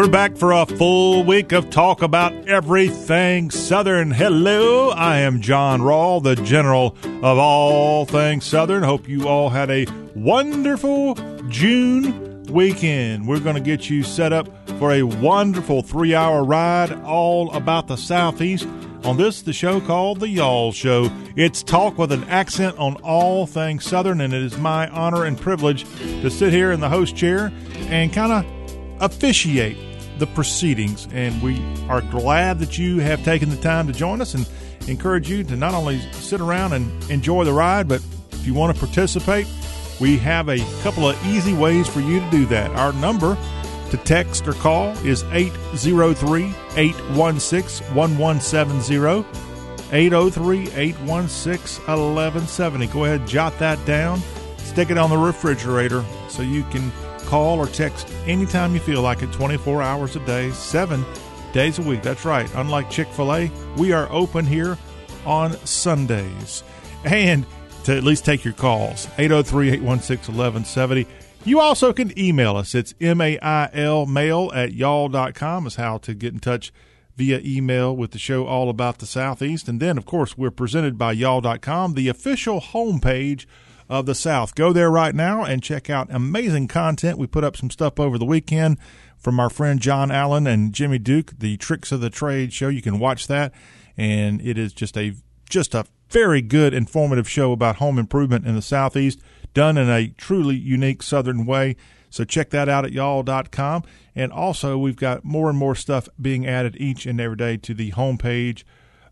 We're back for a full week of talk about everything Southern. Hello, I am John Rawl, the general of all things Southern. Hope you all had a wonderful June weekend. We're going to get you set up for a wonderful three hour ride all about the Southeast on this, the show called The Y'all Show. It's talk with an accent on all things Southern, and it is my honor and privilege to sit here in the host chair and kind of officiate the proceedings. And we are glad that you have taken the time to join us and encourage you to not only sit around and enjoy the ride, but if you want to participate, we have a couple of easy ways for you to do that. Our number to text or call is 803 816 1170. 803 816 1170. Go ahead, jot that down, stick it on the refrigerator so you can call or text anytime you feel like it 24 hours a day, seven days a week. That's right. Unlike Chick fil A, we are open here on Sundays. And to at least take your calls, 803 816 1170. You also can email us. It's M-A-I-L mail at y'all.com is how to get in touch via email with the show all about the Southeast. And then, of course, we're presented by y'all.com, the official homepage of the South. Go there right now and check out amazing content. We put up some stuff over the weekend from our friend John Allen and Jimmy Duke, the Tricks of the Trade show. You can watch that, and it is just a just a very good, informative show about home improvement in the Southeast, done in a truly unique Southern way. So check that out at y'all.com. And also, we've got more and more stuff being added each and every day to the homepage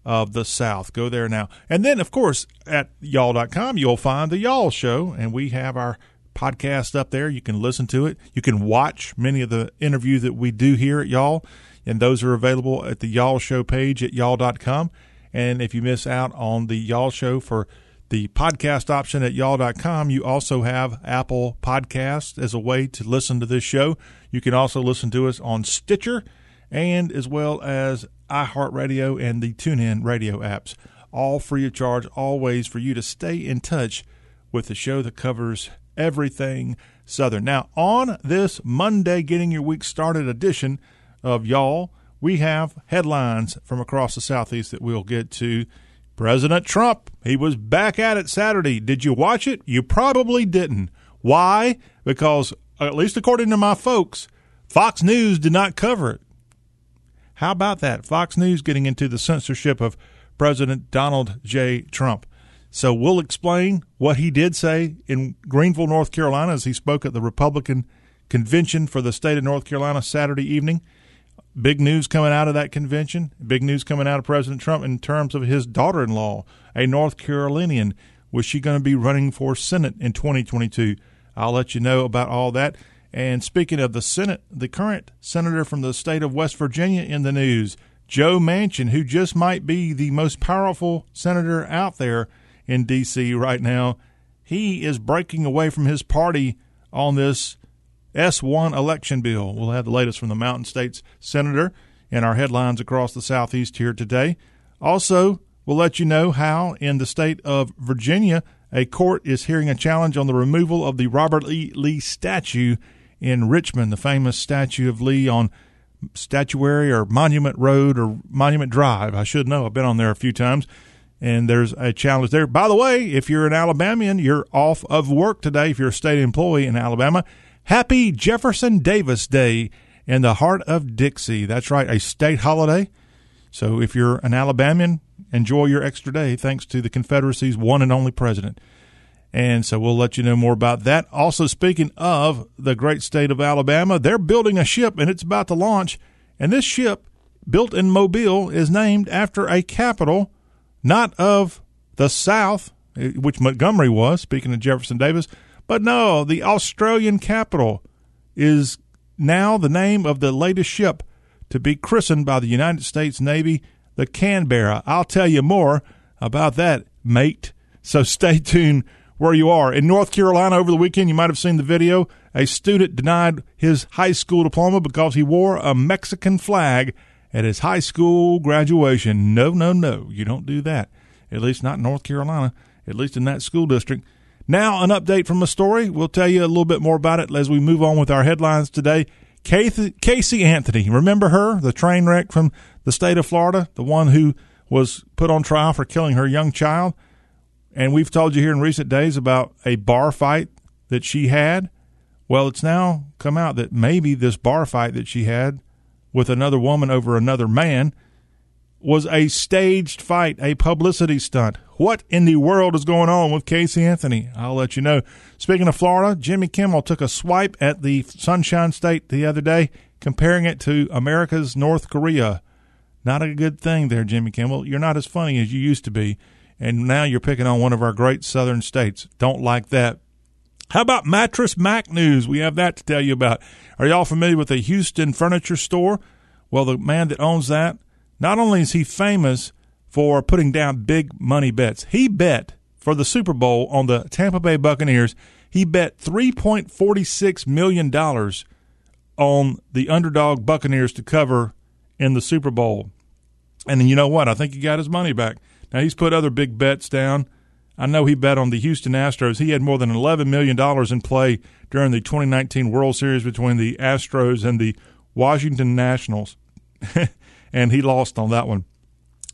of the South. Go there now. And then, of course, at y'all.com, you'll find the Y'all Show, and we have our podcast up there. You can listen to it. You can watch many of the interviews that we do here at Y'all, and those are available at the Y'all Show page at y'all.com. And if you miss out on the Y'all Show for the podcast option at y'all.com, you also have Apple Podcasts as a way to listen to this show. You can also listen to us on Stitcher and as well as iHeartRadio and the TuneIn radio apps. All free of charge, always for you to stay in touch with the show that covers everything Southern. Now, on this Monday, getting your week started edition of Y'all, we have headlines from across the Southeast that we'll get to. President Trump, he was back at it Saturday. Did you watch it? You probably didn't. Why? Because, at least according to my folks, Fox News did not cover it. How about that? Fox News getting into the censorship of President Donald J. Trump. So we'll explain what he did say in Greenville, North Carolina, as he spoke at the Republican convention for the state of North Carolina Saturday evening. Big news coming out of that convention. Big news coming out of President Trump in terms of his daughter in law, a North Carolinian. Was she going to be running for Senate in 2022? I'll let you know about all that. And speaking of the Senate, the current senator from the state of West Virginia in the news, Joe Manchin, who just might be the most powerful senator out there in D.C. right now, he is breaking away from his party on this S1 election bill. We'll have the latest from the Mountain States senator in our headlines across the Southeast here today. Also, we'll let you know how in the state of Virginia, a court is hearing a challenge on the removal of the Robert E. Lee statue in Richmond, the famous statue of Lee on Statuary or Monument Road or Monument Drive. I should know. I've been on there a few times. And there's a challenge there. By the way, if you're an Alabamian, you're off of work today. If you're a state employee in Alabama, happy Jefferson Davis Day in the heart of Dixie. That's right, a state holiday. So if you're an Alabamian, enjoy your extra day thanks to the Confederacy's one and only president. And so we'll let you know more about that. Also, speaking of the great state of Alabama, they're building a ship and it's about to launch. And this ship, built in Mobile, is named after a capital not of the South, eh, which Montgomery was, speaking of Jefferson Davis, but no, the Australian capital is now the name of the latest ship to be christened by the United States Navy, the Canberra. I'll tell you more about that, mate. So stay tuned where you are. In North Carolina over the weekend, you might have seen the video. A student denied his high school diploma because he wore a Mexican flag at his high school graduation. No, no, no. You don't do that. At least not in North Carolina, at least in that school district. Now, an update from a story. We'll tell you a little bit more about it as we move on with our headlines today. Casey Anthony, remember her, the train wreck from the state of Florida, the one who was put on trial for killing her young child? And we've told you here in recent days about a bar fight that she had. Well, it's now come out that maybe this bar fight that she had with another woman over another man was a staged fight, a publicity stunt. What in the world is going on with Casey Anthony? I'll let you know. Speaking of Florida, Jimmy Kimmel took a swipe at the Sunshine State the other day, comparing it to America's North Korea. Not a good thing there, Jimmy Kimmel. You're not as funny as you used to be, and now you're picking on one of our great southern states. Don't like that. How about Mattress Mack news? We have that to tell you about. Are y'all familiar with the Houston Furniture Store? Well, the man that owns that, not only is he famous for putting down big money bets, he bet for the Super Bowl on the Tampa Bay Buccaneers. He bet $3.46 million on the underdog Buccaneers to cover in the Super Bowl. And you know what? I think he got his money back. Now, he's put other big bets down I know he bet on the Houston Astros. He had more than $11 million in play during the 2019 World Series between the Astros and the Washington Nationals. and he lost on that one.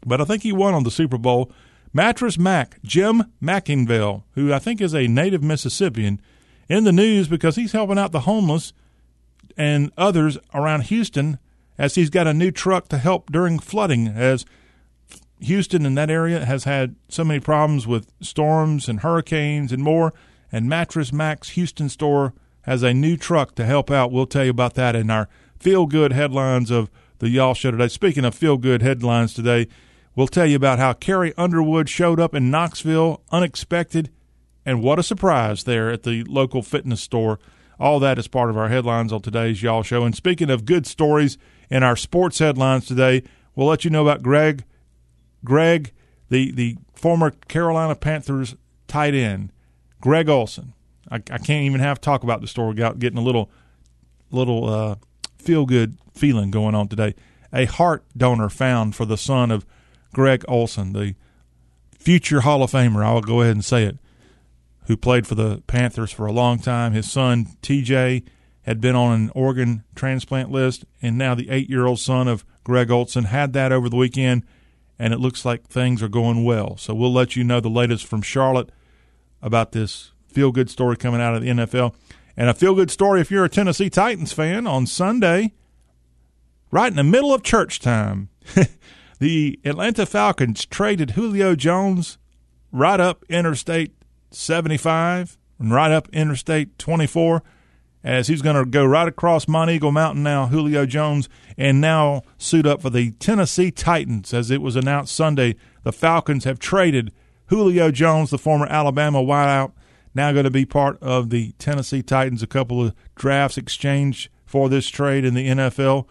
But I think he won on the Super Bowl. Mattress Mack, Jim McIngvale, who I think is a native Mississippian, in the news because he's helping out the homeless and others around Houston as he's got a new truck to help during flooding as – Houston and that area has had so many problems with storms and hurricanes and more. And Mattress Mack's Houston store has a new truck to help out. We'll tell you about that in our feel good headlines of the Y'all Show today. Speaking of feel good headlines today, we'll tell you about how Carrie Underwood showed up in Knoxville unexpected and what a surprise there at the local fitness store. All that is part of our headlines on today's Y'all Show. And speaking of good stories in our sports headlines today, we'll let you know about Greg Greg, the the former Carolina Panthers tight end, Greg Olsen. I, I can't even have talk about the story without getting a little little uh, feel good feeling going on today. A heart donor found for the son of Greg Olsen, the future Hall of Famer. I'll go ahead and say it. Who played for the Panthers for a long time. His son TJ had been on an organ transplant list, and now the eight-year-old son of Greg Olsen had that over the weekend and it looks like things are going well. So we'll let you know the latest from Charlotte about this feel good story coming out of the NFL. And a feel good story if you're a Tennessee Titans fan on Sunday, right in the middle of church time. the Atlanta Falcons traded Julio Jones right up Interstate 75 and right up Interstate 24 as he's going to go right across Monteagle Mountain now, Julio Jones, and now suit up for the Tennessee Titans. As it was announced Sunday, the Falcons have traded Julio Jones, the former Alabama wideout, now going to be part of the Tennessee Titans. A couple of drafts exchanged for this trade in the NFL,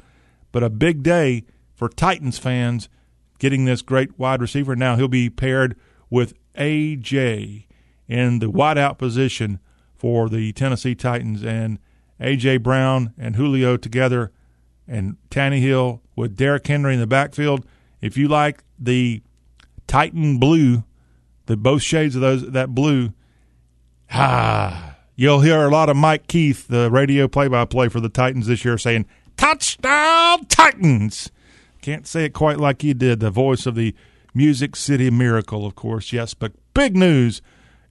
but a big day for Titans fans getting this great wide receiver. Now he'll be paired with AJ in the wideout position for the Tennessee Titans and A.J. Brown and Julio together and Tannehill with Derrick Henry in the backfield. If you like the Titan blue, the both shades of those that blue, ah, you'll hear a lot of Mike Keith, the radio play-by-play for the Titans this year, saying "Touchdown Titans." Can't say it quite like he did. The voice of the Music City Miracle, of course, yes. But big news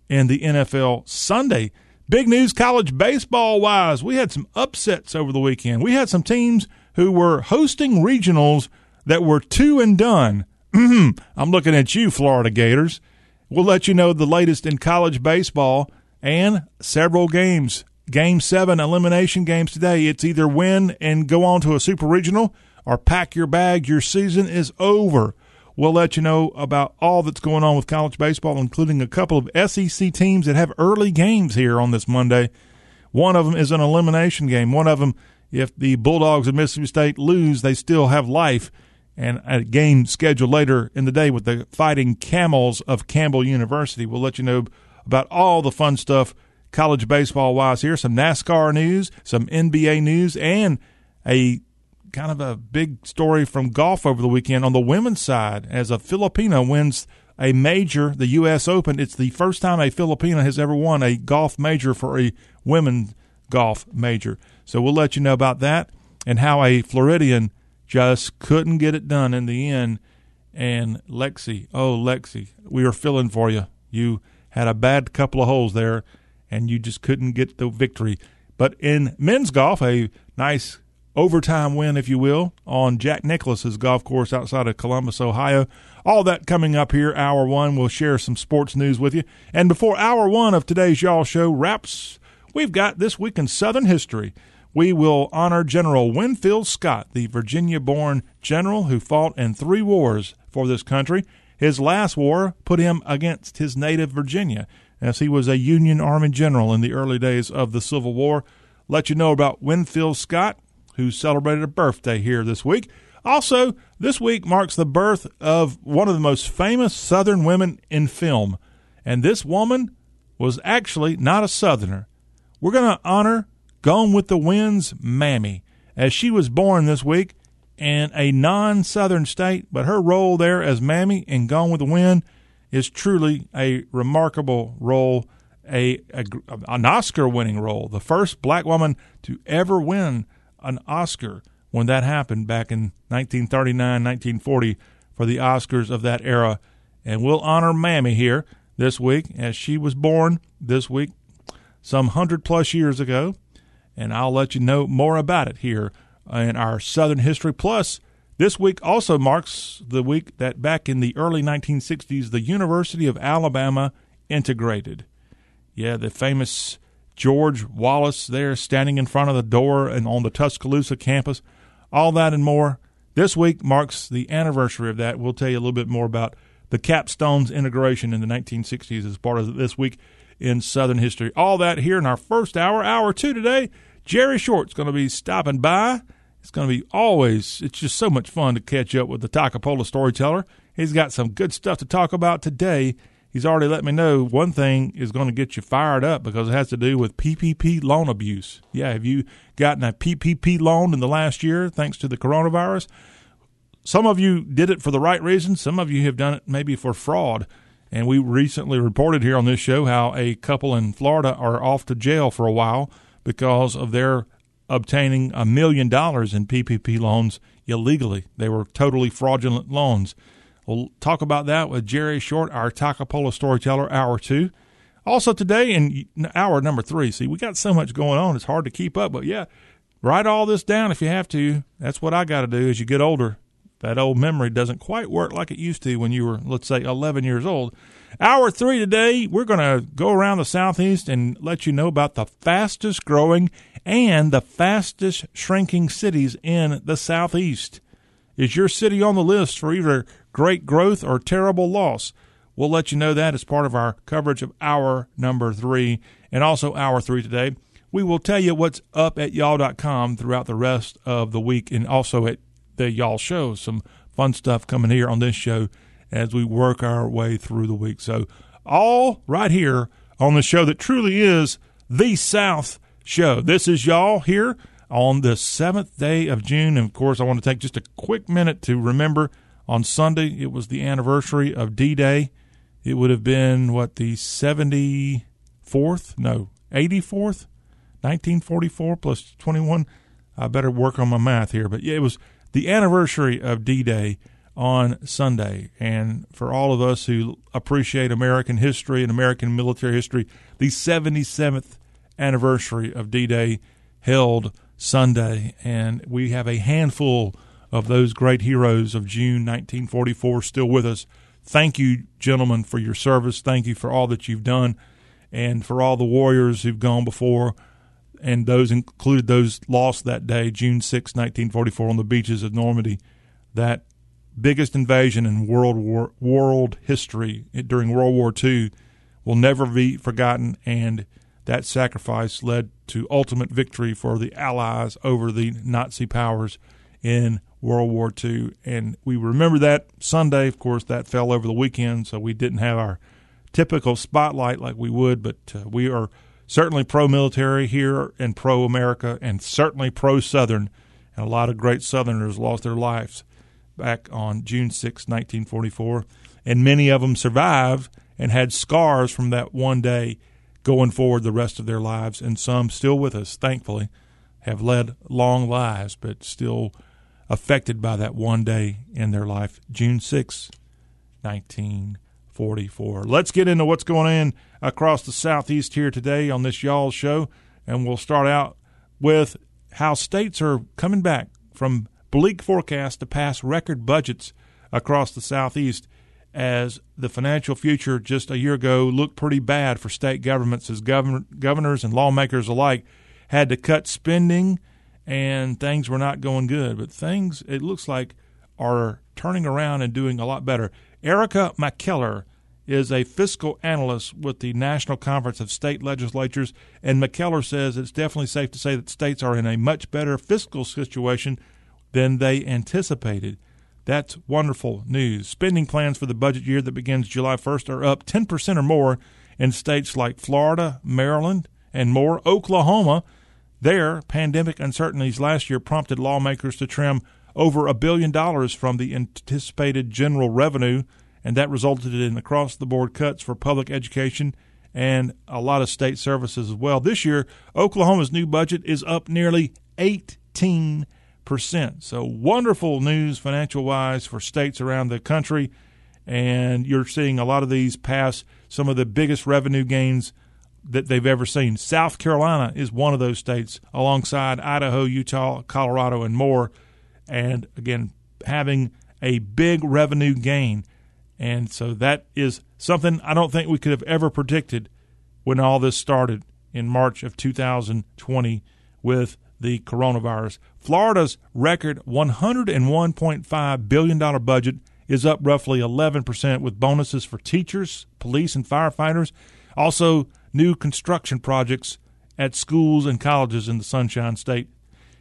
in the NFL Sunday. Big news college baseball wise. We had some upsets over the weekend. We had some teams who were hosting regionals that were two and done. I'm looking at you, Florida Gators. We'll let you know the latest in college baseball and several games. Game seven elimination games today. It's either win and go on to a super regional or pack your bag. Your season is over. We'll let you know about all that's going on with college baseball, including a couple of SEC teams that have early games here on this Monday. One of them is an elimination game. One of them, if the Bulldogs of Mississippi State lose, they still have life. And a game scheduled later in the day with the Fighting Camels of Campbell University. We'll let you know about all the fun stuff college baseball wise here. Some NASCAR news, some NBA news, and a kind of a big story from golf over the weekend on the women's side as a Filipina wins a major, the U.S. Open. It's the first time a Filipina has ever won a golf major for a women's golf major. So we'll let you know about that and how a Floridian just couldn't get it done in the end. And Lexi, oh Lexi, we are feeling for you. You had a bad couple of holes there, and you just couldn't get the victory. But in men's golf, a nice overtime win, if you will, on Jack Nicklaus's golf course outside of Columbus, Ohio. All that coming up here, hour one. We'll share some sports news with you. And before hour one of today's Y'all Show wraps, we've got This Week in Southern History. We will honor General Winfield Scott, the Virginia born general who fought in three wars for this country. His last war put him against his native Virginia, as he was a Union Army general in the early days of the Civil War. Let you know about Winfield Scott who celebrated a birthday here this week. Also, this week marks the birth of one of the most famous Southern women in film. And this woman was actually not a Southerner. We're going to honor Gone with the Wind's Mammy, as she was born this week in a non Southern state, but her role there as Mammy in Gone with the Wind is truly a remarkable role, a, a an Oscar winning role, the first black woman to ever win an Oscar when that happened back in 1939, 1940 for the Oscars of that era. And we'll honor Mammy here this week as she was born this week some hundred plus years ago. And I'll let you know more about it here in our Southern History Plus. This week also marks the week that back in the early 1960s, the University of Alabama integrated. Yeah, the famous George Wallace there standing in front of the door and on the Tuscaloosa campus. All that and more. This week marks the anniversary of that. We'll tell you a little bit more about the Capstone's integration in the 1960s as part of this week in Southern history. All that here in our first hour, hour two today. Jerry Short's going to be stopping by. It's going to be always, it's just so much fun to catch up with the Takapola storyteller. He's got some good stuff to talk about today he's already let me know one thing is going to get you fired up because it has to do with PPP loan abuse. Yeah, have you gotten a PPP loan in the last year thanks to the coronavirus? Some of you did it for the right reasons. Some of you have done it maybe for fraud. And we recently reported here on this show how a couple in Florida are off to jail for a while because of their obtaining a million dollars in PPP loans illegally. They were totally fraudulent loans. We'll talk about that with Jerry Short, our Takapola storyteller, hour two. Also today in hour number three. See, we got so much going on; it's hard to keep up. But yeah, write all this down if you have to. That's what I got to do as you get older. That old memory doesn't quite work like it used to when you were, let's say, 11 years old. Hour three today, we're going to go around the Southeast and let you know about the fastest growing and the fastest shrinking cities in the Southeast. Is your city on the list for either great growth or terrible loss? We'll let you know that as part of our coverage of hour number three and also hour three today. We will tell you what's up at y'all.com throughout the rest of the week and also at the y'all show. Some fun stuff coming here on this show as we work our way through the week. So, all right here on the show that truly is the South Show. This is y'all here on the seventh day of June. And of course, I want to take just a quick minute to remember on Sunday, it was the anniversary of D Day. It would have been, what, the 74th? No, 84th? 1944 plus 21. I better work on my math here. But yeah, it was the anniversary of D Day on Sunday. And for all of us who appreciate American history and American military history, the 77th anniversary of D Day held Sunday, and we have a handful of those great heroes of June 1944 still with us. Thank you, gentlemen, for your service. Thank you for all that you've done, and for all the warriors who've gone before, and those included those lost that day, June 6, 1944, on the beaches of Normandy. That biggest invasion in world war, world history during World War II will never be forgotten, and that sacrifice led to ultimate victory for the Allies over the Nazi powers in World War II. And we remember that Sunday, of course, that fell over the weekend, so we didn't have our typical spotlight like we would, but uh, we are certainly pro military here and pro America and certainly pro Southern. And a lot of great Southerners lost their lives back on June 6, 1944. And many of them survived and had scars from that one day going forward the rest of their lives, and some still with us, thankfully. have led long lives, but still affected by that one day in their life, June 6, 1944. Let's get into what's going on across the Southeast here today on this Y'all show, and we'll start out with how states are coming back from bleak forecasts to pass record budgets across the Southeast as the financial future just a year ago looked pretty bad for state governments as govern- governors and lawmakers alike had to cut spending and things were not going good. But things, it looks like, are turning around and doing a lot better. Erica MacKellar is a fiscal analyst with the National Conference of State Legislatures, and MacKellar says it's definitely safe to say that states are in a much better fiscal situation than they anticipated. That's wonderful news. Spending plans for the budget year that begins July 1st are up 10% or more in states like Florida, Maryland, and more. Oklahoma, there, pandemic uncertainties last year prompted lawmakers to trim over a billion dollars from the anticipated general revenue, and that resulted in across the board cuts for public education and a lot of state services as well. This year, Oklahoma's new budget is up nearly 18 percent. So wonderful news financial wise for states around the country, and you're seeing a lot of these pass some of the biggest revenue gains that they've ever seen. South Carolina is one of those states, alongside Idaho, Utah, Colorado, and more. And again, having a big revenue gain. And so that is something I don't think we could have ever predicted when all this started in March of 2020 with the coronavirus. Florida's record $101.5 billion budget is up roughly 11%, with bonuses for teachers, police, and firefighters. Also, new construction projects at schools and colleges in the Sunshine State.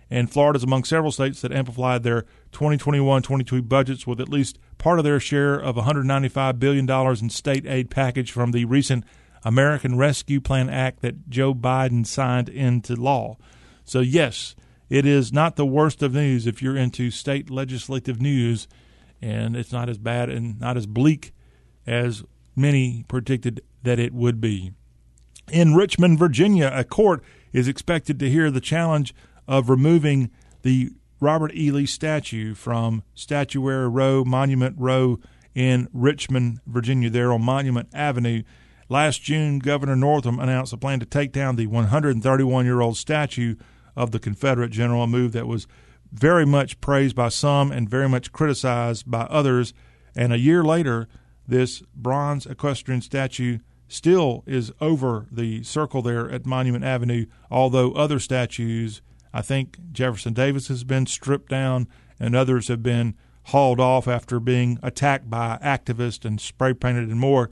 And Florida is among several states that amplified their 2021 22 budgets with at least part of their share of $195 billion in state aid package from the recent American Rescue Plan Act that Joe Biden signed into law. So, yes, it is not the worst of news if you're into state legislative news, and it's not as bad and not as bleak as many predicted that it would be. In Richmond, Virginia, a court is expected to hear the challenge of removing the Robert E. Lee statue from Statuary Row, Monument Row in Richmond, Virginia, there on Monument Avenue. Last June, Governor Northam announced a plan to take down the 131 year old statue of the Confederate general, a move that was very much praised by some and very much criticized by others. And a year later, this bronze equestrian statue still is over the circle there at Monument Avenue, although other statues, I think Jefferson Davis has been stripped down and others have been hauled off after being attacked by activists and spray painted and more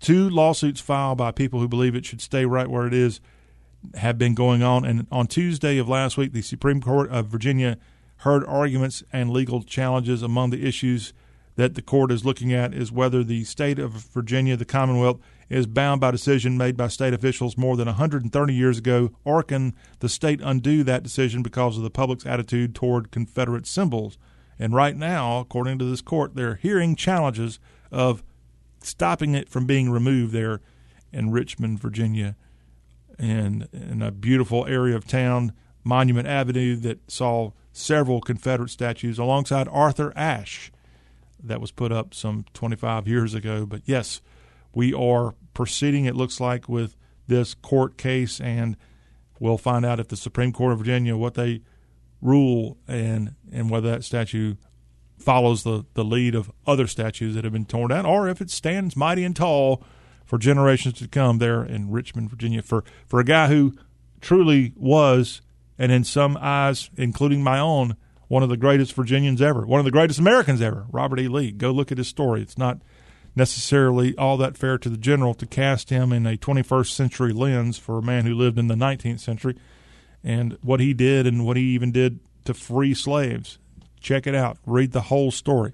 two lawsuits filed by people who believe it should stay right where it is have been going on. And on Tuesday of last week, the Supreme Court of Virginia heard arguments and legal challenges. Among the issues that the court is looking at is whether the state of Virginia, the Commonwealth, is bound by decision made by state officials more than 130 years ago, or can the state undo that decision because of the public's attitude toward Confederate symbols? And right now, according to this court, they're hearing challenges of stopping it from being removed there in Richmond, Virginia, and in a beautiful area of town, Monument Avenue, that saw several Confederate statues alongside Arthur Ashe that was put up some 25 years ago. But yes, we are proceeding, it looks like, with this court case, and we'll find out if the Supreme Court of Virginia, what they rule and, and whether that statue follows the, the lead of other statues that have been torn down, or if it stands mighty and tall for generations to come there in Richmond, Virginia, for, for a guy who truly was, and in some eyes, including my own, one of the greatest Virginians ever, one of the greatest Americans ever, Robert E. Lee. Go look at his story. It's not necessarily all that fair to the general to cast him in a 21st century lens for a man who lived in the 19th century and what he did and what he even did to free slaves. Check it out. Read the whole story.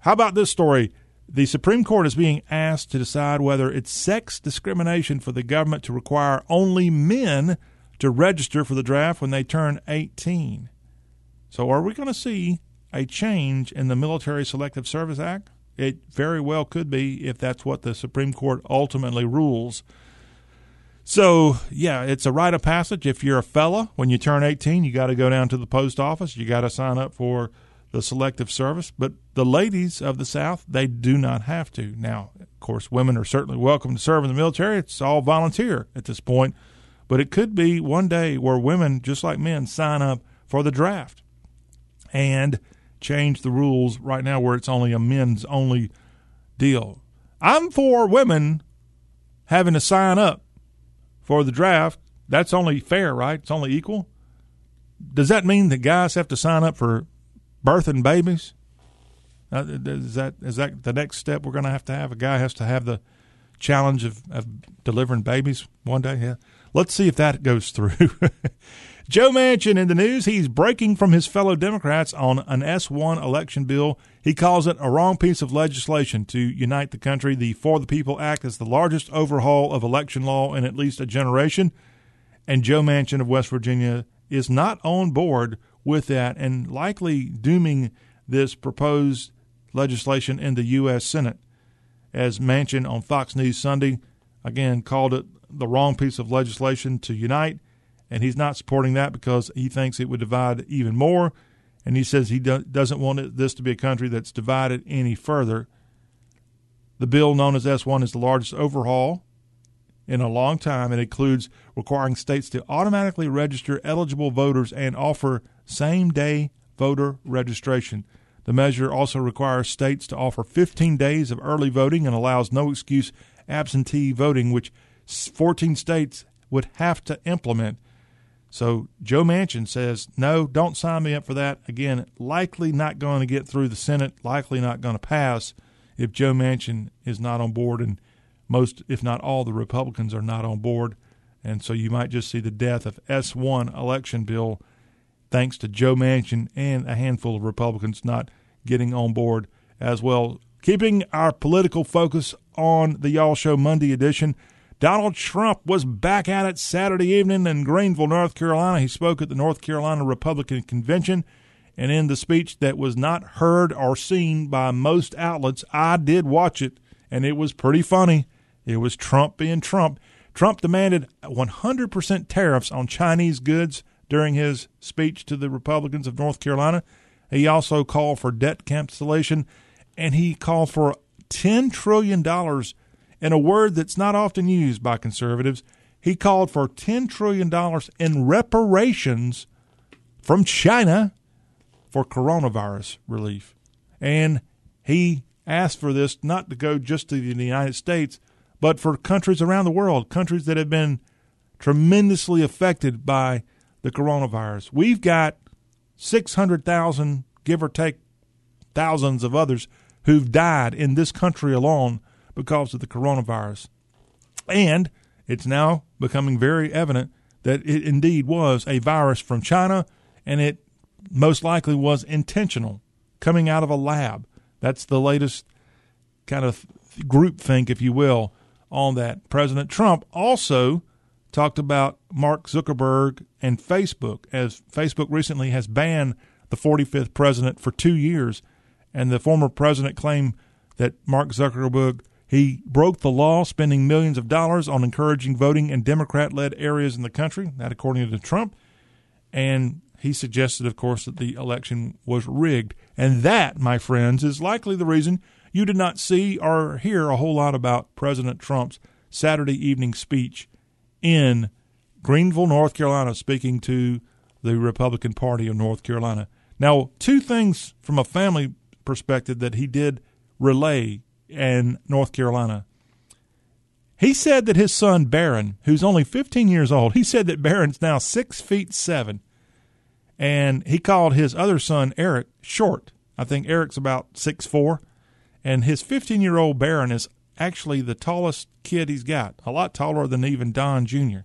How about this story? The Supreme Court is being asked to decide whether it's sex discrimination for the government to require only men to register for the draft when they turn 18. So, are we going to see a change in the Military Selective Service Act? It very well could be if that's what the Supreme Court ultimately rules. So, yeah, it's a rite of passage. If you're a fella, when you turn 18, you got to go down to the post office. You got to sign up for the selective service. But the ladies of the South, they do not have to. Now, of course, women are certainly welcome to serve in the military. It's all volunteer at this point. But it could be one day where women, just like men, sign up for the draft and change the rules right now where it's only a men's only deal. I'm for women having to sign up for the draft, that's only fair, right? It's only equal. Does that mean that guys have to sign up for birthing babies? Uh, is that is that the next step we're going to have to have? A guy has to have the challenge of, of delivering babies one day. Yeah, let's see if that goes through. Joe Manchin in the news. He's breaking from his fellow Democrats on an S1 election bill. He calls it a wrong piece of legislation to unite the country. The For the People Act is the largest overhaul of election law in at least a generation. And Joe Manchin of West Virginia is not on board with that and likely dooming this proposed legislation in the U.S. Senate. As Manchin on Fox News Sunday again called it the wrong piece of legislation to unite, and he's not supporting that because he thinks it would divide even more and he says he do- doesn't want this to be a country that's divided any further. The bill known as S1 is the largest overhaul in a long time. It includes requiring states to automatically register eligible voters and offer same day voter registration. The measure also requires states to offer 15 days of early voting and allows no excuse absentee voting, which 14 states would have to implement. So Joe Manchin says, no, don't sign me up for that. Again, likely not going to get through the Senate, likely not going to pass if Joe Manchin is not on board, and most, if not all, the Republicans are not on board. And so you might just see the death of S1 election bill thanks to Joe Manchin and a handful of Republicans not getting on board as well. Keeping our political focus on the Y'all Show Monday edition. Donald Trump was back at it Saturday evening in Greenville, North Carolina. He spoke at the North Carolina Republican Convention. And in the speech that was not heard or seen by most outlets, I did watch it, and it was pretty funny. It was Trump being Trump. Trump demanded 100% tariffs on Chinese goods during his speech to the Republicans of North Carolina. He also called for debt cancellation, and he called for $10 trillion in a word that's not often used by conservatives, he called for $10 trillion in reparations from China for coronavirus relief. And he asked for this not to go just to the United States, but for countries around the world, countries that have been tremendously affected by the coronavirus. We've got 600,000, give or take thousands of others, who've died in this country alone because of the coronavirus. And it's now becoming very evident that it indeed was a virus from China and it most likely was intentional, coming out of a lab. That's the latest kind of group think, if you will, on that. President Trump also talked about Mark Zuckerberg and Facebook, as Facebook recently has banned the 45th president for two years. And the former president claimed that Mark Zuckerberg he broke the law, spending millions of dollars on encouraging voting in Democrat led areas in the country, that according to Trump. And he suggested, of course, that the election was rigged. And that, my friends, is likely the reason you did not see or hear a whole lot about President Trump's Saturday evening speech in Greenville, North Carolina, speaking to the Republican Party of North Carolina. Now, two things from a family perspective that he did relay in North Carolina. He said that his son Barron, who's only 15 years old, he said that Barron's now six feet seven, and he called his other son Eric short. I think Eric's about six four, and his 15 year old Barron is actually the tallest kid he's got, a lot taller than even Don Jr.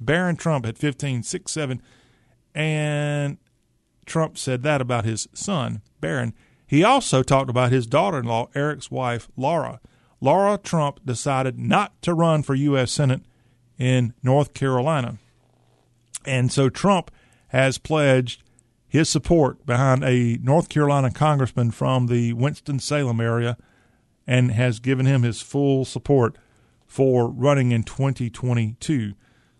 Barron Trump at 15, six seven, and Trump said that about his son Barron. He also talked about his daughter in law, Eric's wife, Laura. Laura Trump decided not to run for U.S. Senate in North Carolina. And so Trump has pledged his support behind a North Carolina congressman from the Winston-Salem area and has given him his full support for running in 2022.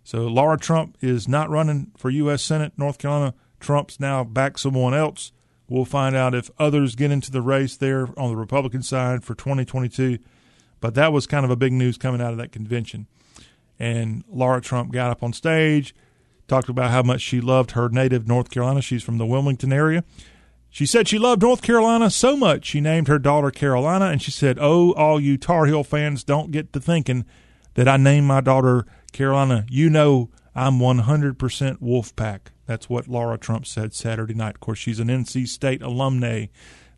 So Laura Trump is not running for U.S. Senate, North Carolina. Trump's now back someone else. We'll find out if others get into the race there on the Republican side for 2022. But that was kind of a big news coming out of that convention. And Laura Trump got up on stage, talked about how much she loved her native North Carolina. She's from the Wilmington area. She said she loved North Carolina so much she named her daughter Carolina, and she said, "Oh, all you Tar Heel fans, don't get to thinking that I named my daughter Carolina. You know I'm 100% Wolfpack." That's what Laura Trump said Saturday night. Of course, she's an NC State alumni.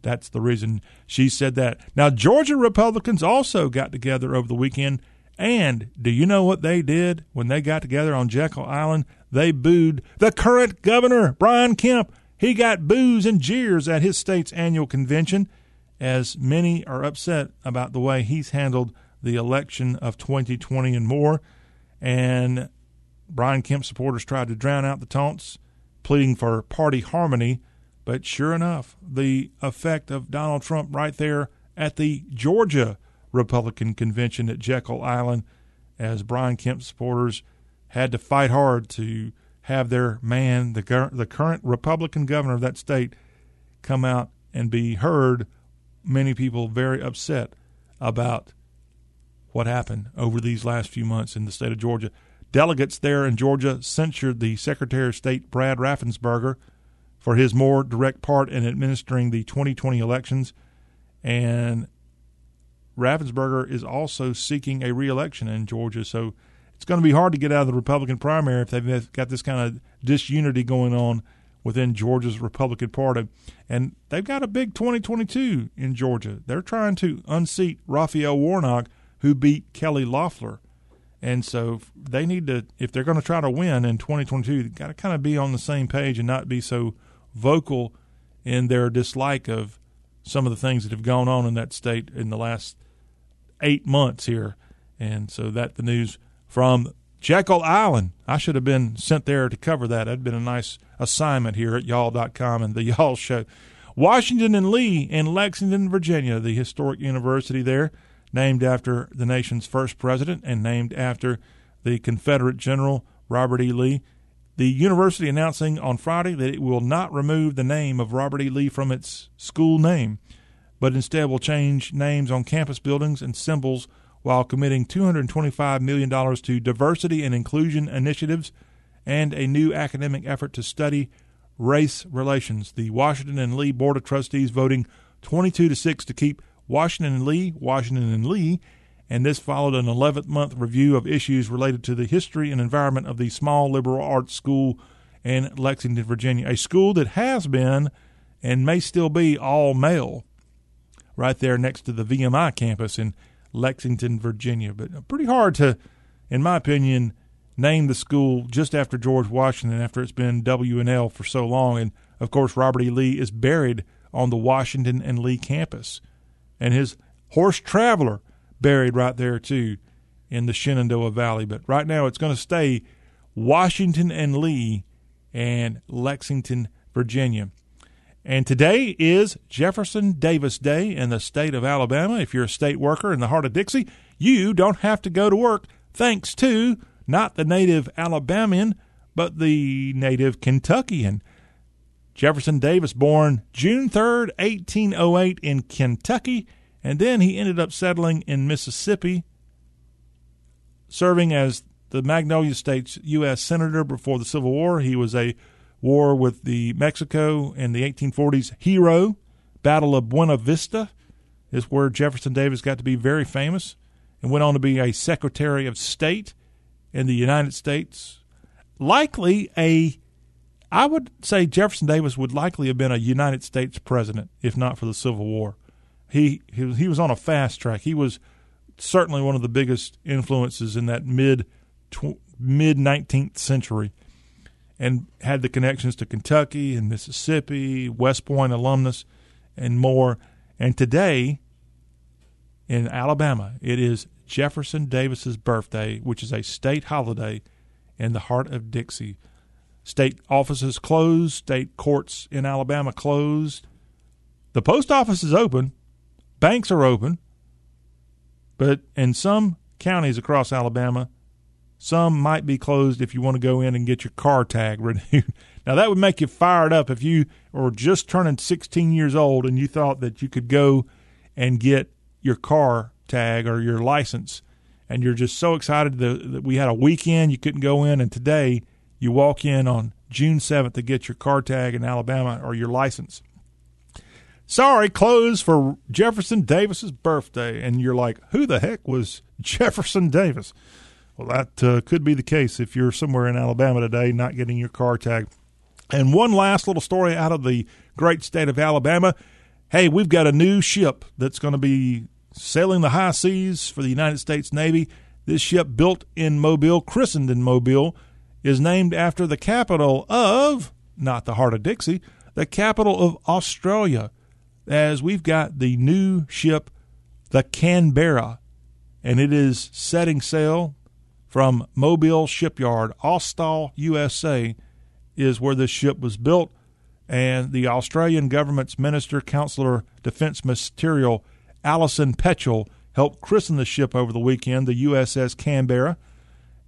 That's the reason she said that. Now, Georgia Republicans also got together over the weekend, and do you know what they did when they got together on Jekyll Island? They booed the current governor, Brian Kemp he got boos and jeers at his state's annual convention, as many are upset about the way he's handled the election of 2020 and more. And Brian Kemp supporters tried to drown out the taunts, pleading for party harmony. But sure enough, the effect of Donald Trump right there at the Georgia Republican convention at Jekyll Island, as Brian Kemp supporters had to fight hard to have their man, the the current Republican governor of that state, come out and be heard. Many people very upset about what happened over these last few months in the state of Georgia. Delegates there in Georgia censured the Secretary of State Brad Raffensperger for his more direct part in administering the 2020 elections, and Raffensperger is also seeking a reelection in Georgia. So it's going to be hard to get out of the Republican primary if they've got this kind of disunity going on within Georgia's Republican Party. And they've got a big 2022 in Georgia. They're trying to unseat Raphael Warnock, who beat Kelly Loeffler. And so they need to, if they're going to try to win in 2022, they've got to kind of be on the same page and not be so vocal in their dislike of some of the things that have gone on in that state in the last eight months here. And so that the news from Jekyll Island. I should have been sent there to cover that. That'd been a nice assignment here at y'all.com and the y'all show. Washington and Lee in Lexington, Virginia, the historic university there, named after the nation's first president and named after the Confederate General Robert E. Lee. The university announcing on Friday that it will not remove the name of Robert E. Lee from its school name, but instead will change names on campus buildings and symbols while committing $225 million to diversity and inclusion initiatives and a new academic effort to study race relations. The Washington and Lee Board of Trustees voting 22 to 6 to keep Washington and Lee, Washington and Lee, and this followed an 11th month review of issues related to the history and environment of the small liberal arts school in Lexington, Virginia, a school that has been and may still be all male right there next to the VMI campus in Lexington, Virginia. But uh, pretty hard to, in my opinion, name the school just after George Washington after it's been W and L for so long. And of course, Robert E. Lee is buried on the Washington and Lee campus, and his horse Traveler buried right there too in the Shenandoah Valley. But right now, it's going to stay Washington and Lee and Lexington, Virginia. And today is Jefferson Davis Day in the state of Alabama. If you're a state worker in the heart of Dixie, you don't have to go to work thanks to not the native Alabamian, but the native Kentuckian. Jefferson Davis, born June 3rd, 1808, in Kentucky, and then he ended up settling in Mississippi, serving as the Magnolia State's U.S. Senator before the Civil War. He was a war with the Mexico in the 1840s hero, Battle of Buena Vista, is where Jefferson Davis got to be very famous and went on to be a Secretary of State in the United States. Likely a I would say Jefferson Davis would likely have been a United States president if not for the Civil War. He he, he was on a fast track. He was certainly one of the biggest influences in that mid tw- mid 19th century and had the connections to Kentucky and Mississippi, West Point alumnus, and more. And today in Alabama, it is Jefferson Davis's birthday, which is a state holiday in the heart of Dixie. State offices closed, state courts in Alabama closed. The post office is open, banks are open, but in some counties across Alabama, Some might be closed if you want to go in and get your car tag renewed. now, that would make you fired up if you were just turning 16 years old and you thought that you could go and get your car tag or your license. And you're just so excited that, that we had a weekend you couldn't go in. And today you walk in on June 7th to get your car tag in Alabama or your license. Sorry, closed for Jefferson Davis's birthday. And you're like, who the heck was Jefferson Davis? Well, that uh, could be the case if you're somewhere in Alabama today not getting your car tag. And one last little story out of the great state of Alabama. Hey, we've got a new ship that's going to be sailing the high seas for the United States Navy. This ship, built in Mobile, christened in Mobile, is named after the capital of, not the heart of Dixie, the capital of Australia, as we've got the new ship, the Canberra, and it is setting sail from Mobile Shipyard, Austal, USA, is where this ship was built. And the Australian government's Minister, Councillor Defence Material, Alison Petchel, helped christen the ship over the weekend, the USS Canberra.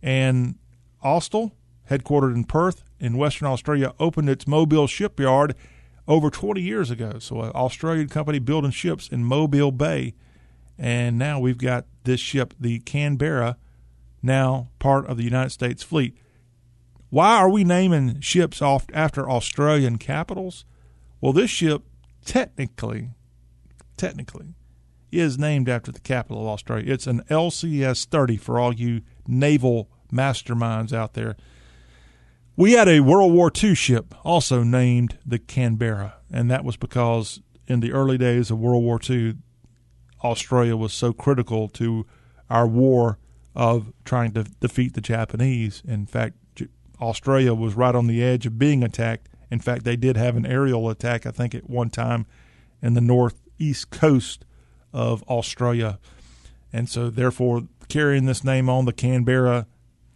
And Austal headquartered in Perth in Western Australia, opened its Mobile shipyard over 20 years ago. So, an Australian company building ships in Mobile Bay. And now we've got this ship, the Canberra, now part of the United States fleet. Why are we naming ships off after Australian capitals? Well, this ship technically, technically, is named after the capital of Australia. It's an LCS 30 for all you naval masterminds out there. We had a World War II ship also named the Canberra, and that was because in the early days of World War II, Australia was so critical to our war of trying to defeat the Japanese. In fact, Australia was right on the edge of being attacked. In fact, they did have an aerial attack, I think, at one time in the northeast coast of Australia. And so, therefore, carrying this name on the Canberra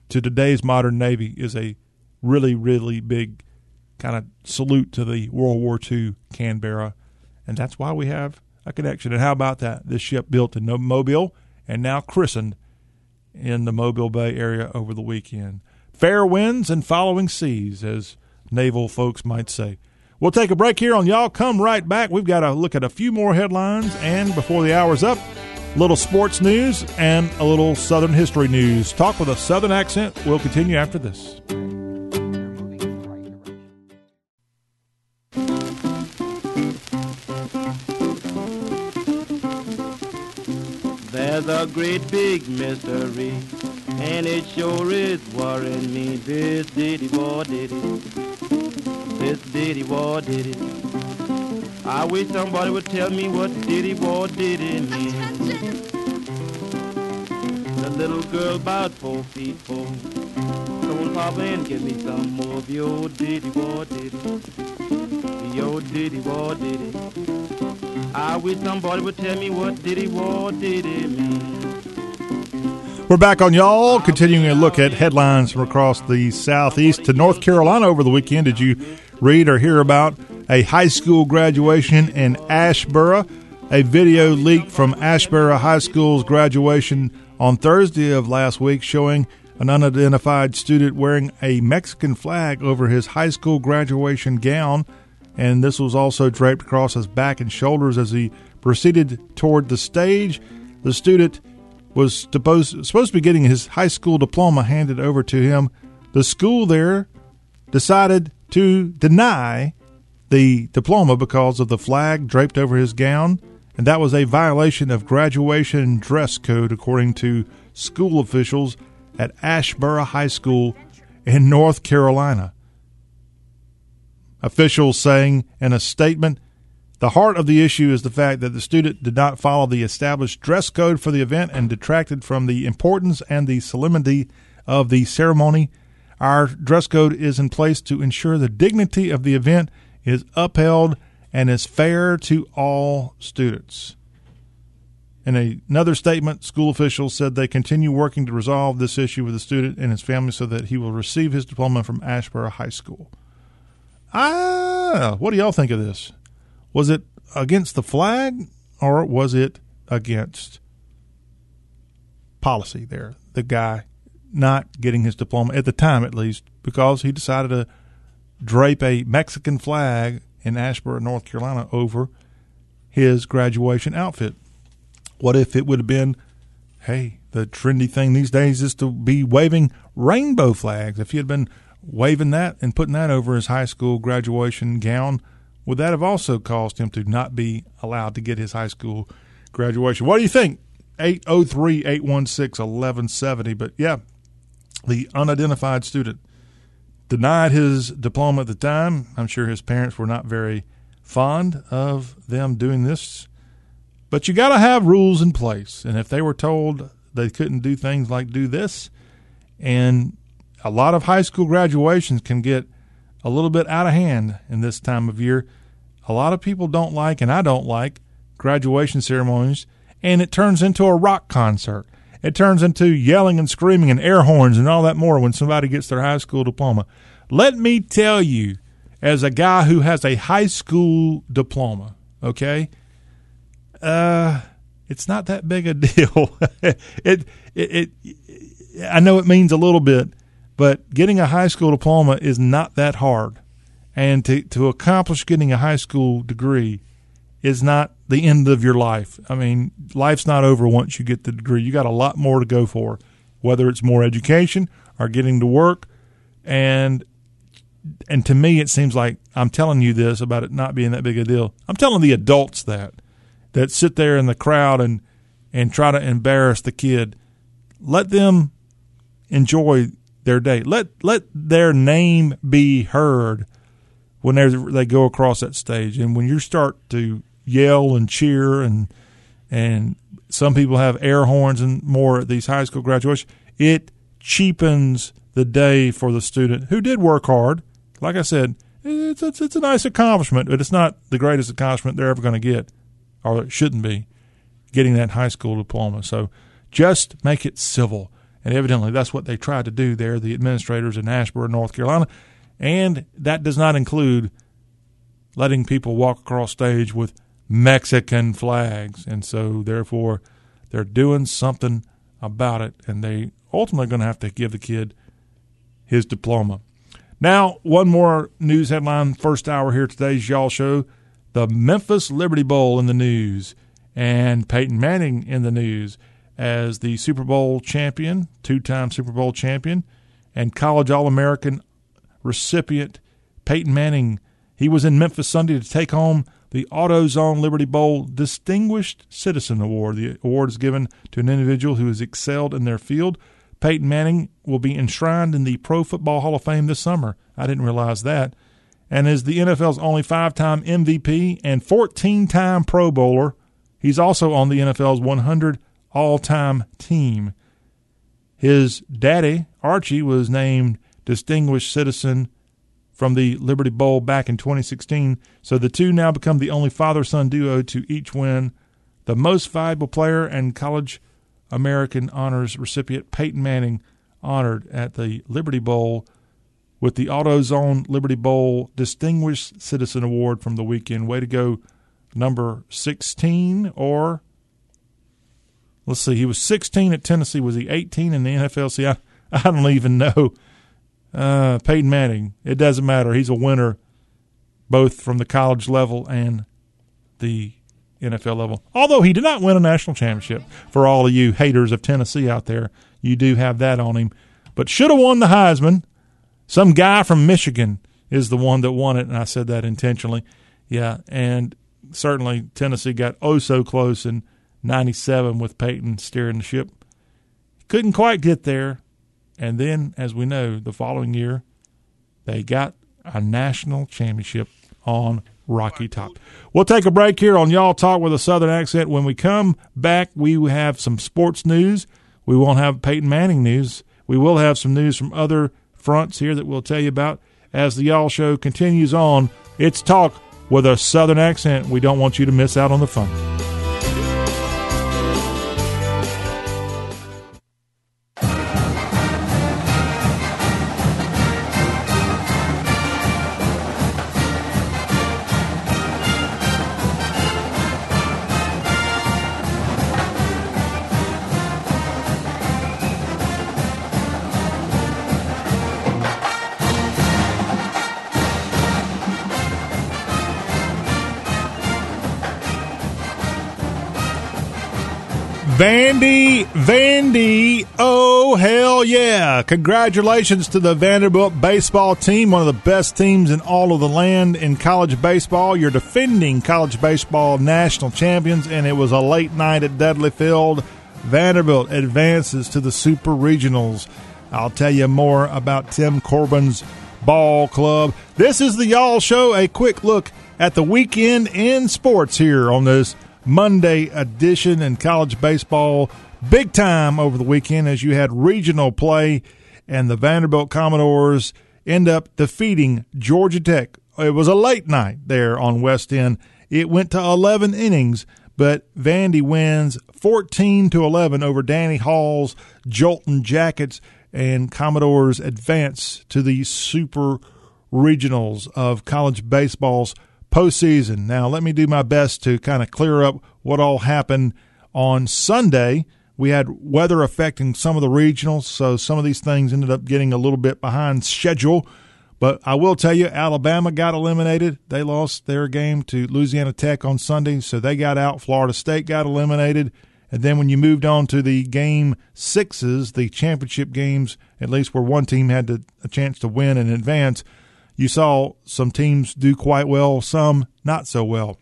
to today's modern Navy is a really, really big kind of salute to the World War II Canberra. And that's why we have a connection. And how about that? This ship built in Mobile and now christened in the Mobile Bay area over the weekend. Fair winds and following seas, as naval folks might say. We'll take a break here on Y'all Come Right Back. We've got to look at a few more headlines, and before the hour's up, little sports news and a little Southern history news. Talk with a Southern accent. We'll continue after this. A great big mystery, and it sure is worrying me. This diddy war did it. This diddy war did it. I wish somebody would tell me what diddy war did it mean. The little girl about four feet four. Come on, Papa, and give me some more of your diddy war did it. Your diddy war did it. I wish somebody would tell me what did he want, did mean? We're back on y'all, continuing a look at headlines from across the southeast to North Carolina over the weekend. Did you read or hear about a high school graduation in Asheboro? A video leaked from Asheboro High School's graduation on Thursday of last week showing an unidentified student wearing a Mexican flag over his high school graduation gown and this was also draped across his back and shoulders as he proceeded toward the stage. The student was supposed, supposed to be getting his high school diploma handed over to him. The school there decided to deny the diploma because of the flag draped over his gown, and that was a violation of graduation dress code, according to school officials at Asheboro High School in North Carolina. Officials saying in a statement, the heart of the issue is the fact that the student did not follow the established dress code for the event and detracted from the importance and the solemnity of the ceremony. Our dress code is in place to ensure the dignity of the event is upheld and is fair to all students. In another statement, school officials said they continue working to resolve this issue with the student and his family so that he will receive his diploma from Asheboro High School. Ah, what do y'all think of this? Was it against the flag or was it against policy there? The guy not getting his diploma at the time, at least, because he decided to drape a Mexican flag in Asheboro, North Carolina, over his graduation outfit. What if it would have been, hey, the trendy thing these days is to be waving rainbow flags? If he had been waving that and putting that over his high school graduation gown, would that have also caused him to not be allowed to get his high school graduation? What do you think? 803 816 1170. But yeah, the unidentified student denied his diploma at the time. I'm sure his parents were not very fond of them doing this. But you got to have rules in place. And if they were told they couldn't do things like do this, and a lot of high school graduations can get a little bit out of hand in this time of year. A lot of people don't like, and I don't like, graduation ceremonies, and it turns into a rock concert. It turns into yelling and screaming and air horns and all that more when somebody gets their high school diploma. Let me tell you, as a guy who has a high school diploma, okay, uh, it's not that big a deal. it, it, it, I know it means a little bit, but getting a high school diploma is not that hard. And to, to accomplish getting a high school degree is not the end of your life. I mean, life's not over once you get the degree. You got a lot more to go for, whether it's more education or getting to work. And and to me, it seems like I'm telling you this about it not being that big a deal. I'm telling the adults that that sit there in the crowd and and try to embarrass the kid. Let them enjoy their day. Let let their name be heard when they they go across that stage. And when you start to yell and cheer and and some people have air horns and more at these high school graduations, it cheapens the day for the student who did work hard. Like I said, it's it's, it's a nice accomplishment, but it's not the greatest accomplishment they're ever going to get, or it shouldn't be, getting that high school diploma. So just make it civil. And evidently, that's what they tried to do there, the administrators in Asheboro, North Carolina. And that does not include letting people walk across stage with Mexican flags. And so, therefore, they're doing something about it. And they ultimately going to have to give the kid his diploma. Now, one more news headline, first hour here today's Y'all Show. The Memphis Liberty Bowl in the news and Peyton Manning in the news as the Super Bowl champion, two time Super Bowl champion, and college All American recipient Peyton Manning. He was in Memphis Sunday to take home the AutoZone Liberty Bowl Distinguished Citizen Award. The award is given to an individual who has excelled in their field. Peyton Manning will be enshrined in the Pro Football Hall of Fame this summer. I didn't realize that. And is the NFL's only five time MVP and 14 time Pro Bowler. He's also on the NFL's 100 all time team. His daddy, Archie, was named Distinguished Citizen from the Liberty Bowl back in 2016. So the two now become the only father son duo to each win the most valuable player and college American honors recipient Peyton Manning honored at the Liberty Bowl with the AutoZone Liberty Bowl Distinguished Citizen Award from the weekend. Way to go, number 16 or let's see, he was 16 at Tennessee. Was he 18 in the NFL? See, I, I don't even know. Uh, Peyton Manning, it doesn't matter. He's a winner both from the college level and the NFL level. Although he did not win a national championship, for all of you haters of Tennessee out there, you do have that on him. But should have won the Heisman. Some guy from Michigan is the one that won it, and I said that intentionally. Yeah, and certainly Tennessee got oh so close in 97 with Peyton steering the ship. Couldn't quite get there. And then, as we know, the following year, they got a national championship on Rocky Top. We'll take a break here on Y'all Talk with a Southern accent. When we come back, we have some sports news. We won't have Peyton Manning news. We will have some news from other fronts here that we'll tell you about as the Y'all Show continues on. It's Talk with a Southern accent. We don't want you to miss out on the fun. Vandy, Vandy, oh hell yeah. Congratulations to the Vanderbilt baseball team, one of the best teams in all of the land in college baseball. You're defending college baseball national champions, and it was a late night at Dudley Field. Vanderbilt advances to the Super Regionals. I'll tell you more about Tim Corbin's ball club. This is the Y'all Show, a quick look at the weekend in sports here on this Monday edition in college baseball. Big time over the weekend as you had regional play, and the Vanderbilt Commodores end up defeating Georgia Tech. It was a late night there on West End. It went to 11 innings, but Vandy wins 14 to 11 over Danny Hall's Jolton Jackets, and Commodores advance to the Super Regionals of college baseball's postseason. Now, let me do my best to kind of clear up what all happened on Sunday. We had weather affecting some of the regionals, so some of these things ended up getting a little bit behind schedule. But I will tell you, Alabama got eliminated. They lost their game to Louisiana Tech on Sunday, so they got out. Florida State got eliminated. And then when you moved on to the game sixes, the championship games, at least where one team had to, a chance to win and advance, you saw some teams do quite well, some not so well.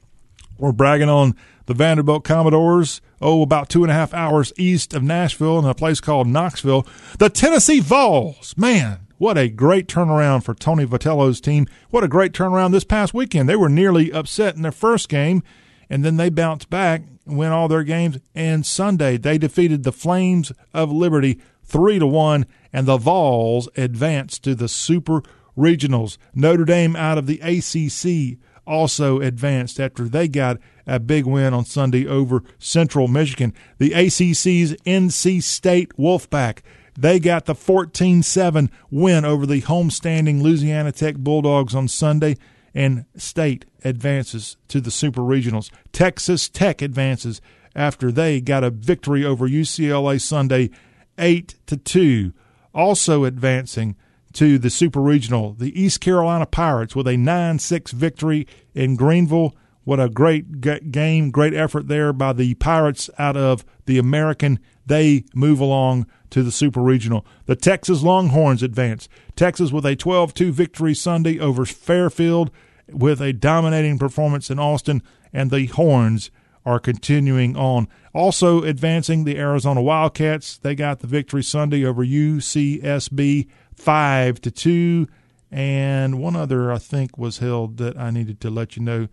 We're bragging on the Vanderbilt Commodores, oh, about two and a half hours east of Nashville in a place called Knoxville. The Tennessee Vols, man, what a great turnaround for Tony Vitello's team. What a great turnaround this past weekend. They were nearly upset in their first game, and then they bounced back and win all their games. And Sunday, they defeated the Flames of Liberty 3 to 1, and the Vols advanced to the Super regionals. Notre Dame out of the ACC also advanced after they got a big win on Sunday over Central Michigan. The ACC's NC State Wolfpack. They got the 14 7 win over the homestanding Louisiana Tech Bulldogs on Sunday, and State advances to the Super Regionals. Texas Tech advances after they got a victory over UCLA Sunday 8 to 2. Also advancing to the Super Regional. The East Carolina Pirates with a 9 6 victory in Greenville. What a great game, great effort there by the Pirates out of the American. They move along to the Super Regional. The Texas Longhorns advance. Texas with a 12 2 victory Sunday over Fairfield with a dominating performance in Austin, and the Horns are continuing on. Also advancing the Arizona Wildcats. They got the victory Sunday over UCSB five to two, and one other I think was held that I needed to let you know.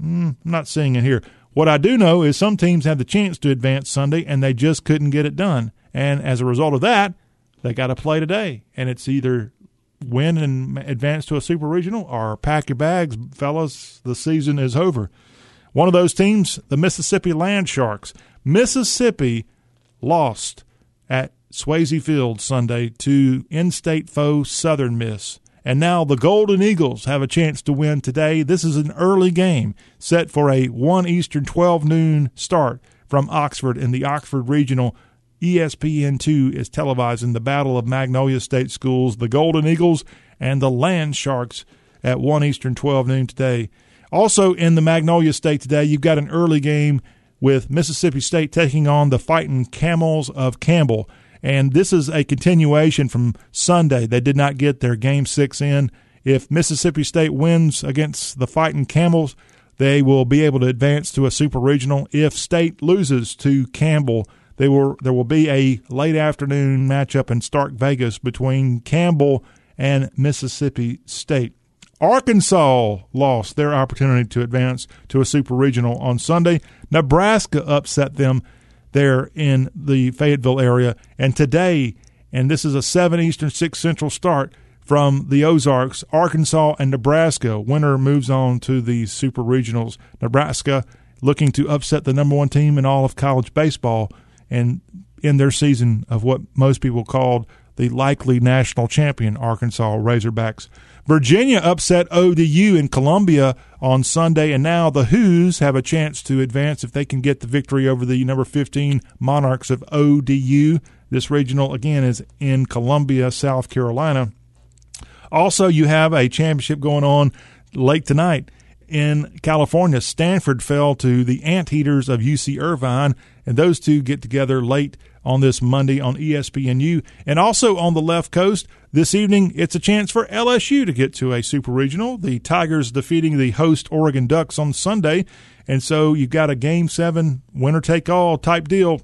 Mm, I'm not seeing it here. What I do know is some teams had the chance to advance Sunday and they just couldn't get it done. And as a result of that, they got to play today. And it's either win and advance to a super regional or pack your bags, fellas. The season is over. One of those teams, the Mississippi Land Sharks. Mississippi lost at Swayze Field Sunday to in state foe Southern Miss. And now the Golden Eagles have a chance to win today. This is an early game set for a 1 Eastern 12 noon start from Oxford in the Oxford Regional. ESPN2 is televising the Battle of Magnolia State Schools, the Golden Eagles, and the Land Sharks at 1 Eastern 12 noon today. Also in the Magnolia State today, you've got an early game with Mississippi State taking on the Fighting Camels of Campbell. And this is a continuation from Sunday. They did not get their game six in. If Mississippi State wins against the Fighting Camels, they will be able to advance to a super regional. If State loses to Campbell, they will there will be a late afternoon matchup in Stark Vegas between Campbell and Mississippi State. Arkansas lost their opportunity to advance to a super regional on Sunday. Nebraska upset them there in the Fayetteville area. And today, and this is a 7 Eastern, 6 Central start from the Ozarks, Arkansas, and Nebraska. Winner moves on to the Super Regionals. Nebraska looking to upset the number one team in all of college baseball and in their season of what most people called the likely national champion Arkansas Razorbacks. Virginia upset ODU in Columbia on Sunday, and now the Hoos have a chance to advance if they can get the victory over the number 15 Monarchs of ODU. This regional, again, is in Columbia, South Carolina. Also, you have a championship going on late tonight in California, Stanford fell to the Anteaters of UC Irvine, and those two get together late on this Monday on ESPNU. And also on the left coast, this evening, it's a chance for LSU to get to a super regional. The Tigers defeating the host Oregon Ducks on Sunday. And so you've got a game seven, winner take all type deal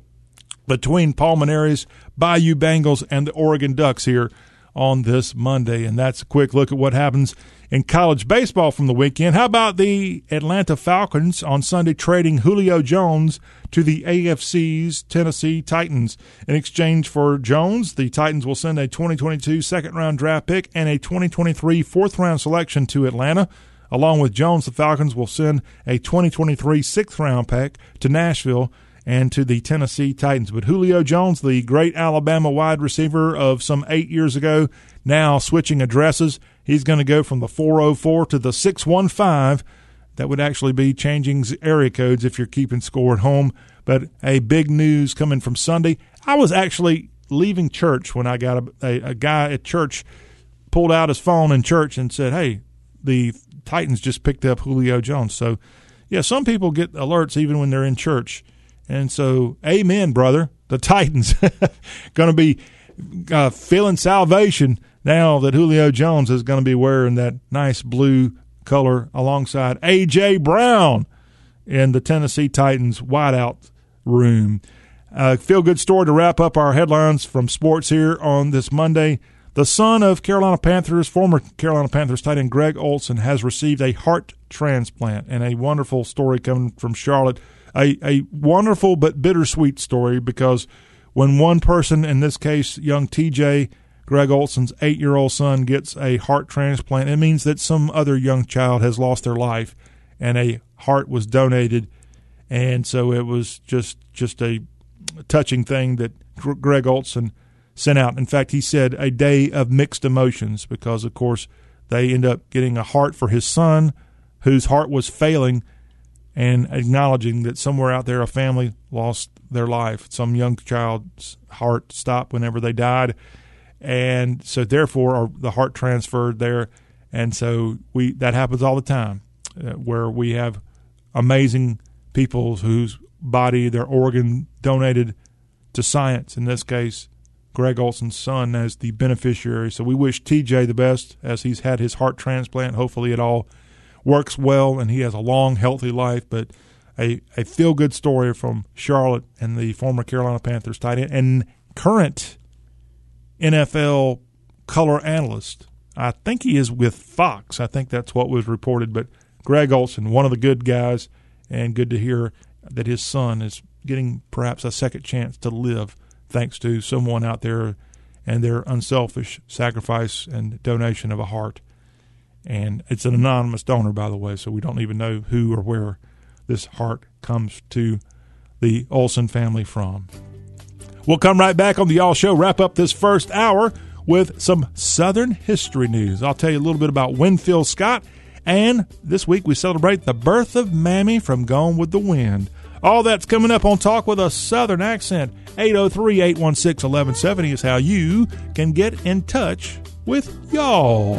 between Paul Bayou Bengals and the Oregon Ducks here on this Monday. And that's a quick look at what happens in college baseball from the weekend. How about the Atlanta Falcons on Sunday trading Julio Jones to the AFC's Tennessee Titans? In exchange for Jones, the Titans will send a 2022 second round draft pick and a 2023 fourth round selection to Atlanta. Along with Jones, the Falcons will send a 2023 sixth round pick to Nashville and to the Tennessee Titans. But Julio Jones, the great Alabama wide receiver of some eight years ago, now switching addresses. He's going to go from the 404 to the 615. That would actually be changing area codes if you're keeping score at home. But a big news coming from Sunday. I was actually leaving church when I got a, a, a guy at church pulled out his phone in church and said, Hey, the Titans just picked up Julio Jones. So, yeah, some people get alerts even when they're in church. And so, amen, brother. The Titans going to be uh, feeling salvation now that Julio Jones is going to be wearing that nice blue color alongside A.J. Brown in the Tennessee Titans wideout room. Uh, feel good story to wrap up our headlines from sports here on this Monday. The son of Carolina Panthers, former Carolina Panthers tight end Greg Olsen, has received a heart transplant, and a wonderful story coming from Charlotte. A, a wonderful but bittersweet story because when one person, in this case, young TJ, Greg Olsen's eight year old son, gets a heart transplant, it means that some other young child has lost their life and a heart was donated. And so it was just just a touching thing that Greg Olsen sent out. In fact, he said a day of mixed emotions because, of course, they end up getting a heart for his son whose heart was failing and acknowledging that somewhere out there a family lost their life. Some young child's heart stopped whenever they died. And so therefore the heart transferred there. And so we that happens all the time uh, where we have amazing people whose body, their organ donated to science, in this case, Greg Olsen's son as the beneficiary. So we wish TJ the best as he's had his heart transplant. Hopefully it all works well and he has a long, healthy life. But a, a feel good story from Charlotte and the former Carolina Panthers tight end and current NFL color analyst. I think he is with Fox. I think that's what was reported. But Greg Olsen, one of the good guys, and good to hear that his son is getting perhaps a second chance to live thanks to someone out there and their unselfish sacrifice and donation of a heart. And it's an anonymous donor, by the way, so we don't even know who or where this heart comes to the Olsen family from. We'll come right back on the Y'all Show, wrap up this first hour with some Southern history news. I'll tell you a little bit about Winfield Scott, and this week we celebrate the birth of Mammy from Gone with the Wind. All that's coming up on Talk with a Southern Accent. 803 816 1170 is how you can get in touch with y'all.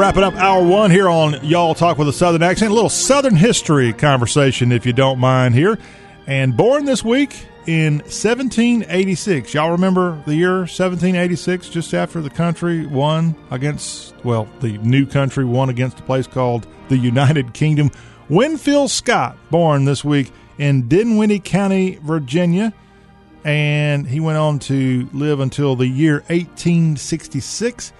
Wrapping up hour one here on Y'all Talk with a Southern Accent. A little Southern history conversation, if you don't mind, here. And born this week in 1786. Y'all remember the year 1786, just after the country won against, well, the new country won against a place called the United Kingdom. Winfield Scott, born this week in Dinwiddie County, Virginia. And he went on to live until the year 1866.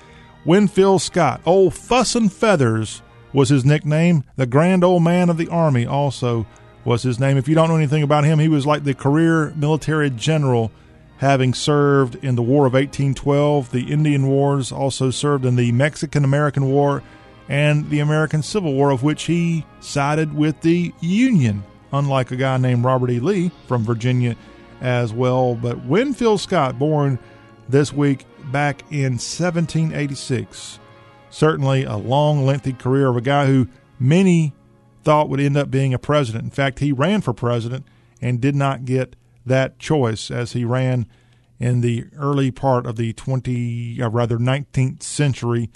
Winfield Scott, Old Fuss and Feathers was his nickname. The Grand Old Man of the Army also was his name. If you don't know anything about him, he was like the career military general, having served in the War of 1812, the Indian Wars, also served in the Mexican American War, and the American Civil War, of which he sided with the Union, unlike a guy named Robert E. Lee from Virginia as well. But Winfield Scott, born this week back in 1786, certainly a long, lengthy career of a guy who many thought would end up being a president. In fact, he ran for president and did not get that choice as he ran in the early part of the 20, uh, rather 19th century,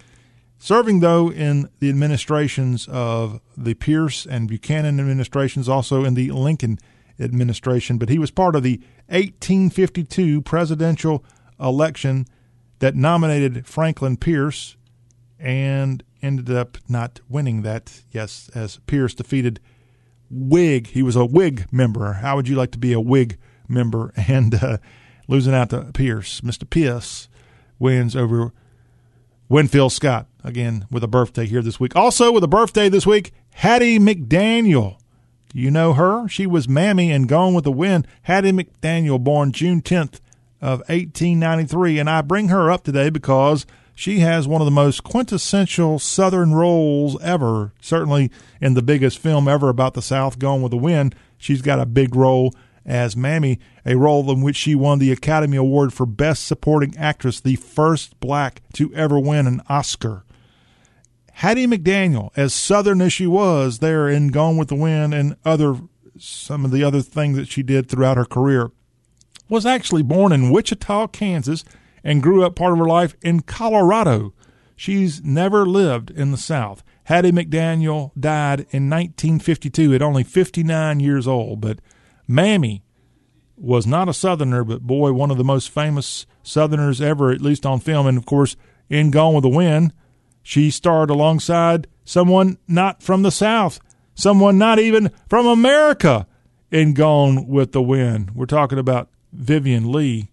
serving though in the administrations of the Pierce and Buchanan administrations, also in the Lincoln administration. But he was part of the 1852 presidential election that nominated Franklin Pierce and ended up not winning that. Yes, as Pierce defeated Whig. He was a Whig member. How would you like to be a Whig member? And uh, losing out to Pierce. Mr. Pierce wins over Winfield Scott, again, with a birthday here this week. Also, with a birthday this week, Hattie McDaniel. Do you know her? She was Mammy and Gone with the Wind. Hattie McDaniel, born June 10th of 1893. And I bring her up today because – she has one of the most quintessential Southern roles ever. Certainly in the biggest film ever about the South, Gone with the Wind, she's got a big role as Mammy, a role in which she won the Academy Award for Best Supporting Actress, the first black to ever win an Oscar. Hattie McDaniel, as Southern as she was there in Gone with the Wind and other some of the other things that she did throughout her career, was actually born in Wichita, Kansas and grew up part of her life in Colorado. She's never lived in the South. Hattie McDaniel died in 1952 at only 59 years old, but Mammy was not a Southerner, but boy, one of the most famous Southerners ever, at least on film. And of course, in Gone with the Wind, she starred alongside someone not from the South, someone not even from America in Gone with the Wind. We're talking about Vivien Leigh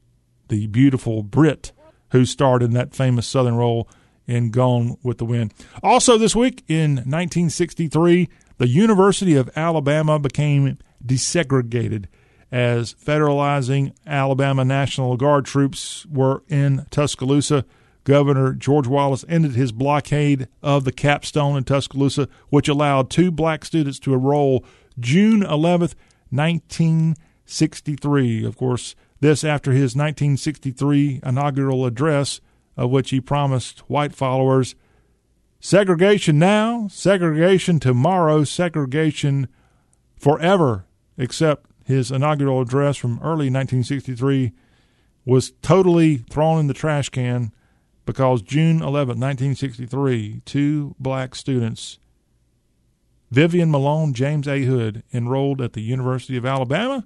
the beautiful Brit who starred in that famous Southern role in Gone with the Wind. Also, this week in 1963, the University of Alabama became desegregated as federalizing Alabama National Guard troops were in Tuscaloosa. Governor George Wallace ended his blockade of the capstone in Tuscaloosa, which allowed two black students to enroll June 11th, 1963. Of course, this after his 1963 inaugural address, of which he promised white followers segregation now, segregation tomorrow, segregation forever, except his inaugural address from early 1963 was totally thrown in the trash can because June 11, 1963, two black students, Vivian Malone, James A. Hood, enrolled at the University of Alabama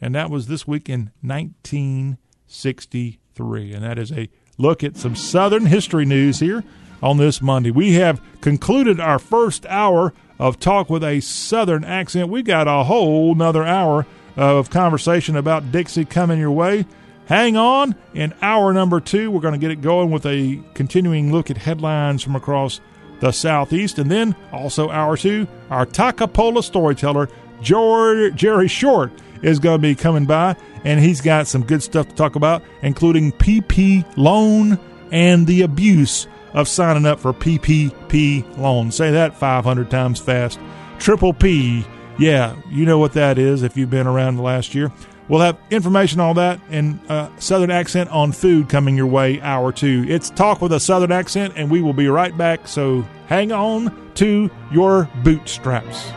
and that was this week in 1963. And that is a look at some Southern history news here on this Monday. We have concluded our first hour of talk with a Southern accent. We got a whole nother hour of conversation about Dixie coming your way. Hang on. In hour number two, we're going to get it going with a continuing look at headlines from across the Southeast. And then also hour two, our Takapola storyteller, George, Jerry Short is going to be coming by, and he's got some good stuff to talk about, including PP loan and the abuse of signing up for PPP loan. Say that 500 times fast. Triple P. Yeah, you know what that is if you've been around the last year. We'll have information on that and uh, Southern accent on food coming your way, hour two. It's Talk with a Southern accent, and we will be right back. So hang on to your bootstraps.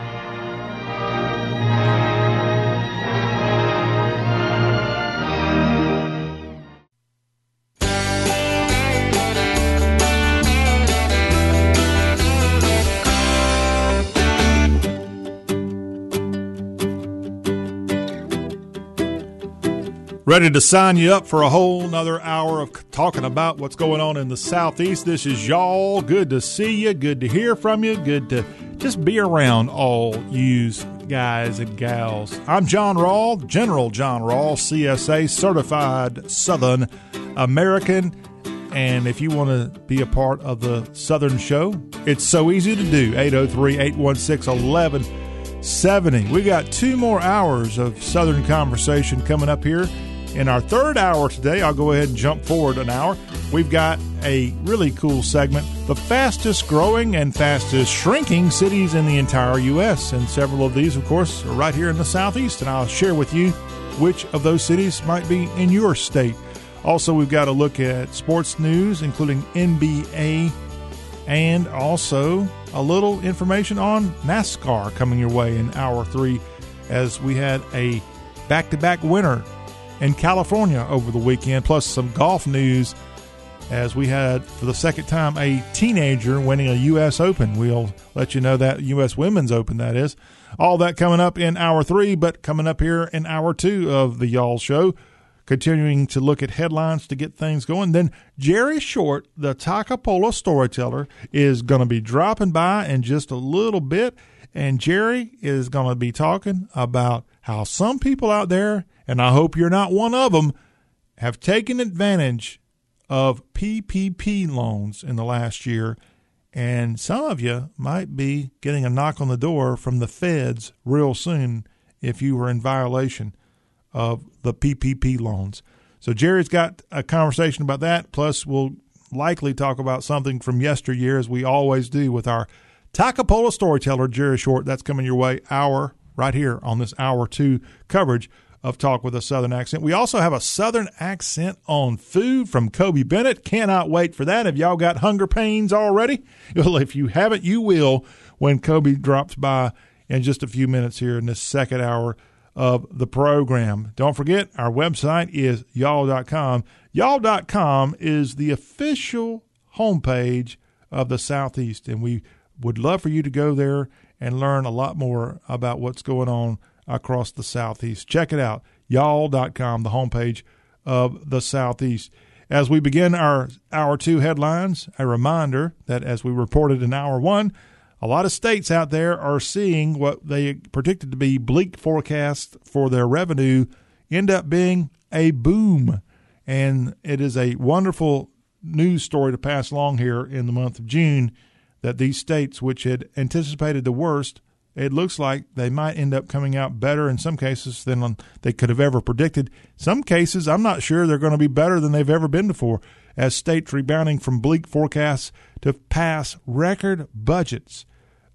Ready to sign you up for a whole nother hour of talking about what's going on in the Southeast. This is y'all. Good to see you. Good to hear from you. Good to just be around all yous guys and gals. I'm John Rawl, General John Rawl, CSA, certified Southern American. And if you want to be a part of the Southern Show, it's so easy to do. 803 816 1170. We got two more hours of Southern conversation coming up here in our third hour today, I'll go ahead and jump forward an hour. We've got a really cool segment the fastest growing and fastest shrinking cities in the entire U.S. And several of these, of course, are right here in the Southeast. And I'll share with you which of those cities might be in your state. Also, we've got to look at sports news, including NBA, and also a little information on NASCAR coming your way in hour three, as we had a back to back winner in California over the weekend, plus some golf news as we had for the second time a teenager winning a U.S. Open. We'll let you know that U.S. Women's Open, that is. All that coming up in hour three, but coming up here in hour two of the Y'all Show. Continuing to look at headlines to get things going. Then Jerry Short, the Takapola storyteller, is going to be dropping by in just a little bit. And Jerry is going to be talking about how some people out there, and I hope you're not one of them, have taken advantage of PPP loans in the last year. And some of you might be getting a knock on the door from the feds real soon if you were in violation of the PPP loans. So Jerry's got a conversation about that. Plus, we'll likely talk about something from yesteryear, as we always do with our Takapola storyteller, Jerry Short. That's coming your way hour right here on this hour two coverage of Talk with a Southern Accent. We also have a Southern accent on food from Kobe Bennett. Cannot wait for that. Have y'all got hunger pains already? Well, if you haven't, you will when Kobe drops by in just a few minutes here in this second hour of the program. Don't forget, our website is y'all.com. Y'all.com is the official homepage of the Southeast, and we would love for you to go there and learn a lot more about what's going on across the Southeast. Check it out, y'all.com, the homepage of the Southeast. As we begin our hour two headlines, a reminder that as we reported in hour one, a lot of states out there are seeing what they predicted to be bleak forecasts for their revenue end up being a boom. And it is a wonderful news story to pass along here in the month of June that these states, which had anticipated the worst, it looks like they might end up coming out better in some cases than they could have ever predicted. Some cases, I'm not sure they're going to be better than they've ever been before, as states rebounding from bleak forecasts to pass record budgets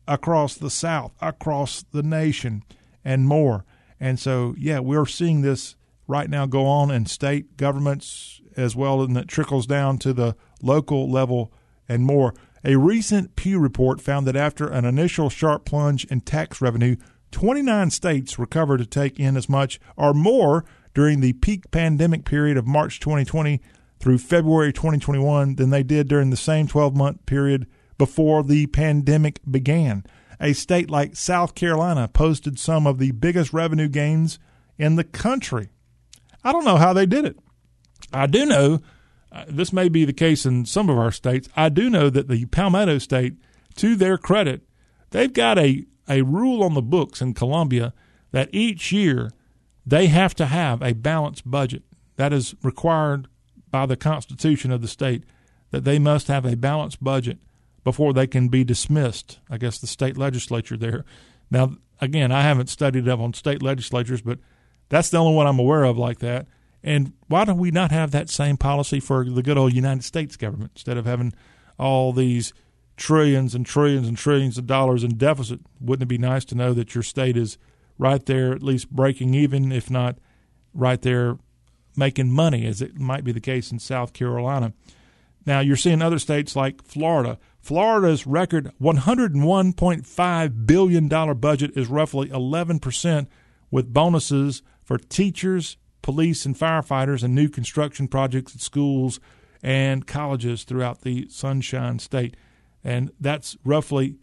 across the South, across the nation, and more. And so, yeah, we're seeing this right now go on in state governments as well, and it trickles down to the local level and more. A recent Pew report found that after an initial sharp plunge in tax revenue, 29 states recovered to take in as much or more during the peak pandemic period of March 2020 through February 2021 than they did during the same 12 month period before the pandemic began. A state like South Carolina posted some of the biggest revenue gains in the country. I don't know how they did it. I do know uh, this may be the case in some of our states. I do know that the Palmetto State, to their credit, they've got a, a rule on the books in Columbia that each year they have to have a balanced budget. That is required by the Constitution of the state that they must have a balanced budget before they can be dismissed. I guess the state legislature there. Now, again, I haven't studied up on state legislatures, but that's the only one I'm aware of like that. And why do we not have that same policy for the good old United States government instead of having all these trillions and trillions and trillions of dollars in deficit? Wouldn't it be nice to know that your state is right there, at least breaking even, if not right there making money, as it might be the case in South Carolina? Now, you're seeing other states like Florida. Florida's record $101.5 billion budget is roughly 11% with bonuses for teachers police and firefighters and new construction projects at schools and colleges throughout the Sunshine State. And that's roughly,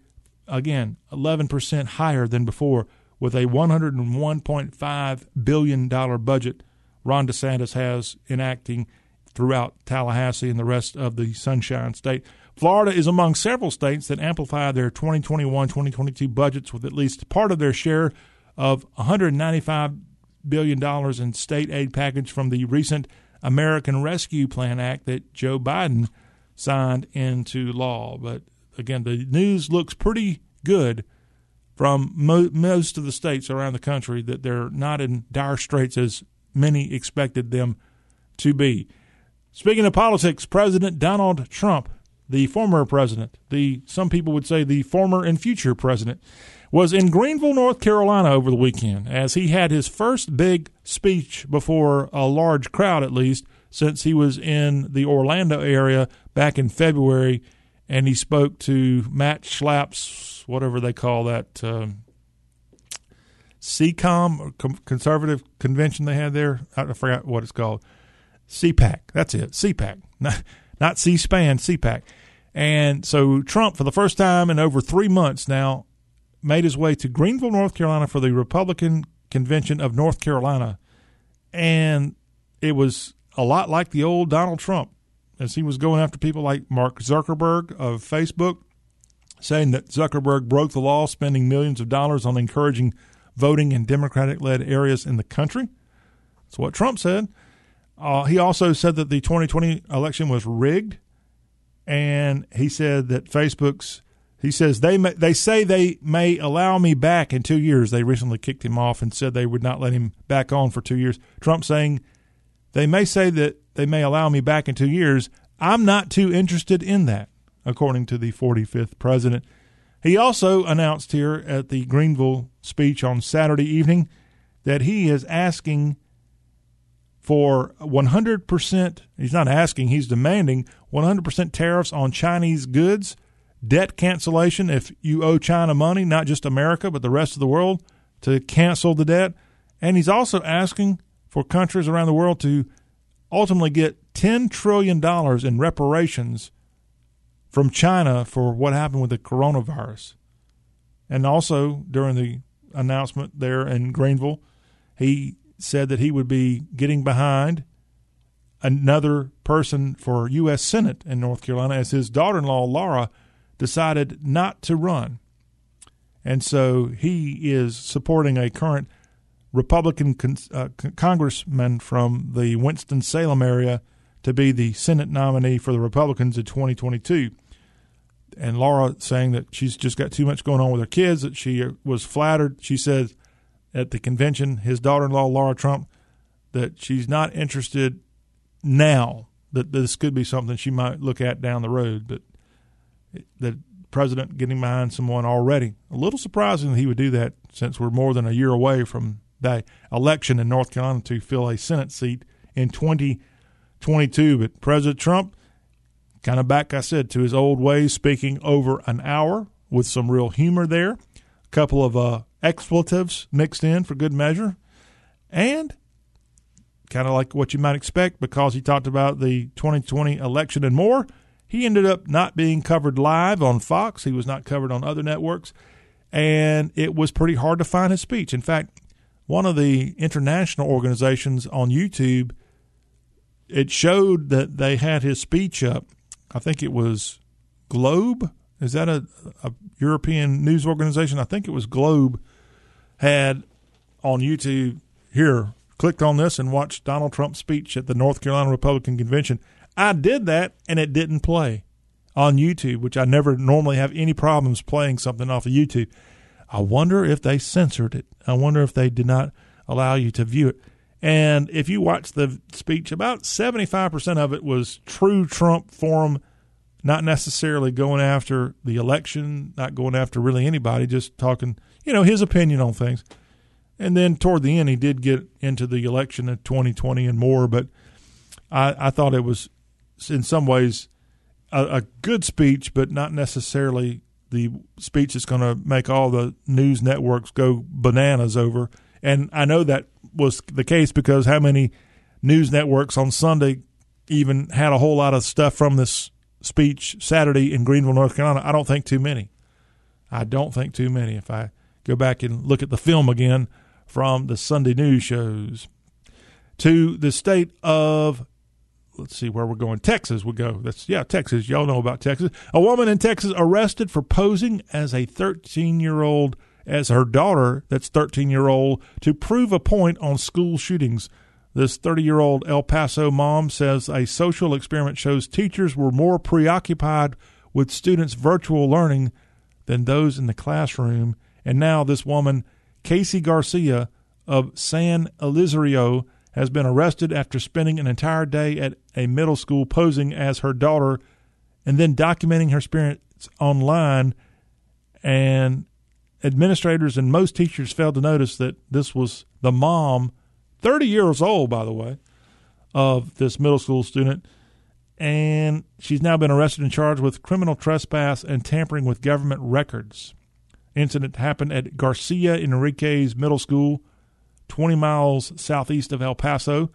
again, 11% higher than before with a $101.5 billion budget Ron DeSantis has enacting throughout Tallahassee and the rest of the Sunshine State. Florida is among several states that amplify their 2021 2022 budgets with at least part of their share of 195 billion dollars in state aid package from the recent American Rescue Plan Act that Joe Biden signed into law. But again, the news looks pretty good from mo- most of the states around the country that they're not in dire straits as many expected them to be. Speaking of politics, President Donald Trump, the former president, the some people would say the former and future president, was in Greenville, North Carolina over the weekend as he had his first big speech before a large crowd, at least, since he was in the Orlando area back in February. And he spoke to Matt Schlapp's, whatever they call that, um, CCOM, conservative convention they had there. I forgot what it's called. CPAC. That's it. CPAC. Not, not C SPAN, CPAC. And so Trump, for the first time in over three months now, made his way to Greenville, North Carolina for the Republican Convention of North Carolina. And it was a lot like the old Donald Trump as he was going after people like Mark Zuckerberg of Facebook, saying that Zuckerberg broke the law, spending millions of dollars on encouraging voting in Democratic led areas in the country. That's what Trump said. Uh, he also said that the 2020 election was rigged, and he said that Facebook's he says they may, they say they may allow me back in two years. They recently kicked him off and said they would not let him back on for two years. Trump saying they may say that they may allow me back in two years. I'm not too interested in that, according to the 45th president. He also announced here at the Greenville speech on Saturday evening that he is asking for 100%, he's not asking, he's demanding 100% tariffs on Chinese goods, debt cancellation if you owe China money, not just America, but the rest of the world, to cancel the debt. And he's also asking for countries around the world to ultimately get $10 trillion in reparations from China for what happened with the coronavirus. And also during the announcement there in Greenville, he said that he would be getting behind another person for U.S. Senate in North Carolina as his daughter in law, Laura, decided not to run. And so he is supporting a current Republican con- uh, congressman from the Winston-Salem area to be the Senate nominee for the Republicans in 2022. And Laura saying that she's just got too much going on with her kids, that she was flattered. She said at the convention, his daughter in law, Laura Trump, that she's not interested now, that this could be something she might look at down the road, but the president getting behind someone already. A little surprising that he would do that since we're more than a year away from that election in North Carolina to fill a Senate seat in 2022. But President Trump, kind of back, I said, to his old ways, speaking over an hour with some real humor there. A couple of uh, expletives mixed in for good measure. And kind of like what you might expect because he talked about the 2020 election and more. He ended up not being covered live on Fox. He was not covered on other networks. And it was pretty hard to find his speech. In fact, one of the international organizations on YouTube, it showed that they had his speech up. I think it was Globe. Is that a, a European news organization? I think it was Globe had on YouTube here, clicked on this and watched Donald Trump's speech at the North Carolina Republican Convention. I did that and it didn't play on YouTube, which I never normally have any problems playing something off of YouTube. I wonder if they censored it. I wonder if they did not allow you to view it. And if you watch the speech, about 75% of it was true Trump form, not necessarily going after the election, not going after really anybody, just talking – you know, his opinion on things. And then toward the end, he did get into the election of 2020 and more. But I, I thought it was, in some ways, a, a good speech, but not necessarily the speech that's going to make all the news networks go bananas over. And I know that was the case because how many news networks on Sunday even had a whole lot of stuff from this speech Saturday in Greenville, North Carolina? I don't think too many. I don't think too many. If I go back and look at the film again from the Sunday news shows. To the state of let's see where we're going. Texas we go. That's yeah, Texas. Y'all know about Texas. A woman in Texas arrested for posing as a 13-year-old as her daughter, that's 13-year-old, to prove a point on school shootings. This 30-year-old El Paso mom says a social experiment shows teachers were more preoccupied with students' virtual learning than those in the classroom and now this woman, Casey Garcia of San Elizario, has been arrested after spending an entire day at a middle school posing as her daughter and then documenting her experience online. And administrators and most teachers failed to notice that this was the mom, 30 years old, by the way, of this middle school student. And she's now been arrested and charged with criminal trespass and tampering with government records. Incident happened at Garcia Enriquez Middle School, 20 miles southeast of El Paso.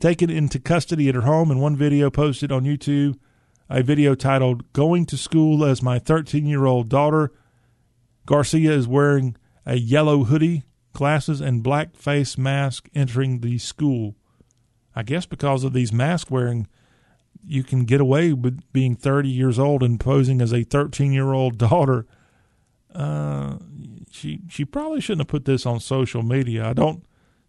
Taken into custody at her home in one video posted on YouTube, a video titled Going to School as My 13 Year Old Daughter. Garcia is wearing a yellow hoodie, glasses, and black face mask entering the school. I guess because of these mask wearing, you can get away with being 30 years old and posing as a 13 year old daughter. Uh, she she probably shouldn't have put this on social media. I don't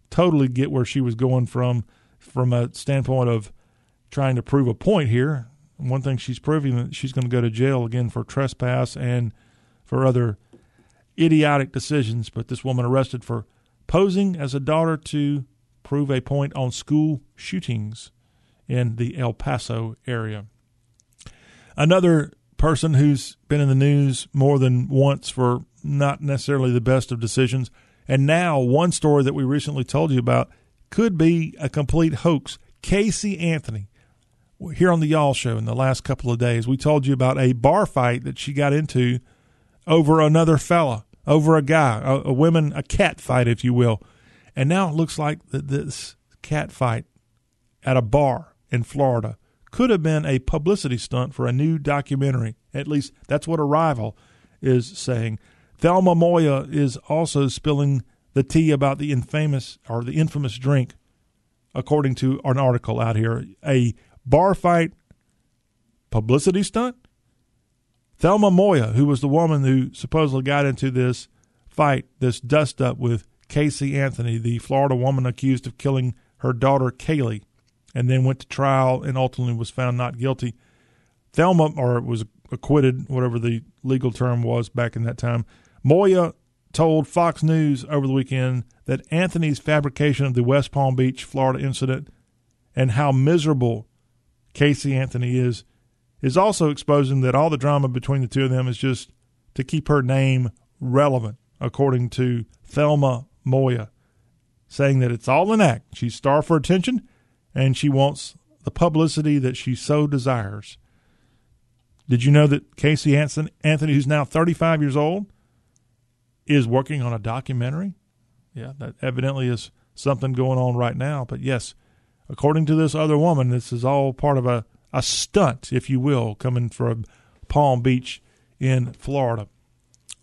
totally get where she was going from from a standpoint of trying to prove a point here. One thing she's proving that she's going to go to jail again for trespass and for other idiotic decisions. But this woman arrested for posing as a daughter to prove a point on school shootings in the El Paso area. Another person who's been in the news more than once for not necessarily the best of decisions. And now, one story that we recently told you about could be a complete hoax. Casey Anthony, here on the Y'all Show in the last couple of days, we told you about a bar fight that she got into over another fella, over a guy, a, a women, a cat fight, if you will. And now it looks like this cat fight at a bar in Florida could have been a publicity stunt for a new documentary. At least that's what Arrival is saying. Thelma Moya is also spilling the tea about the infamous or the infamous drink, according to an article out here. A bar fight publicity stunt? Thelma Moya, who was the woman who supposedly got into this fight, this dust up with Casey Anthony, the Florida woman accused of killing her daughter Caylee, and then went to trial and ultimately was found not guilty. Thelma, or was acquitted, whatever the legal term was back in that time. Moya told Fox News over the weekend that Anthony's fabrication of the West Palm Beach, Florida incident and how miserable Casey Anthony is is also exposing that all the drama between the two of them is just to keep her name relevant, according to Thelma Moya, saying that it's all an act. She's starved for attention and she wants the publicity that she so desires. Did you know that Casey Anthony, who's now 35 years old, is working on a documentary? Yeah, that evidently is something going on right now. But yes, according to this other woman, this is all part of a, a stunt, if you will, coming from Palm Beach in Florida.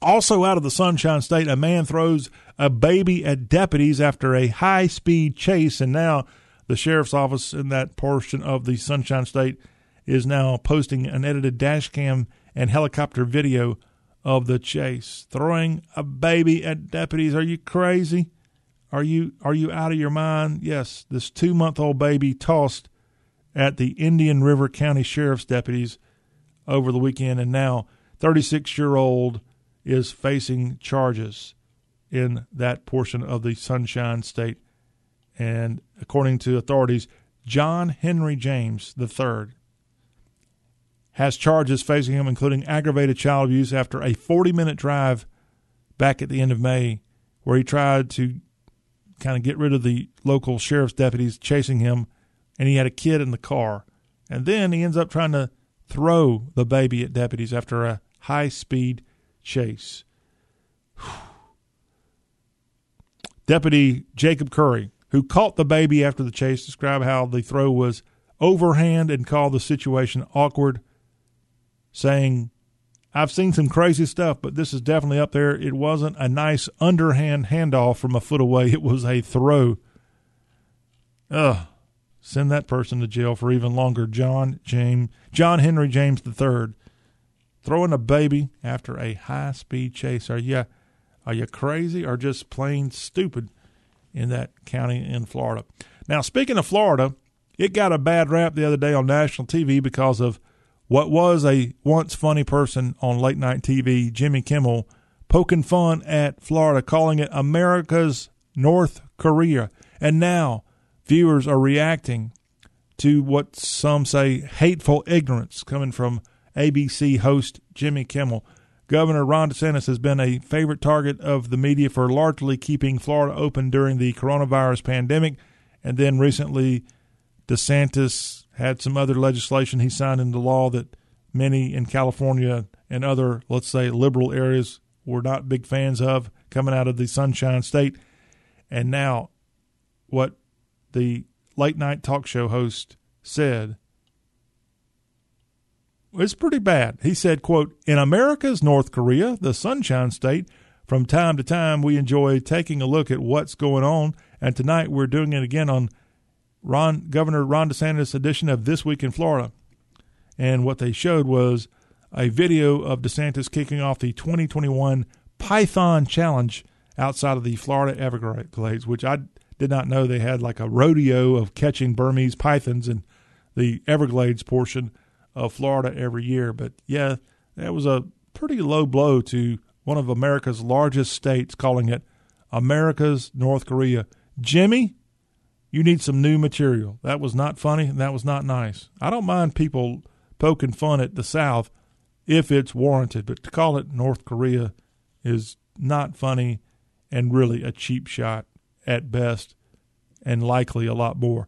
Also out of the Sunshine State, a man throws a baby at deputies after a high speed chase, and now the sheriff's office in that portion of the Sunshine State is now posting an edited dash cam and helicopter video of the chase. Throwing a baby at deputies. Are you crazy? Are you are you out of your mind? Yes, this two month old baby tossed at the Indian River County Sheriff's deputies over the weekend, and now 36 year old is facing charges in that portion of the Sunshine State. And according to authorities, John Henry James III has charges facing him, including aggravated child abuse after a 40 minute drive back at the end of May, where he tried to kind of get rid of the local sheriff's deputies chasing him, and he had a kid in the car. And then he ends up trying to throw the baby at deputies after a high speed chase. Deputy Jacob Curry, who caught the baby after the chase, described how the throw was overhand and called the situation awkward saying, I've seen some crazy stuff, but this is definitely up there. It wasn't a nice underhand handoff from a foot away, it was a throw. Ugh. Send that person to jail for even longer. John James John Henry James III throwing a baby after a high speed chase. Are you are you crazy or just plain stupid in that county in Florida? Now, speaking of Florida, it got a bad rap the other day on national TV because of what was a once funny person on late night TV, Jimmy Kimmel, poking fun at Florida, calling it America's North Korea. And now viewers are reacting to what some say hateful ignorance coming from ABC host Jimmy Kimmel. Governor Ron DeSantis has been a favorite target of the media for largely keeping Florida open during the coronavirus pandemic. And then recently, DeSantis had some other legislation he signed into law that many in California and other, let's say, liberal areas were not big fans of coming out of the Sunshine State. And now, what the late night talk show host said it's pretty bad. He said, quote, In America's North Korea, the Sunshine State, from time to time we enjoy taking a look at what's going on, and tonight we're doing it again on Ron Governor Ron DeSantis edition of This Week in Florida. And what they showed was a video of DeSantis kicking off the 2021 Python Challenge outside of the Florida Everglades, which I did not know they had like a rodeo of catching Burmese pythons in the Everglades portion of Florida every year. But yeah, that was a pretty low blow to one of America's largest states, calling it America's North Korea. Jimmy, you need some new material. That was not funny and that was not nice. I don't mind people poking fun at the South if it's warranted, but to call it North Korea is not funny and really a cheap shot at best and likely a lot more.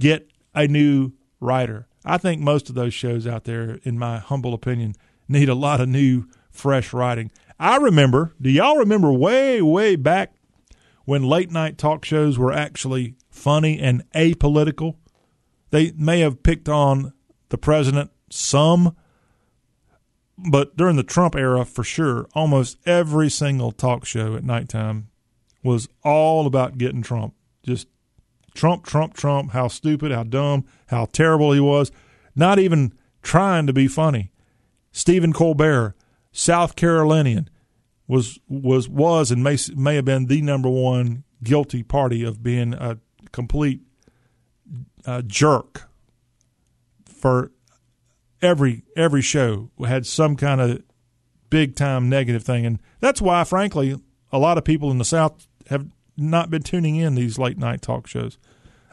Get a new writer. I think most of those shows out there, in my humble opinion, need a lot of new, fresh writing. I remember, do y'all remember way, way back when late night talk shows were actually funny and apolitical? They may have picked on the president some, but during the Trump era, for sure, almost every single talk show at nighttime was all about getting Trump. Just Trump, Trump, Trump, how stupid, how dumb, how terrible he was, not even trying to be funny. Stephen Colbert, South Carolinian, was was was and may may have been the number one guilty party of being a complete uh, jerk for every every show had some kind of big time negative thing, and that's why, frankly, a lot of people in the South have not been tuning in these late night talk shows.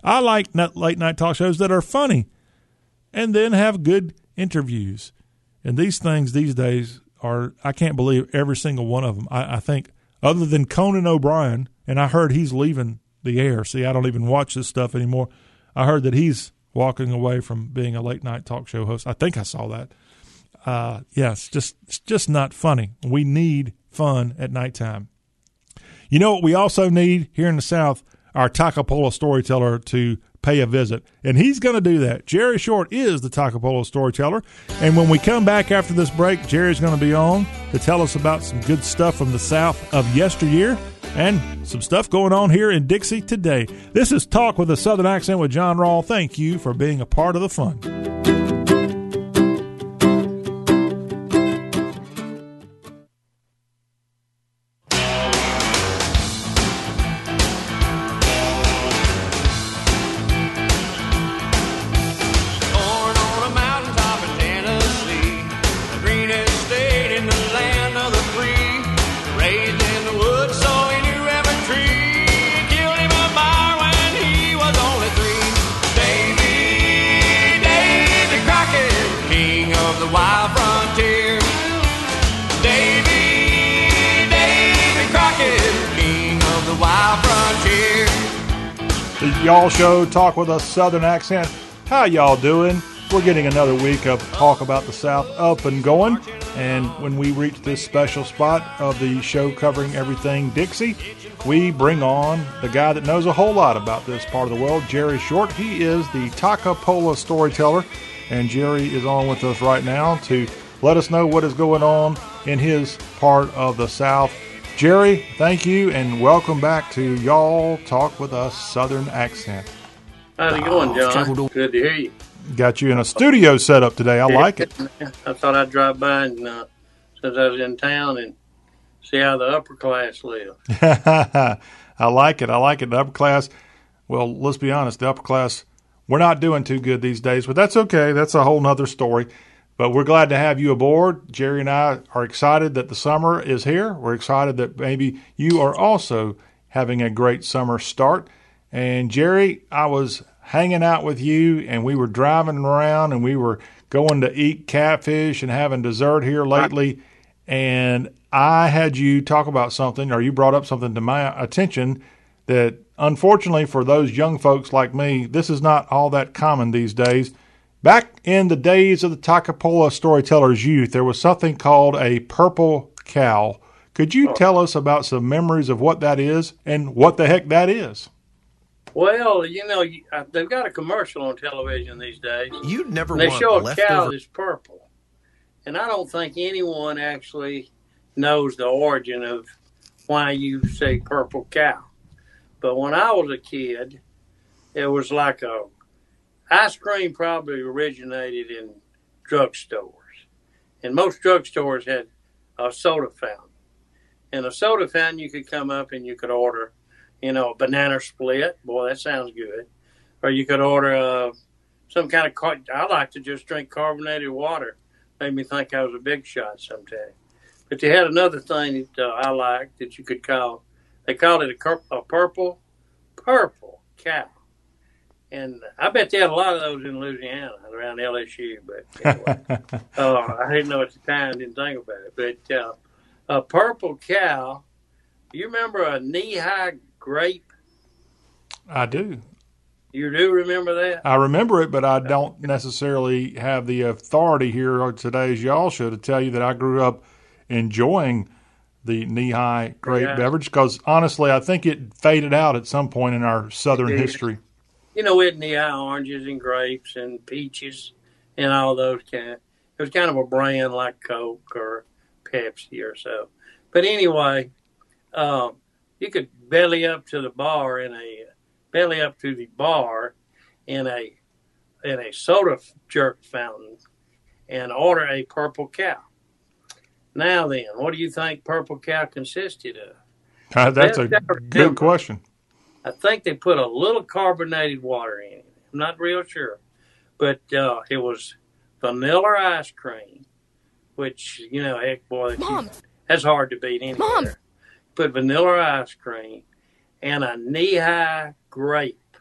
I like late night talk shows that are funny and then have good interviews. And these things these days are, I can't believe every single one of them. I, I think, other than Conan O'Brien, and I heard he's leaving the air. See, I don't even watch this stuff anymore. I heard that he's walking away from being a late night talk show host. I think I saw that. Uh, yeah, it's just it's just not funny. We need fun at nighttime. You know what we also need here in the South? Our Takapola storyteller to pay a visit. And he's going to do that. Jerry Short is the Takapola storyteller. And when we come back after this break, Jerry's going to be on to tell us about some good stuff from the South of yesteryear and some stuff going on here in Dixie today. This is Talk with a Southern Accent with John Rawl. Thank you for being a part of the fun. Y'all Show, talk with a Southern accent. How y'all doing? We're getting another week of Talk About the South up and going. And when we reach this special spot of the show covering everything Dixie, we bring on the guy that knows a whole lot about this part of the world, Jerry Short. He is the Takapola storyteller. And Jerry is on with us right now to let us know what is going on in his part of the South Jerry, thank you, and welcome back to Y'all Talk with a Southern Accent. How's it going, John? Good to hear you. Got you in a studio setup today. I like it. I thought I'd drive by and, uh, since I was in town and see how the upper class live. I like it. I like it. The upper class, well, let's be honest, the upper class, we're not doing too good these days, but that's okay. That's a whole nother story. But we're glad to have you aboard. Jerry and I are excited that the summer is here. We're excited that maybe you are also having a great summer start. And Jerry, I was hanging out with you and we were driving around and we were going to eat catfish and having dessert here lately, and I had you talk about something, or you brought up something to my attention that unfortunately for those young folks like me, this is not all that common these days. Back in the days of the Takapola storyteller's youth, there was something called a purple cow. Could you tell us about some memories of what that is and what the heck that is? Well, you know, uh, they've got a commercial on television these days. You'd never and they want show a leftover. cow that's purple, and I don't think anyone actually knows the origin of why you say purple cow. But when I was a kid, it was like a ice cream probably originated in drugstores, and most drugstores had a soda fountain. And a soda fountain, you could come up and you could order, you know, a banana split. Boy, that sounds good. Or you could order uh, some kind of. Car- I like to just drink carbonated water. Made me think I was a big shot sometime. But you had another thing that uh, I liked that you could call. They called it a, cur- a purple, purple cow. And I bet they had a lot of those in Louisiana around LSU. But anyway, uh, I didn't know at the time, didn't think about it. But uh, a purple cow. You remember a Nehi grape? I do. You do remember that? I remember it, but I don't necessarily have the authority here today, as y'all should, to tell you that I grew up enjoying the Nehi grape Yeah. beverage because honestly, I think it faded out at some point in our Southern history. You know, we had oranges and grapes and peaches and all those kind. It was kind of a brand like Coke or Pepsi or so. But anyway, um, you could belly up to the bar in a belly up to the bar in a in a soda jerk fountain and order a purple cow. Now then, what do you think purple cow consisted of? Uh, that's a good question. I think they put a little carbonated water in it. I'm not real sure, but uh, it was vanilla ice cream, which you know, heck, boy, Mom. that's hard to beat anywhere. Mom. Put vanilla ice cream and a Nehi grape,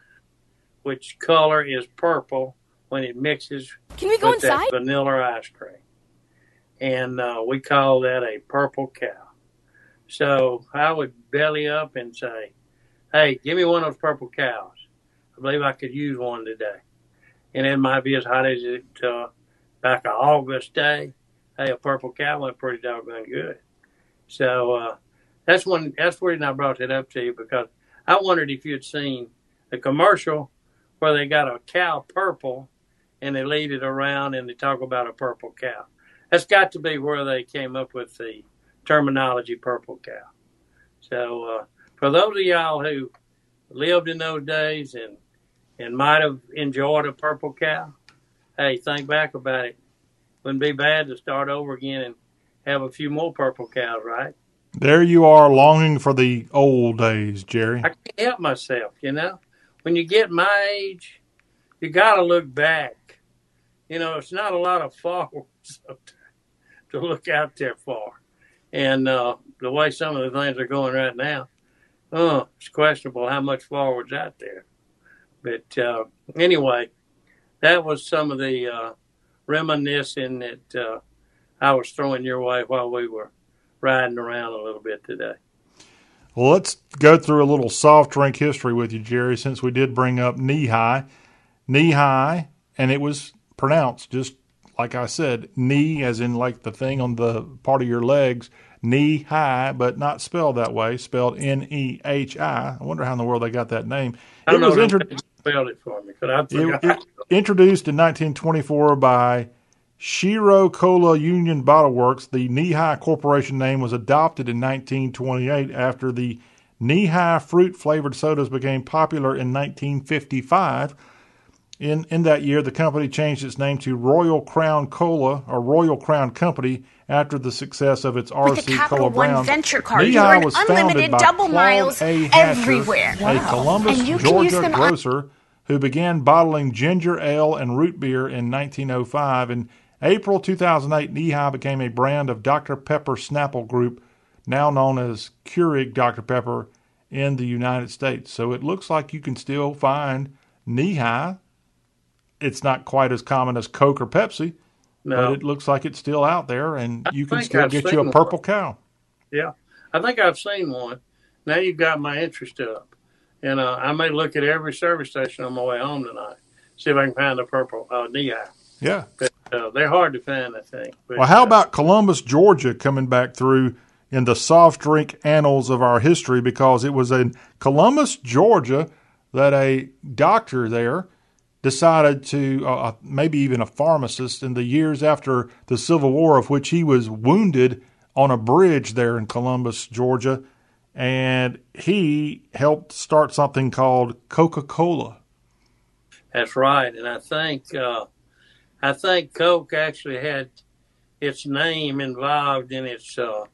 which color is purple when it mixes Can we go inside? vanilla ice cream, and uh, we call that a purple cow. So I would belly up and say, "Hey, give me one of those purple cows. I believe I could use one today." And it might be as hot as it uh, back a August day. Hey, a purple cow went pretty doggone good. So uh, that's when that's the reason I brought that up to you because I wondered if you'd seen the commercial where they got a cow purple and they lead it around and they talk about a purple cow. That's got to be where they came up with the terminology purple cow. So uh, for those of y'all who lived in those days and and might have enjoyed a purple cow, hey, think back about it. Wouldn't be bad to start over again and have a few more purple cows, right? There you are, longing for the old days, Jerry. I can't help myself, you know. When you get my age, you got to look back. You know, it's not a lot of forward to look out there for. And uh, the way some of the things are going right now, oh, it's questionable how much forward's out there. But uh, anyway, that was some of the uh, reminiscing that uh, I was throwing your way while we were riding around a little bit today. Well, let's go through a little soft drink history with you, Jerry, since we did bring up Nehi. Knee high, and it was pronounced just like I said, knee as in like the thing on the part of your legs, knee high, but not spelled that way, spelled N E H I. I wonder how in the world they got that name. I It was if intro- spelled it for me, I it, it- introduced in 1924 by Chero-Cola Union Bottle Works. The Nehi Corporation name was adopted in 1928 after the Nehi fruit flavored sodas became popular in 1955. In, in that year, the company changed its name to Royal Crown Cola or Royal Crown Company after the success of its With RC the Capital Cola One Brown. Venture card, you earn was founded unlimited by double Claude miles A. Hatcher, everywhere. a Columbus, And you can use Georgia them on- grocer who began bottling ginger ale and root beer in 1905. In April 2008, Nehi became a brand of Dr. Pepper Snapple Group, now known as Keurig Dr. Pepper in the United States. So it looks like you can still find Nehi it's not quite as common as Coke or Pepsi, No, but it looks like it's still out there, and I you can still I've get you a one. purple cow. yeah, I think I've seen one. Now you've got my interest up, and uh, I may look at every service station on my way home tonight, see if I can find a purple uh, DI. Yeah. But uh, they're hard to find, I think. But, Well, how uh, about Columbus, Georgia, coming back through in the soft drink annals of our history? Because it was in Columbus, Georgia, that a doctor there decided to, uh, maybe even a pharmacist, in the years after the Civil War, of which he was wounded on a bridge there in Columbus, Georgia, and he helped start something called Coca Cola. That's right, and I think uh, I think Coke actually had its name involved in its uh,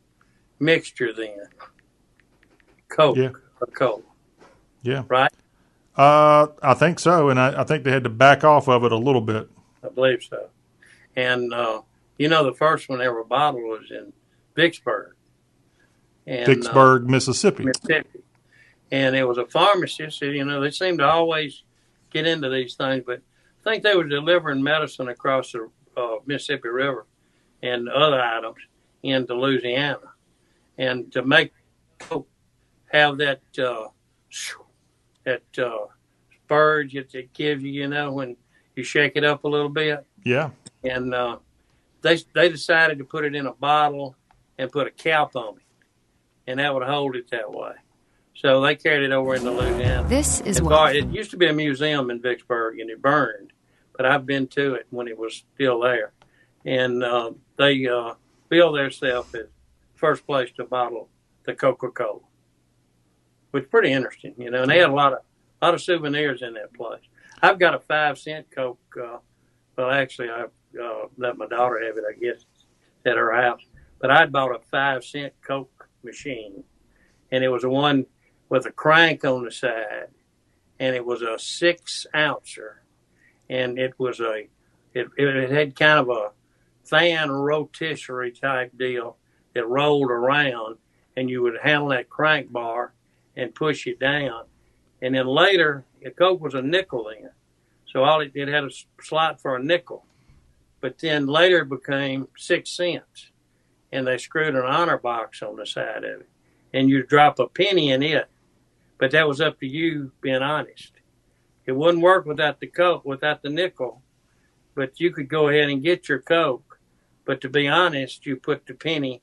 mixture then. Coke, Yeah. or Coke, Yeah. right? Uh, I think so, and I, I think they had to back off of it a little bit. I believe so. And uh, you know, the first one ever bottled was in Vicksburg, and, uh, Vicksburg, Mississippi. Mississippi. And it was a pharmacist. You know, they seem to always get into these things, but I think they were delivering medicine across the uh, Mississippi River and other items into Louisiana. And to make have that uh, that uh, spurge that it gives you, you know, when you shake it up a little bit, Yeah. and uh, they they decided to put it in a bottle and put a cap on it, and that would hold it that way. So they carried it over into Louisiana. This is And what it used to be a museum in Vicksburg, and it burned, but I've been to it when it was still there, and uh, they uh, billed themselves as first place to bottle the Coca Cola, which is pretty interesting, you know. And they had a lot of lot of souvenirs in that place. I've got a five cent Coke. Uh, well, actually, I uh, let my daughter have it, I guess, at her house. But I'd bought a five cent Coke machine, and it was a one with a crank on the side, and it was a six ouncer, and it was a it, it had kind of a fan rotisserie type deal that rolled around, and you would handle that crank bar and push it down, and then later the Coke was a nickel then, so all it, it had a slot for a nickel, but then later it became six cents, and they screwed an honor box on the side of it, and you drop a penny in it, but that was up to you being honest. It wouldn't work without the Coke, without the nickel, but you could go ahead and get your Coke, but to be honest, you put the penny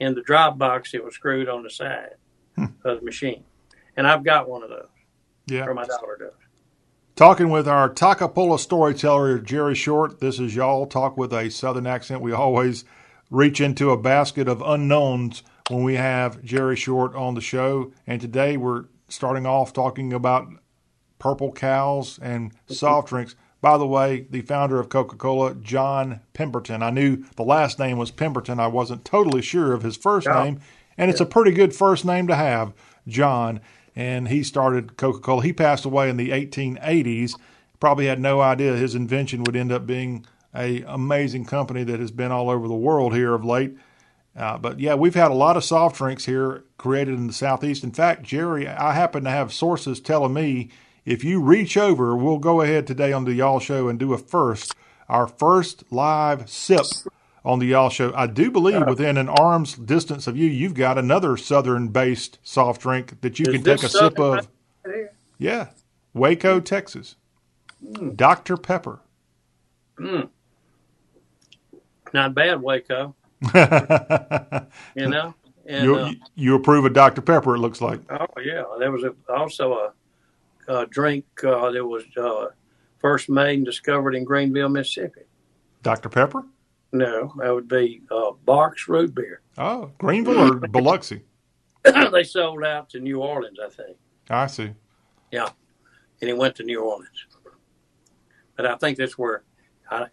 in the drop box that was screwed on the side Hmm. of the machine, and I've got one of those, Yeah. or my daughter does. Talking with our Takapola storyteller, Jerry Short. This is y'all talk with a southern accent. We always reach into a basket of unknowns when we have Jerry Short on the show. And today we're starting off talking about purple cows and soft drinks. By the way, the founder of Coca Cola, John Pemberton. I knew the last name was Pemberton. I wasn't totally sure of his first Yeah. name. And it's a pretty good first name to have, John. And he started Coca Cola. He passed away in the 1880s. Probably had no idea his invention would end up being a amazing company that has been all over the world here of late. Uh, but yeah, we've had a lot of soft drinks here created in the southeast. In fact, Jerry, I happen to have sources telling me if you reach over, we'll go ahead today on the Y'all Show and do a first, our first live sip on the Y'all Show. I do believe within an arm's distance of you, you've got another southern-based soft drink that you Is can take a this sip of. right? Yeah, Waco, Texas. Dr. Pepper. Not bad, Waco. You know, and you, uh, you approve of Dr. Pepper, it looks like. oh yeah, there was a, also a, a drink uh, that was uh, first made and discovered in Greenville, Mississippi. Dr. Pepper? No, that would be uh, Barq's root beer. Oh, Greenville or Biloxi? they sold out to New Orleans, I think, I see. Yeah, and it went to New Orleans. But I think that's where I,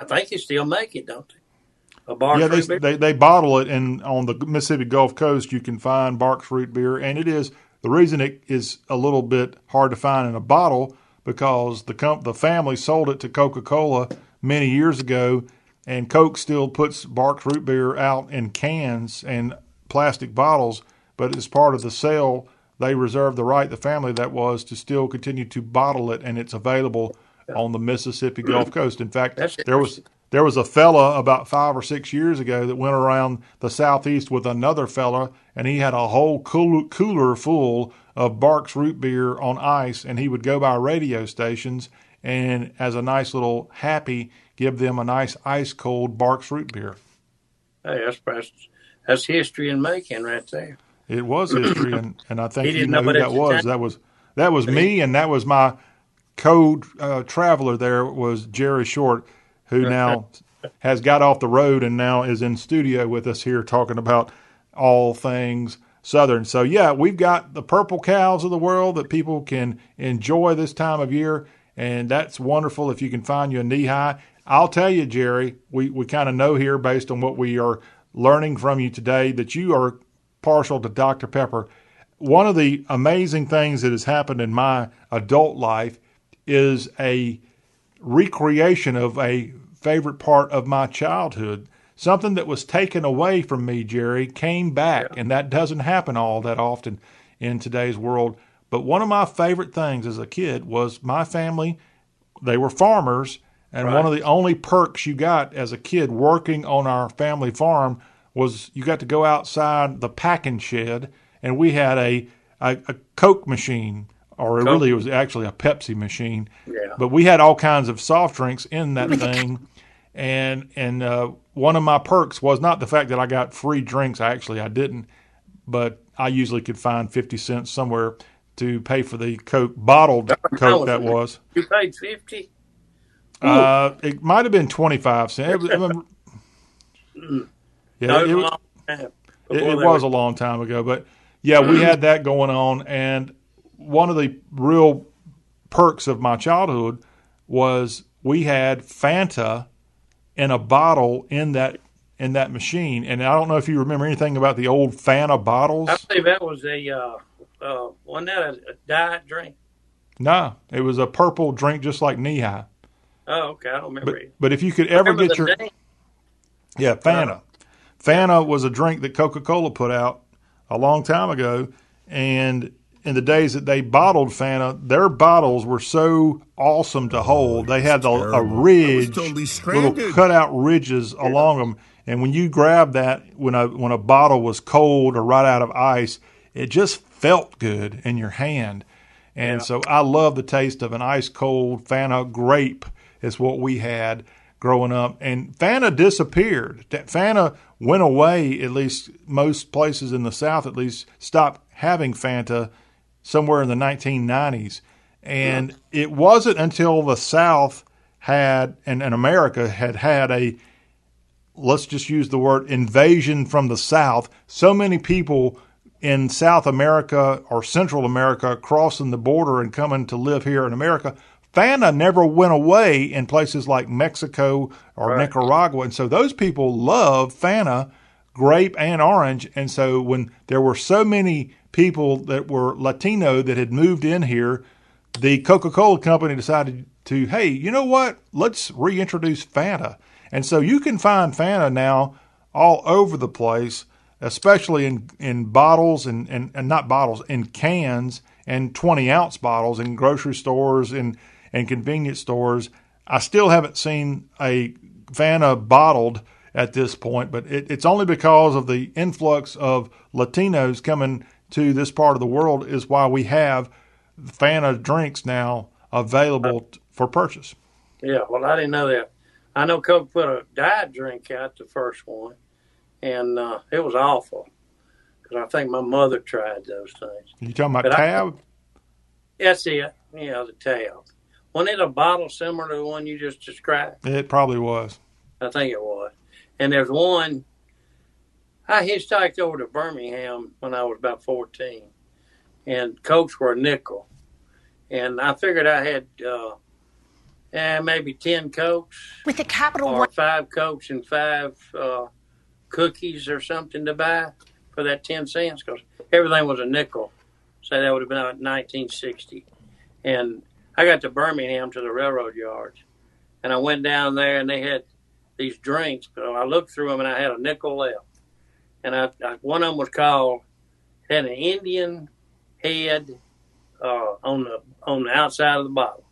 I think they still make it, don't they? A Barq's yeah, root they, beer. they they bottle it, and on the Mississippi Gulf Coast, you can find Barq's root beer, and it is the reason it is a little bit hard to find in a bottle because the comp- the family sold it to Coca Cola many years ago, and Coke still puts Barq's root beer out in cans and plastic bottles, but as part of the sale, they reserved the right, the family that was, to still continue to bottle it, and it's available on the Mississippi Gulf Coast. In fact, there was there was a fella about five or six years ago that went around the southeast with another fella, and he had a whole cool, cooler full of Barq's root beer on ice, and he would go by radio stations and, as a nice little happy, give them a nice ice cold Barq's root beer. Hey, that's, that's that's history in making right there. It was history, and, and I think He you didn't know know who that was. time. That was that was me, and that was my co uh, traveler. There was Jerry Short, who now has got off the road and now is in studio with us here talking about all things Southern. So yeah, we've got the purple cows of the world that people can enjoy this time of year, and that's wonderful if you can find you a Nehi. I'll tell you, Jerry, we, we kind of know here based on what we are learning from you today that you are partial to Dr. Pepper. One of the amazing things that has happened in my adult life is a recreation of a favorite part of my childhood. Something that was taken away from me, Jerry, came back, and that doesn't happen all that often in today's world. But one of my favorite things as a kid was my family, they were farmers, and one of the only perks you got as a kid working on our family farm was you got to go outside the packing shed, and we had a a, a Coke machine, or it Coke. really was actually a Pepsi machine. Yeah. But we had all kinds of soft drinks in that thing, and and uh, one of my perks was not the fact that I got free drinks. Actually, I didn't, but I usually could find fifty cents somewhere to pay for the Coke bottled Coke that was. You paid fifty. Uh, it might have been twenty five cents. It was, yeah, it, was- it, it was a long time ago, but yeah, we had that going on, and one of the real perks of my childhood was we had Fanta in a bottle in that in that machine, and I don't know if you remember anything about the old Fanta bottles. I believe that was a uh, uh, wasn't that a, a diet drink? No, it was a purple drink just like Nehi. Oh, okay, I don't remember But but if you could ever get your name? Yeah, Fanta. Fanta was a drink that Coca Cola put out a long time ago. And in the days that they bottled Fanta, their bottles were so awesome to hold. They had a, a terrible. I was ridge, totally little stranded. cutout ridges along them. And when you grabbed that, when a when a bottle was cold or right out of ice, it just felt good in your hand. And so I love the taste of an ice cold Fanta grape is what we had growing up. And Fanta disappeared. That Fanta went away, at least most places in the South at least stopped having Fanta somewhere in the 1990s. And it wasn't until the South had, and, and America had had a, let's just use the word invasion from the South. So many people in South America or Central America crossing the border and coming to live here in America. Fanta never went away in places like Mexico or Right. Nicaragua. And so those people love Fanta, grape and orange. And so when there were so many people that were Latino that had moved in here, the Coca Cola company decided to, hey, you know what? Let's reintroduce Fanta. And so you can find Fanta now all over the place, especially in, in bottles and, and, and not bottles, in cans and 20 ounce bottles in grocery stores and, and convenience stores. I still haven't seen a Fanta bottled at this point, but it, it's only because of the influx of Latinos coming to this part of the world is why we have Fanta drinks now available t- for purchase. Yeah, well, I didn't know that. I know Coke put a diet drink out, the first one, and uh, it was awful because I think my mother tried those things. You talking about But I- Tab? That's it. Yeah, the tab. Wasn't it a bottle similar to the one you just described? it probably was. I think it was. And there's one. I hitchhiked over to Birmingham when I was about 14, and Cokes were a nickel. And I figured I had uh, eh, maybe 10 Cokes With a capital or one. five Cokes and five uh, cookies or something to buy for that 10 cents because everything was a nickel. So that would have been about 1960. And I got to Birmingham to the railroad yards, and I went down there and they had these drinks. But I looked through them and I had a nickel left. And I, I one of them was called had an Indian head uh, on the on the outside of the bottle,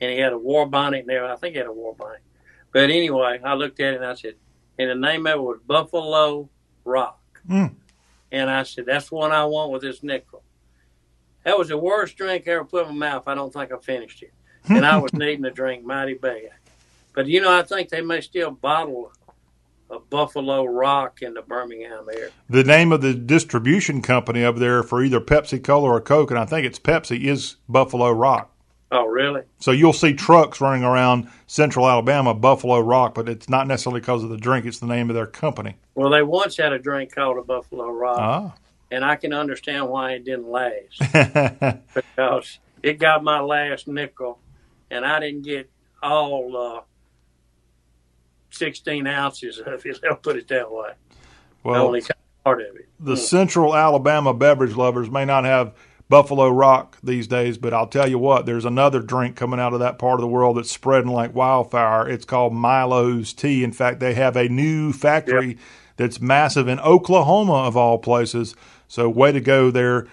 and he had a war bonnet there. I think he had a war bonnet. But anyway, I looked at it and I said, and the name of it was Buffalo Rock. Mm. And I said, that's the one I want with this nickel. That was the worst drink I ever put in my mouth. I don't think I finished it. And I was needing a drink mighty bad. But, you know, I think they may still bottle a Buffalo Rock in the Birmingham area. The name of the distribution company over there for either Pepsi Cola or Coke, and I think it's Pepsi, is Buffalo Rock. Oh, really? So you'll see trucks running around central Alabama, Buffalo Rock, but it's not necessarily because of the drink, it's the name of their company. Well, they once had a drink called a Buffalo Rock, Ah. And I can understand why it didn't last because it got my last nickel, and I didn't get all uh, 16 ounces of it. I'll put it that way. Well, only part of it. the central Alabama beverage lovers may not have Buffalo Rock these days, but I'll tell you what, there's another drink coming out of that part of the world that's spreading like wildfire. It's called Milo's Tea. In fact, they have a new factory that's massive in Oklahoma, of all places. So, way to go there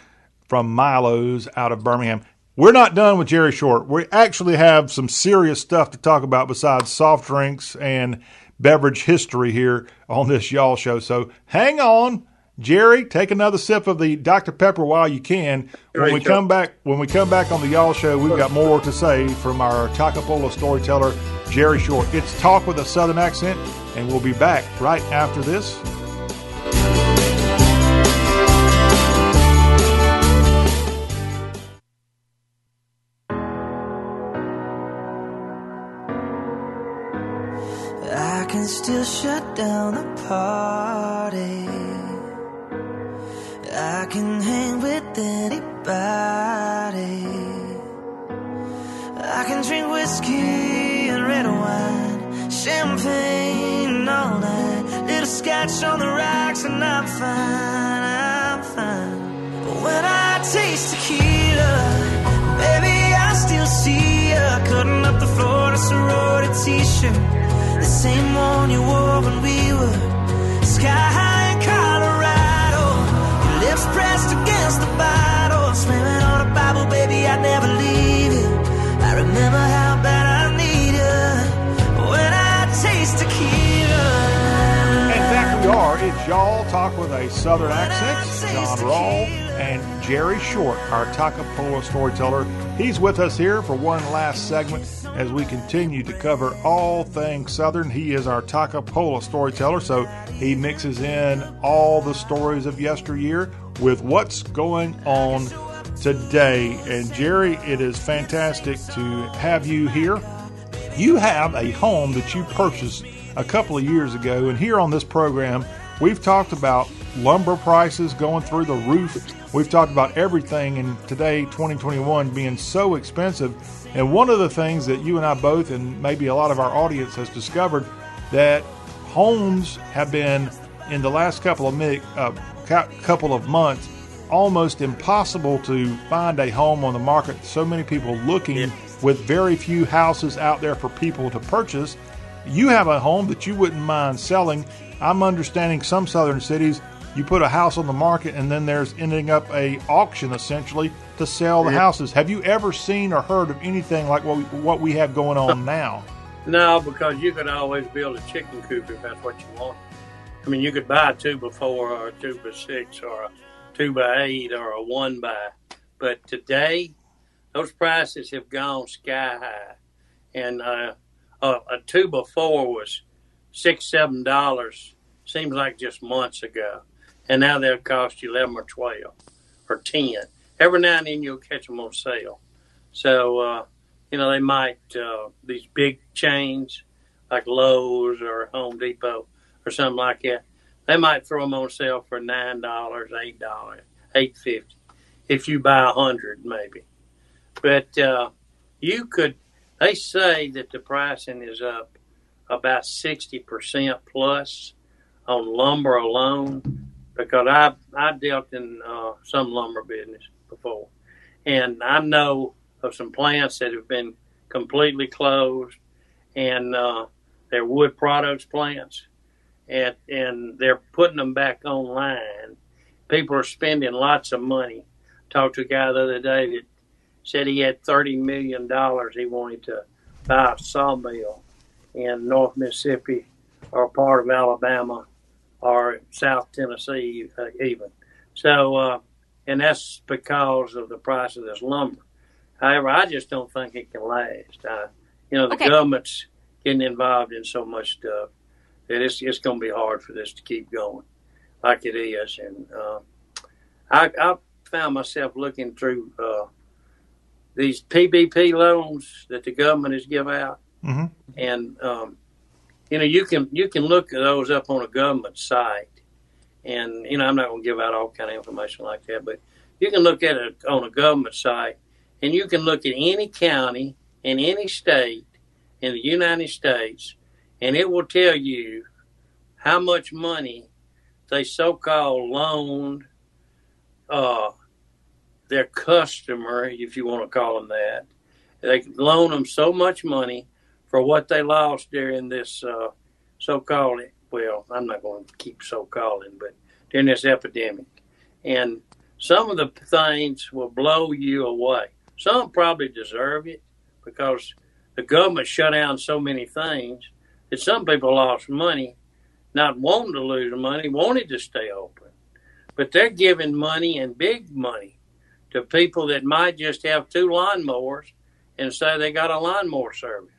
from Milo's out of Birmingham. We're not done with Jerry Short. We actually have some serious stuff to talk about besides soft drinks and beverage history here on this Y'all show. So hang on. Jerry, take another sip of the Dr. Pepper while you can. When we come back, when we come back on the Y'all show, we've got more to say from our Toccopola storyteller, Jerry Short. It's talk with a Southern accent, and we'll be back right after this. Shut down the party. I can hang with anybody. I can drink whiskey and red wine, champagne all night. Little scotch on the rocks, and I'm fine, I'm fine. But when I taste tequila, baby, I still see ya cutting up the floor in a sorority t-shirt. The same one you wore when we were sky high in Colorado. Your lips pressed against the bottle, slamming on a Bible, baby. I never leave you. I remember how bad I need you when I taste tequila. In fact, we are. It's Y'all Talk with a Southern accent. John Rawl and Jerry Short, our Toccopola storyteller. He's with us here for one last segment as we continue to cover all things Southern. He is our Toccopola storyteller, so he mixes in all the stories of yesteryear with what's going on today. And Jerry, it is fantastic to have you here. You have a home that you purchased a couple of years ago, and here on this program, we've talked about lumber prices going through the roof. We've talked about everything, and today, 2021, being so expensive. And one of the things that you and I both, and maybe a lot of our audience, has discovered that homes have been in the last couple of uh, couple of months almost impossible to find a home on the market. So many people looking with very few houses out there for people to purchase. You have a home that you wouldn't mind selling. I'm understanding some southern cities you put a house on the market and then there's ending up a auction essentially to sell the houses. Have you ever seen or heard of anything like what we, what we have going on now? No, because you could always build a chicken coop if that's what you want. I mean, you could buy a two by four or a two by six or a two by eight or a one by. But today, those prices have gone sky high, and uh, a, a two by four was six, seven dollars. Seems like just months ago, and now they'll cost you eleven or twelve or ten. Every now and then you'll catch them on sale. So uh, you know they might uh, these big chains like Lowe's or Home Depot or something like that. They might throw them on sale for nine dollars, eight dollars, eight fifty, if you buy a hundred, maybe. But uh, you could. They say that the pricing is up about sixty percent plus on lumber alone, because I I dealt in uh, some lumber business before, and I know of some plants that have been completely closed, and uh, they're wood products plants, and and they're putting them back online. People are spending lots of money. Talked to a guy the other day that said he had thirty million dollars he wanted to buy a sawmill in North Mississippi or part of Alabama or South Tennessee uh, even. So, uh, and that's because of the price of this lumber. However, I just don't think it can last. Uh, you know, the Okay. government's getting involved in so much stuff that it's it's going to be hard for this to keep going like it is. And uh, I, I found myself looking through uh, these PBP loans that the government has give out, hmm and um, you know you can you can look those up on a government site, and you know I'm not going to give out all kind of information like that, but you can look at it on a government site, and you can look at any county in any state in the United States, and it will tell you how much money they so-called loaned uh, their customer, if you want to call them that. They loan them so much money for what they lost during this uh, so-called well, I'm not going to keep so-calling, but during this epidemic, and some of the things will blow you away. Some probably deserve it because the government shut down so many things that some people lost money, not wanting to lose money, wanted to stay open. But they're giving money and big money to people that might just have two lawnmowers and say they got a lawnmower service.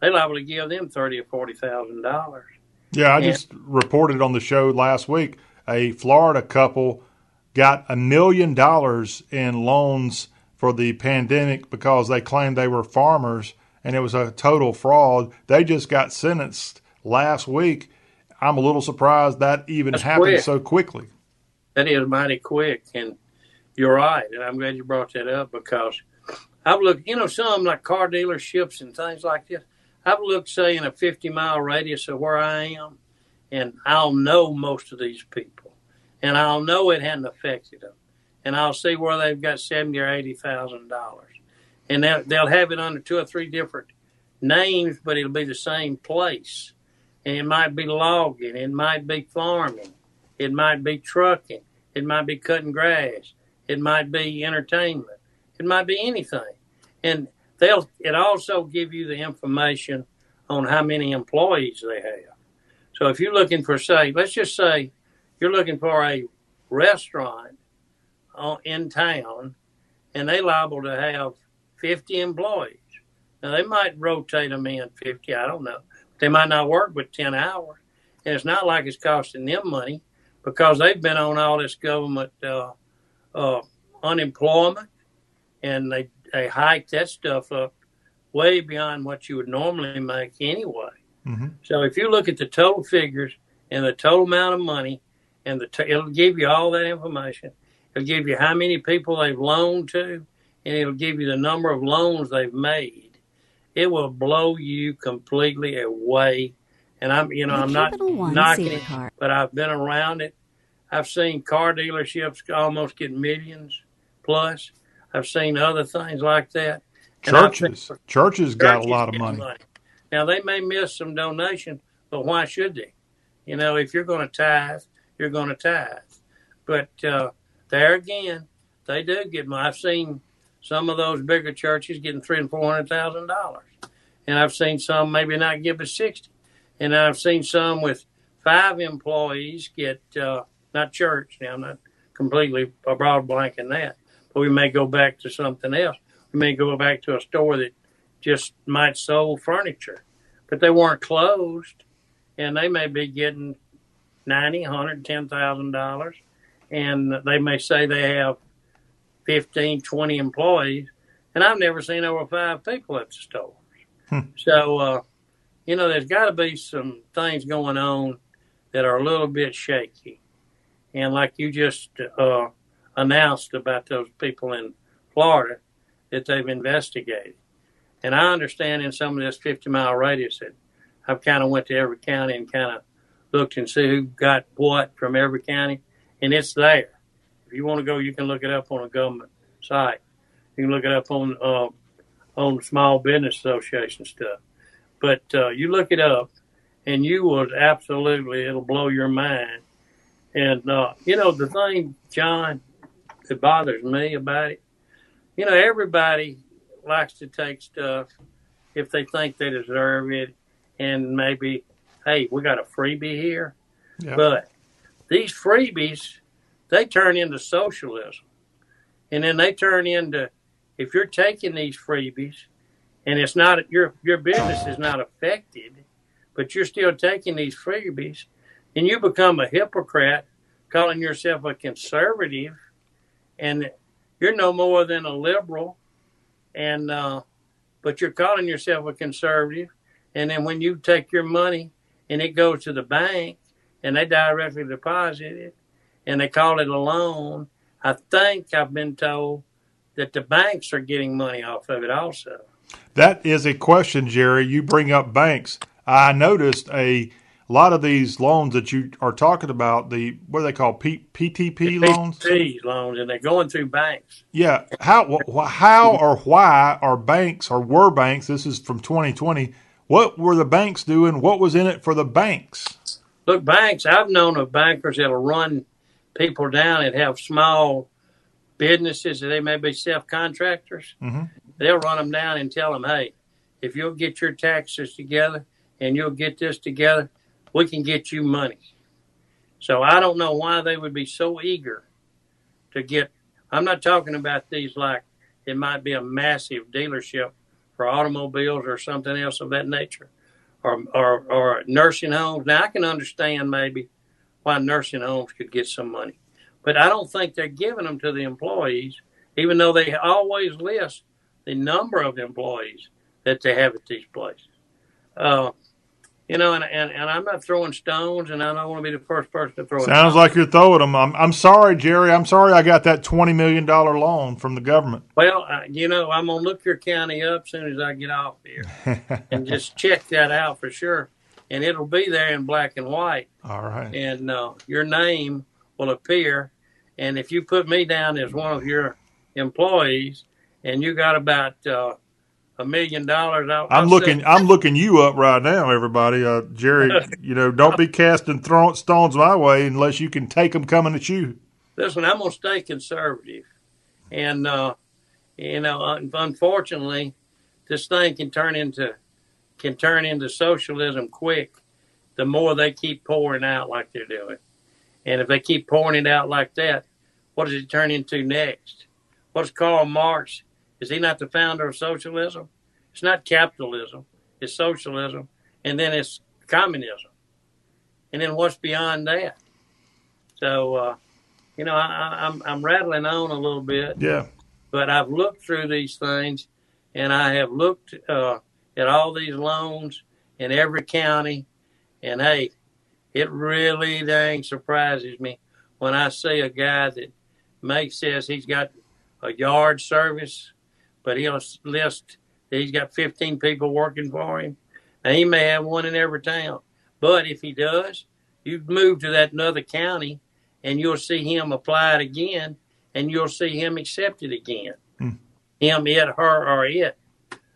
They're liable to give them thirty or forty thousand dollars. Yeah, I Yeah. just reported on the show last week. A Florida couple got a million dollars in loans for the pandemic because they claimed they were farmers and it was a total fraud. They just got sentenced last week. I'm a little surprised that even That's happened quick. so quickly. That is mighty quick, and you're right. And I'm glad you brought that up because I've looked, you know, some like car dealerships and things like this. I've looked, say, in a 50 mile radius of where I am, and I'll know most of these people, and I'll know it hadn't affected them, and I'll see where they've got seventy or eighty thousand dollars, and they'll, they'll have it under two or three different names, but it'll be the same place, and it might be logging, it might be farming, it might be trucking, it might be cutting grass, it might be entertainment, it might be anything, and they'll it also give you the information on how many employees they have. So if you're looking for say, let's just say you're looking for a restaurant on- in town, and they liable to have 50 employees. Now they might rotate them in 50. I don't know. They might not work with 10 hours, and it's not like it's costing them money because they've been on all this government uh, uh, unemployment, and they they hike that stuff up way beyond what you would normally make anyway. hmm So if you look at the total figures and the total amount of money, and the t- it'll give you all that information. It'll give you how many people they've loaned to, and it'll give you the number of loans they've made. It will blow you completely away. And I'm, you know, The I'm not One knocking it, Card. but I've been around it. I've seen car dealerships almost get millions plus. I've seen other things like that. And Churches, churches got a lot of get money. Now they may miss some donation, but why should they? You know, if you're going to tithe, you're going to tithe. But uh, there again, they do get money. I've seen some of those bigger churches getting three and four hundred thousand dollars, and I've seen some maybe not give a sixty, and I've seen some with five employees get uh, not church. Now I'm not completely a broad blank in that, we may go back to something else. We may go back to a store that just might sell furniture, but they weren't closed, and they may be getting ninety, hundred, ten thousand dollars, and they may say they have 15, 20 employees, and I've never seen over five people at the stores. Hmm. So, uh, you know, there's got to be some things going on that are a little bit shaky, and like you just uh, announced about those people in Florida that they've investigated. And I understand in some of this 50 mile radius that I've kind of went to every county and kind of looked and see who got what from every county, and it's there. If you want to go, you can look it up on a government site. You can look it up on uh, on Small Business Association stuff. But uh, you look it up, and you will absolutely it'll blow your mind. And uh, you know the thing, John, that bothers me about it you know, everybody likes to take stuff if they think they deserve it, and maybe, hey, we got a freebie here. Yeah. But these freebies, they turn into socialism. And then they turn into, if you're taking these freebies and it's not, your, your business is not affected, but you're still taking these freebies, and you become a hypocrite calling yourself a conservative and you're no more than a liberal and uh, but you're calling yourself a conservative and then when you take your money and it goes to the bank and they directly deposit it and they call it a loan i think i've been told that the banks are getting money off of it also That is a question, Jerry. You bring up banks. I noticed a lot of these loans that you are talking about. The what do they call P, PTP loans? PPP loans and they're going through banks Yeah. How wh- how or why are banks or were banks? This is from 2020. What were the banks doing? What was in it for the banks? Look, banks, I've known of bankers that'll run people down and have small businesses that they may be self contractors. Mhm. They'll run them down and tell them, hey, if you'll get your taxes together and you'll get this together, we can get you money. So I don't know why they would be so eager to get. I'm not talking about these like it might be a massive dealership for automobiles or something else of that nature or, or, or nursing homes. Now, I can understand maybe why nursing homes could get some money, but I don't think they're giving them to the employees, even though they always list the number of employees that they have at these places. Uh, you know, and, and, and I'm not throwing stones, and I don't want to be the first person to throw. Sounds like you're throwing them. I'm, I'm sorry, Jerry. I'm sorry I got that $20 million loan from the government. Well, uh, you know, I'm gonna look your county up as soon as I get off here, and just check that out for sure. And it'll be there in black and white, All right. and uh, your name will appear. And if you put me down as one of your employees, and you got about uh, a million dollars, I'll, I'm looking. I'm looking you up right now, everybody. Uh, Jerry, you know, don't be casting throw, stones my way unless you can take them coming at you. listen, I'm gonna stay conservative, and uh, you know, unfortunately, this thing can turn into can turn into socialism quick. The more they keep pouring out like they're doing, and if they keep pouring it out like that, what does it turn into next? What's Karl Marx? Is he not the founder of socialism? It's not capitalism. It's socialism, and then it's communism, and then what's beyond that? So. Uh, you know, I, I- I'm I'm rattling on a little bit, Yeah. but I've looked through these things, and I have looked uh, at all these loans in every county, and hey, it really dang surprises me when I see a guy that makes says he's got a yard service, but he'll list that he's got 15 people working for him. Now he may have one in every town, but if he does, you move to that another county and you'll see him apply it again, and you'll see him accept it again. Hmm. Him, it, her, or it,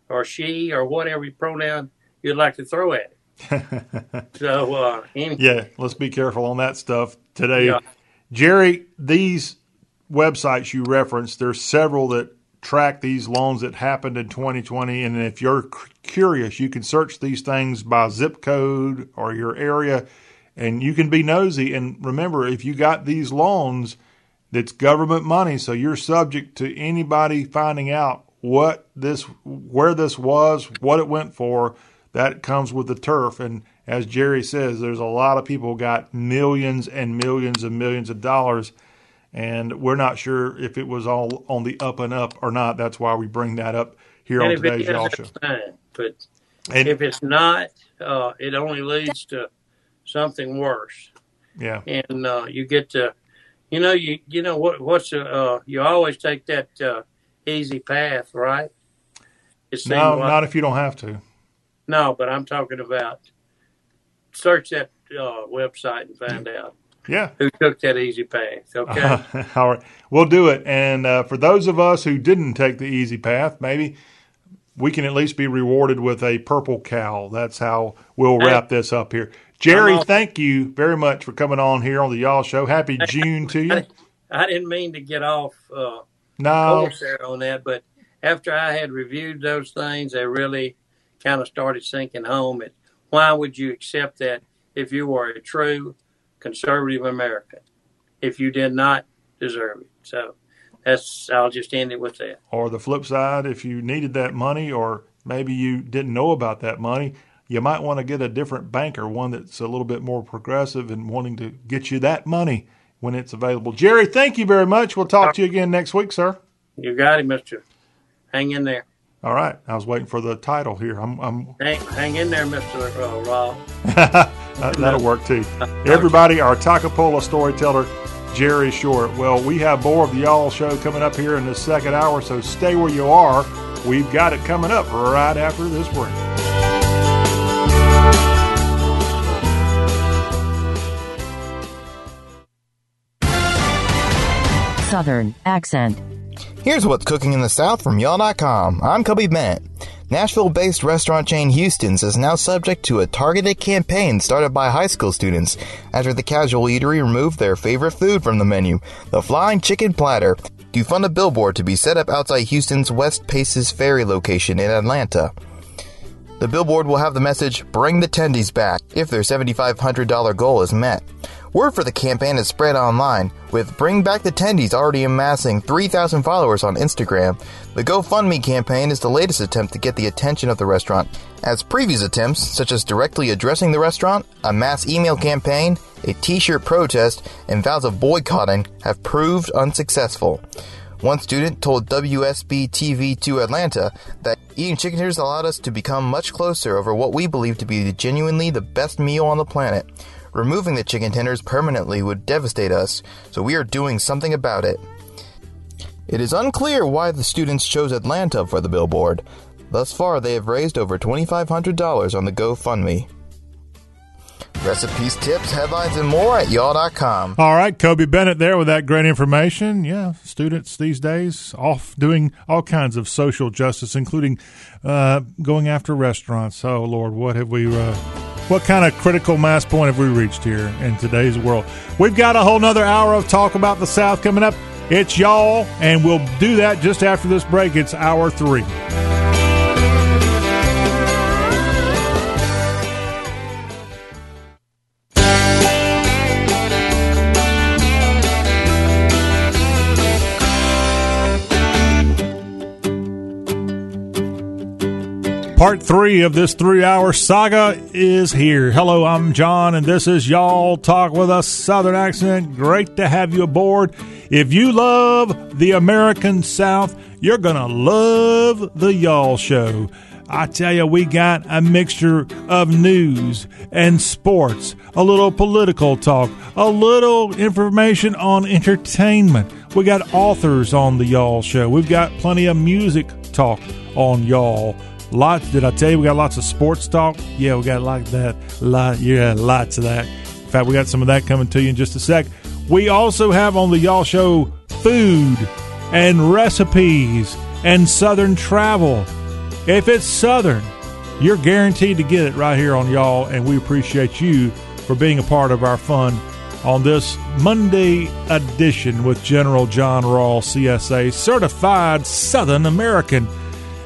or she, or whatever pronoun you'd like to throw at it. So, uh, any, yeah. Let's be careful on that stuff today. Yeah. Jerry, these websites you referenced, there's several that track these loans that happened in 2020. And if you're curious, you can search these things by zip code or your area, and you can be nosy. And remember, if you got these loans, that's government money, so you're subject to anybody finding out what this, where this was, what it went for. That comes with the turf, and as Jerry says, there's a lot of people got millions and millions and millions of dollars, and we're not sure if it was all on the up and up or not. That's why we bring that up here and on today's y'all show. fine. But And if it's not, uh, it only leads to something worse. yeah, and uh, you get to, you know, you you know what what's uh, uh you always take that uh, easy path, right? It no, like- not if you don't have to. no, but I'm talking about search that uh, website and find out Yeah. who took that easy path. Okay, All right, we'll do it. And uh, for those of us who didn't take the easy path, maybe we can at least be rewarded with a purple cow. That's how we'll wrap this up here. Jerry, thank you very much for coming on here on the Y'all Show. Happy June to you. I didn't mean to get off uh, No. Corsair on that, but after I had reviewed those things, they really kind of started sinking home. At why would you accept that if you were a true conservative America if you did not deserve it? So that's I'll just end it with that. Or the flip side, if you needed that money, or maybe you didn't know about that money, you might want to get a different banker, one that's a little bit more progressive and wanting to get you that money when it's available. Jerry, thank you very much. We'll talk to you again next week, sir. You got it, Mister. Hang in there. All right. I was waiting for the title here. I'm, I'm Hang, hang in there, Mister uh, Raw. Uh, that, that'll work too. Everybody, our Toccopola storyteller, Jerry Short. Well, we have more of the Y'all Show coming up here in the second hour, so stay where you are. We've got it coming up right after this break. Southern accent. Here's what's cooking in the South from y'all.com. I'm Kobe Bennett. Nashville based restaurant chain Houston's is now subject to a targeted campaign started by high school students after the casual eatery removed their favorite food from the menu, the flying chicken platter, to fund a billboard to be set up outside Houston's West Paces Ferry location in Atlanta. The billboard will have the message, Bring the Tendies back, if their $7,500 goal is met. Word for the campaign is spread online, with Bring Back the Tendies already amassing 3,000 followers on Instagram. The GoFundMe campaign is the latest attempt to get the attention of the restaurant, as previous attempts, such as directly addressing the restaurant, a mass email campaign, a t shirt protest, and vows of boycotting, have proved unsuccessful. One student told WSB TV 2 Atlanta that eating chicken tenders allowed us to become much closer over what we believe to be genuinely the best meal on the planet. Removing the chicken tenders permanently would devastate us, so we are doing something about it. It is unclear why the students chose Atlanta for the billboard. Thus far, they have raised over $2,500 on the GoFundMe. Recipes, tips, headlines, and more at y'all.com. All right, Kobe Bennett there with that great information. Yeah, students these days off doing all kinds of social justice, including uh, going after restaurants. Oh Lord, what have we? Uh, what kind of critical mass point have we reached here in today's world? We've got a whole nother hour of talk about the South coming up. It's y'all, and we'll do that just after this break. It's hour three. Part three of this three hour saga is here. Hello, I'm John, and this is Y'all Talk with a Southern accent. Great to have you aboard. If you love the American South, you're going to love the Y'all Show. I tell you, we got a mixture of news and sports, a little political talk, a little information on entertainment. We got authors on the Y'all Show. We've got plenty of music talk on Y'all. Lots. Did I tell you we got lots of sports talk? Yeah, we got like that. Lot. Yeah, lots of that. In fact, we got some of that coming to you in just a sec. We also have on the Y'all Show food and recipes and Southern travel. If it's Southern, you're guaranteed to get it right here on Y'all, and we appreciate you for being a part of our fun on this Monday edition with General John Rawl, CSA, certified Southern American.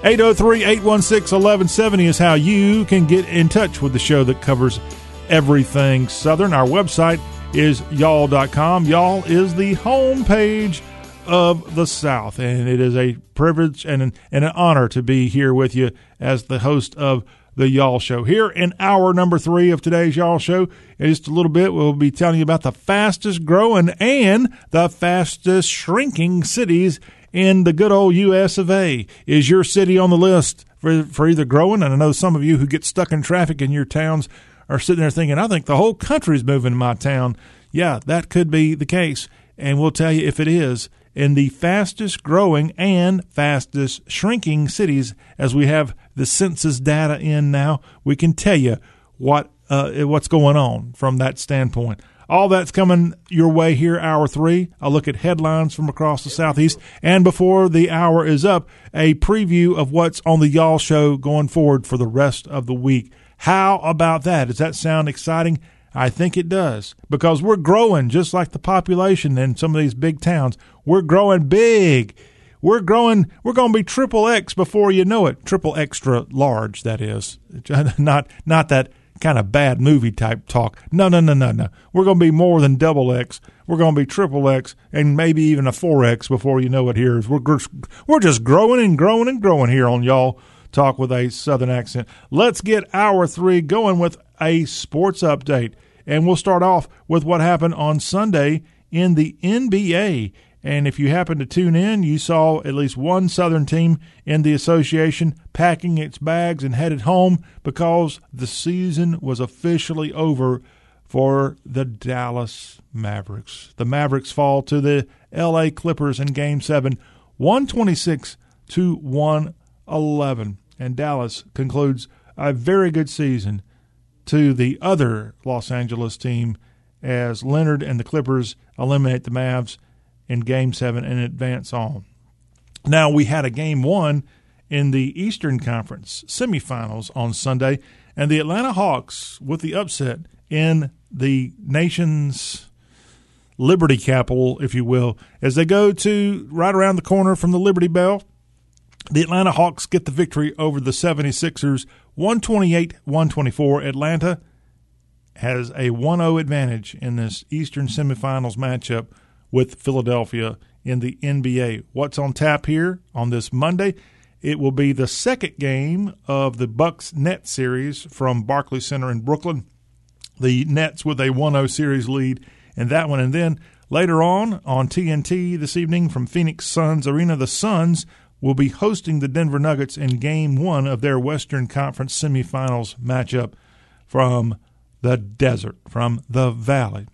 803 816 1170 is how you can get in touch with the show that covers everything Southern. Our website is y'all.com. Y'all is the homepage of the South, and it is a privilege and an, and an honor to be here with you as the host of the Y'all Show. Here in hour number three of today's Y'all Show, in just a little bit, we'll be telling you about the fastest growing and the fastest shrinking cities in the good old U.S. of A. Is your city on the list for, for either growing? And I know some of you who get stuck in traffic in your towns are sitting there thinking, I think the whole country's moving to my town. Yeah, that could be the case. And we'll tell you if it is in the fastest growing and fastest shrinking cities as we have the census data in now, we can tell you what uh, what's going on from that standpoint. All that's coming your way here, hour three. A look at headlines from across the Southeast. And before the hour is up, a preview of what's on the Y'all Show going forward for the rest of the week. How about that? Does that sound exciting? I think it does because we're growing just like the population in some of these big towns. We're growing big. we're growing. We're going to be triple X before you know it. Triple extra large, that is. Not not that kind of bad movie type talk. No, no, no, no, no. We're going to be more than double X. We're going to be triple X and maybe even a four X before you know it. Here we're we're just growing and growing and growing here on y'all talk with a southern accent. Let's get hour three going with a sports update, and we'll start off with what happened on Sunday in the NBA. And if you happen to tune in, you saw at least one Southern team in the association packing its bags and headed home because the season was officially over for the Dallas Mavericks. The Mavericks fall to the LA Clippers in game 7, 126 to 111. And Dallas concludes a very good season to the other Los Angeles team as Leonard and the Clippers eliminate the Mavs in Game 7 and advance on. Now, we had a Game 1 in the Eastern Conference semifinals on Sunday, and the Atlanta Hawks, with the upset in the nation's Liberty capital, if you will, as they go to right around the corner from the Liberty Bell. The Atlanta Hawks get the victory over the 76ers 128 124. Atlanta has a 1 0 advantage in this Eastern semifinals matchup with Philadelphia in the NBA. What's on tap here on this Monday? It will be the second game of the Bucks Net series from Barclays Center in Brooklyn. The Nets with a 1 0 series lead in that one. And then later on on TNT this evening from Phoenix Suns Arena, the Suns will be hosting the Denver Nuggets in game one of their Western Conference semifinals matchup from the desert, from the valley.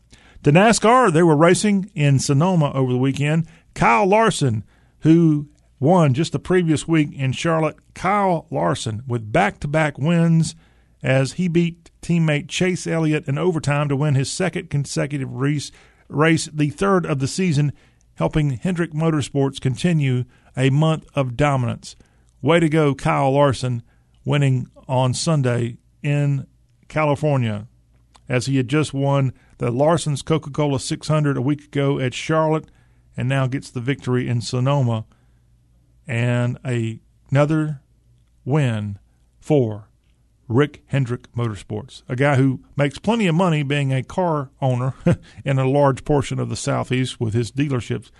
The NASCAR, they were racing in Sonoma over the weekend. Kyle Larson, who won just the previous week in Charlotte, Kyle Larson with back to back wins as he beat teammate Chase Elliott in overtime to win his second consecutive race, race the third of the season, helping Hendrick Motorsports continue a month of dominance. Way to go, Kyle Larson, winning on Sunday in California as he had just won the Larson's Coca Cola 600 a week ago at Charlotte and now gets the victory in Sonoma and a, another win for Rick Hendrick Motorsports, a guy who makes plenty of money being a car owner in a large portion of the Southeast with his dealerships.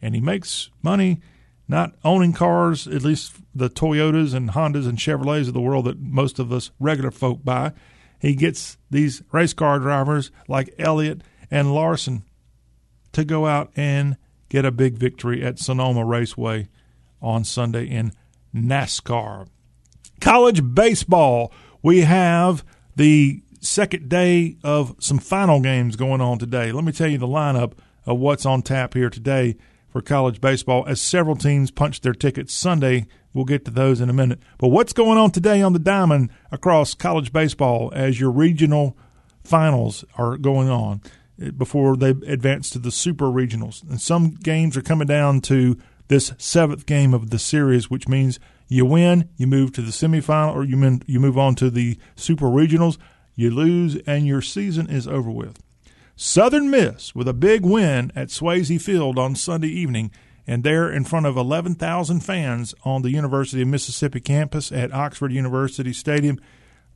And he makes money not owning cars, at least the Toyotas and Hondas and Chevrolets of the world that most of us regular folk buy he gets these race car drivers like Elliott and Larson to go out and get a big victory at Sonoma Raceway on Sunday in NASCAR. College baseball, we have the second day of some final games going on today. Let me tell you the lineup of what's on tap here today for college baseball as several teams punched their tickets Sunday We'll get to those in a minute. But what's going on today on the diamond across college baseball as your regional finals are going on eh, before they advance to the super regionals? And some games are coming down to this seventh game of the series, which means you win, you move to the semifinal, or you you move on to the super regionals. You lose, and your season is over with. Southern Miss with a big win at Swayze Field on Sunday evening and there in front of 11,000 fans on the University of Mississippi campus at Oxford University Stadium.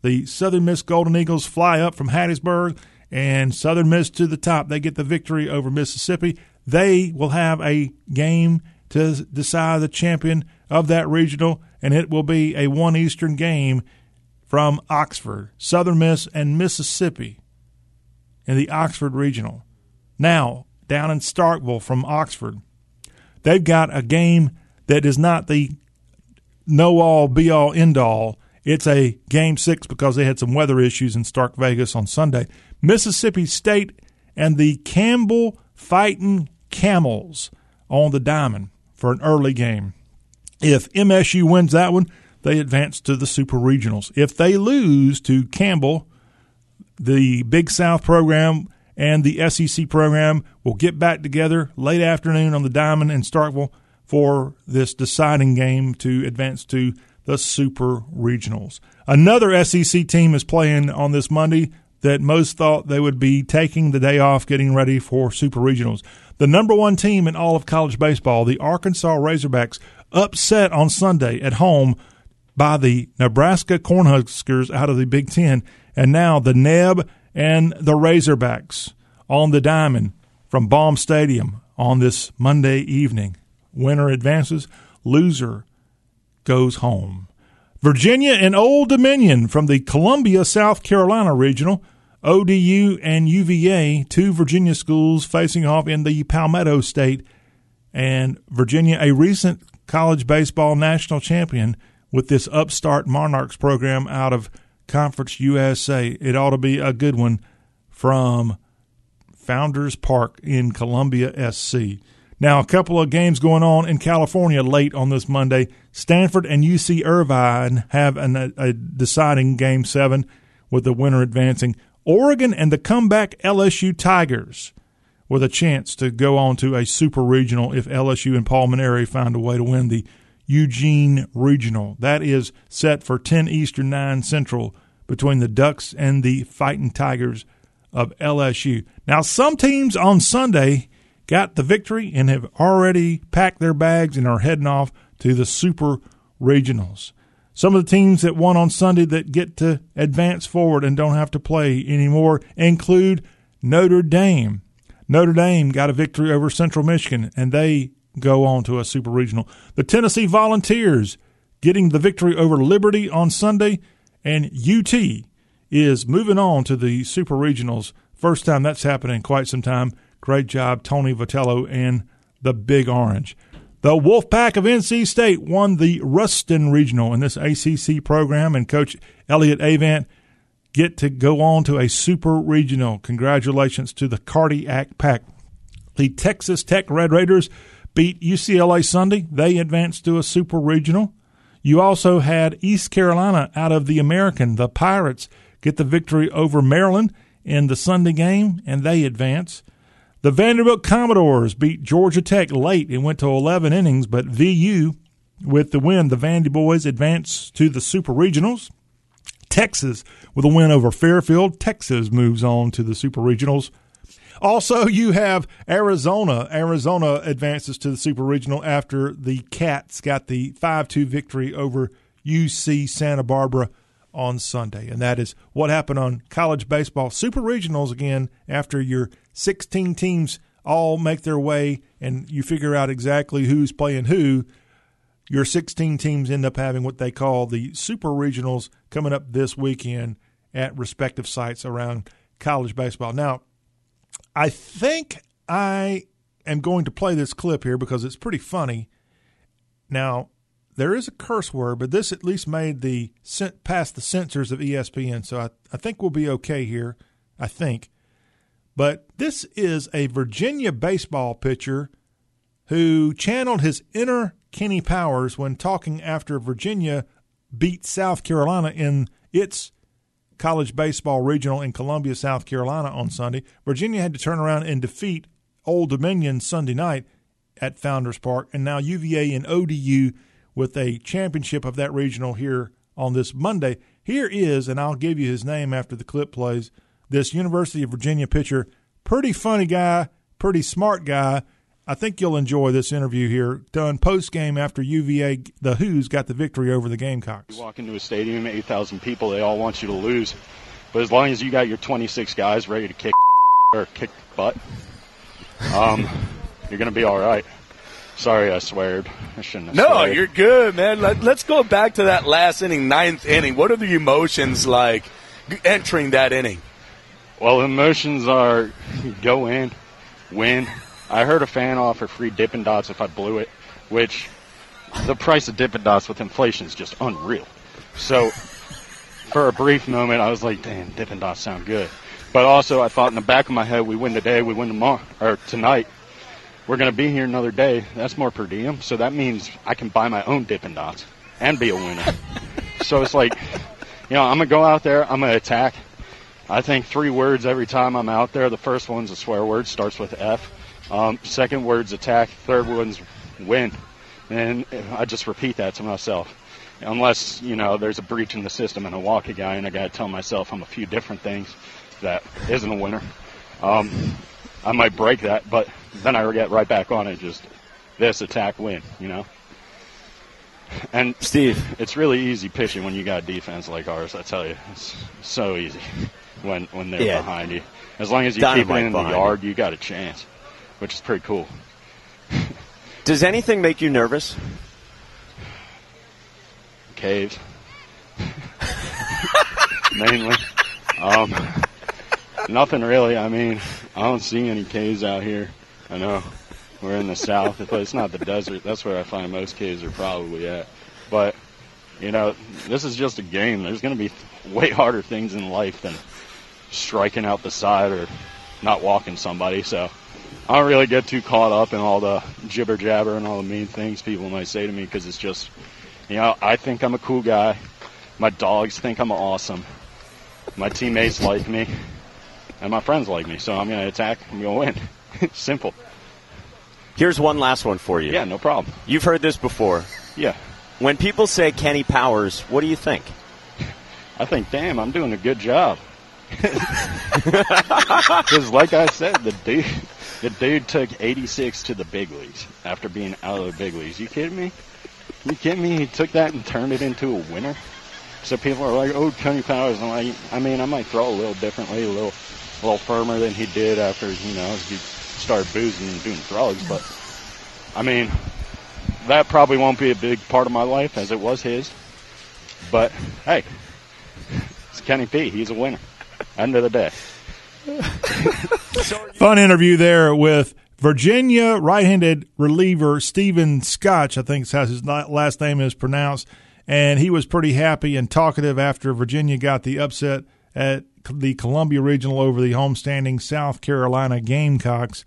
The Southern Miss Golden Eagles fly up from Hattiesburg, and Southern Miss to the top. They get the victory over Mississippi. They will have a game to decide the champion of that regional, and it will be a one Eastern game from Oxford, Southern Miss, and Mississippi in the Oxford Regional. Now, down in Starkville from Oxford, they've got a game that is not the know all, be all, end all. It's a game six because they had some weather issues in Stark Vegas on Sunday. Mississippi State and the Campbell Fighting Camels on the diamond for an early game. If MSU wins that one, they advance to the Super Regionals. If they lose to Campbell, the Big South program and the SEC program will get back together late afternoon on the Diamond in Starkville for this deciding game to advance to the Super Regionals. Another SEC team is playing on this Monday. that most thought they would be taking the day off getting ready for super regionals. The number one team in all of college baseball, the Arkansas Razorbacks, upset on Sunday at home by the Nebraska Cornhuskers out of the Big Ten. And now the Neb and the Razorbacks on the diamond from Baum Stadium on this Monday evening. Winner advances, loser goes home. Virginia and Old Dominion from the Columbia, South Carolina regional. ODU and UVA, two Virginia schools facing off in the Palmetto State. And Virginia, a recent college baseball national champion with this upstart Monarchs program out of Conference USA. It ought to be a good one from Founders Park in Columbia, SC. Now, a couple of games going on in California late on this Monday. Stanford and UC Irvine have an, a, a deciding game seven with the winner advancing. Oregon and the comeback LSU Tigers with a chance to go on to a super regional if LSU and Paul Mainieri find a way to win the Eugene Regional. That is set for 10 Eastern, 9 Central between the Ducks and the Fighting Tigers of LSU. Now, some teams on Sunday got the victory and have already packed their bags and are heading off to the Super Regionals. Some of the teams that won on Sunday that get to advance forward and don't have to play anymore include Notre Dame. Notre Dame got a victory over Central Michigan, and they go on to a super regional. The Tennessee Volunteers getting the victory over Liberty on Sunday, and UT is moving on to the super regionals. First time that's happened in quite some time. Great job, Tony Vitello and the Big Orange. The Wolfpack of NC State won the Ruston Regional in this ACC program, and Coach Elliott Avent get to go on to a super regional. Congratulations to the Cardiac Pack. The Texas Tech Red Raiders beat UCLA Sunday. They advanced to a super regional. You also had East Carolina out of the American. The Pirates get the victory over Maryland in the Sunday game, and they advance. The Vanderbilt Commodores beat Georgia Tech late and went to 11 innings, but VU, with the win, the Vandy boys advance to the Super Regionals. Texas with a win over Fairfield. Texas moves on to the Super Regionals. Also, you have Arizona. Arizona advances to the Super Regional after the Cats got the 5 2 victory over UC Santa Barbara on Sunday. And that is what happened on college baseball. Super Regionals again after your 16 teams all make their way and you figure out exactly who's playing who your 16 teams end up having what they call the super regionals coming up this weekend at respective sites around college baseball. Now, I think I am going to play this clip here because it's pretty funny. Now, there is a curse word, but this at least made the past the censors of ESPN, so I, I think we'll be okay here. I think. But this is a Virginia baseball pitcher who channeled his inner Kenny Powers when talking after Virginia beat South Carolina in its college baseball regional in Columbia, South Carolina on Sunday. Virginia had to turn around and defeat Old Dominion Sunday night at Founders Park, and now UVA and ODU with a championship of that regional here on this Monday. Here is, and I'll give you his name after the clip plays, this University of Virginia pitcher. Pretty funny guy, pretty smart guy I think you'll enjoy this interview here, done post game after UVA, the Hoos got the victory over the Gamecocks. You walk into a stadium, 8,000 people, they all want you to lose. But as long as you got your 26 guys ready to kick or kick butt, um, you're going to be all right. Sorry, I sweared. I shouldn't have. No, sweared. you're good, man. Let, us go back to that last inning, ninth inning. What are the emotions like entering that inning? Well, emotions are go in, win, I heard a fan offer free Dippin' Dots if I blew it, which the price of Dippin' Dots with inflation is just unreal. So for a brief moment, I was like, damn, Dippin' Dots sound good. But also, I thought in the back of my head, we win today, we win tomorrow, or tonight. We're going to be here another day. That's more per diem. So that means I can buy my own Dippin' Dots and be a winner. so it's like, you know, I'm going to go out there, I'm going to attack. I think three words every time I'm out there. The first one's a swear word, starts with F. Um, second word's attack. Third one's win. And I just repeat that to myself. Unless, you know, there's a breach in the system and I walk a guy and I got to tell myself I'm a few different things. that isn't a winner. Um, I might break that, but then I get right back on it. Just this attack win, you know. And Steve, it's really easy pitching when you got defense like ours. I tell you, it's so easy when when they're Yeah. behind you. As long as you Dynamite keep it in the yard, you got a chance, which is pretty cool. does anything make you nervous? Caves, mainly. Um, nothing really. I mean, I don't see any caves out here. I know we're in the south, but it's not the desert. That's where I find most caves are probably at. But you know, this is just a game. There's going to be way harder things in life than striking out the side or not walking somebody. So I don't really get too caught up in all the jibber jabber and all the mean things people might say to me because it's just, you know, I think I'm a cool guy. My dogs think I'm awesome. My teammates like me, and my friends like me. So I'm going to attack. I'm going to win. Simple. Here's one last one for you. Yeah, no problem. You've heard this before. Yeah. When people say Kenny Powers, what do you think? I think, damn, I'm doing a good job. Because, like I said, the dude, the dude took 86 to the big leagues after being out of the big leagues. You kidding me? You kidding me? He took that and turned it into a winner. So people are like, "Oh, Kenny Powers." I'm like, I mean, I might throw a little differently, a little, a little firmer than he did after you know he started boozing and doing drugs. But I mean, that probably won't be a big part of my life as it was his. But hey, it's Kenny P. He's a winner. End of the day. Fun interview there with Virginia right-handed reliever Stephen Schoch. I think how his last name is pronounced, and he was pretty happy and talkative after Virginia got the upset at the Columbia Regional over the homestanding South Carolina Gamecocks.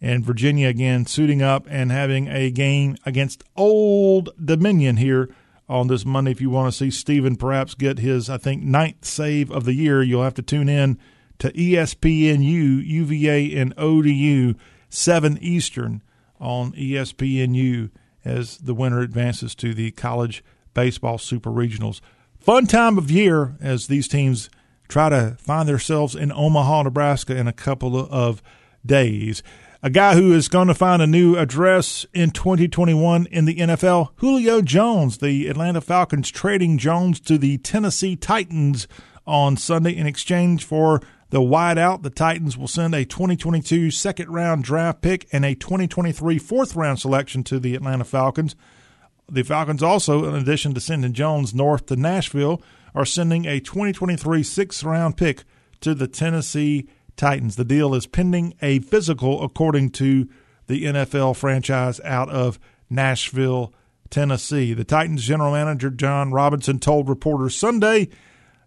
And Virginia again suiting up and having a game against Old Dominion here on this Monday. If you want to see Stephen perhaps get his, I think, ninth save of the year, you'll have to tune in to ESPNU, UVA, and ODU, 7 Eastern on ESPNU as the winner advances to the college baseball super regionals. Fun time of year as these teams try to find themselves in Omaha, Nebraska in a couple of days. A guy who is going to find a new address in 2021 in the NFL, Julio Jones. The Atlanta Falcons trading Jones to the Tennessee Titans on Sunday in exchange for the wideout. The Titans will send a 2022 second round draft pick and a 2023 fourth round selection to the Atlanta Falcons. The Falcons also, in addition to sending Jones north to Nashville, are sending a 2023 sixth round pick to the Tennessee Titans. The deal is pending a physical, according to the NFL franchise out of Nashville, Tennessee. The Titans general manager Jon Robinson told reporters Sunday,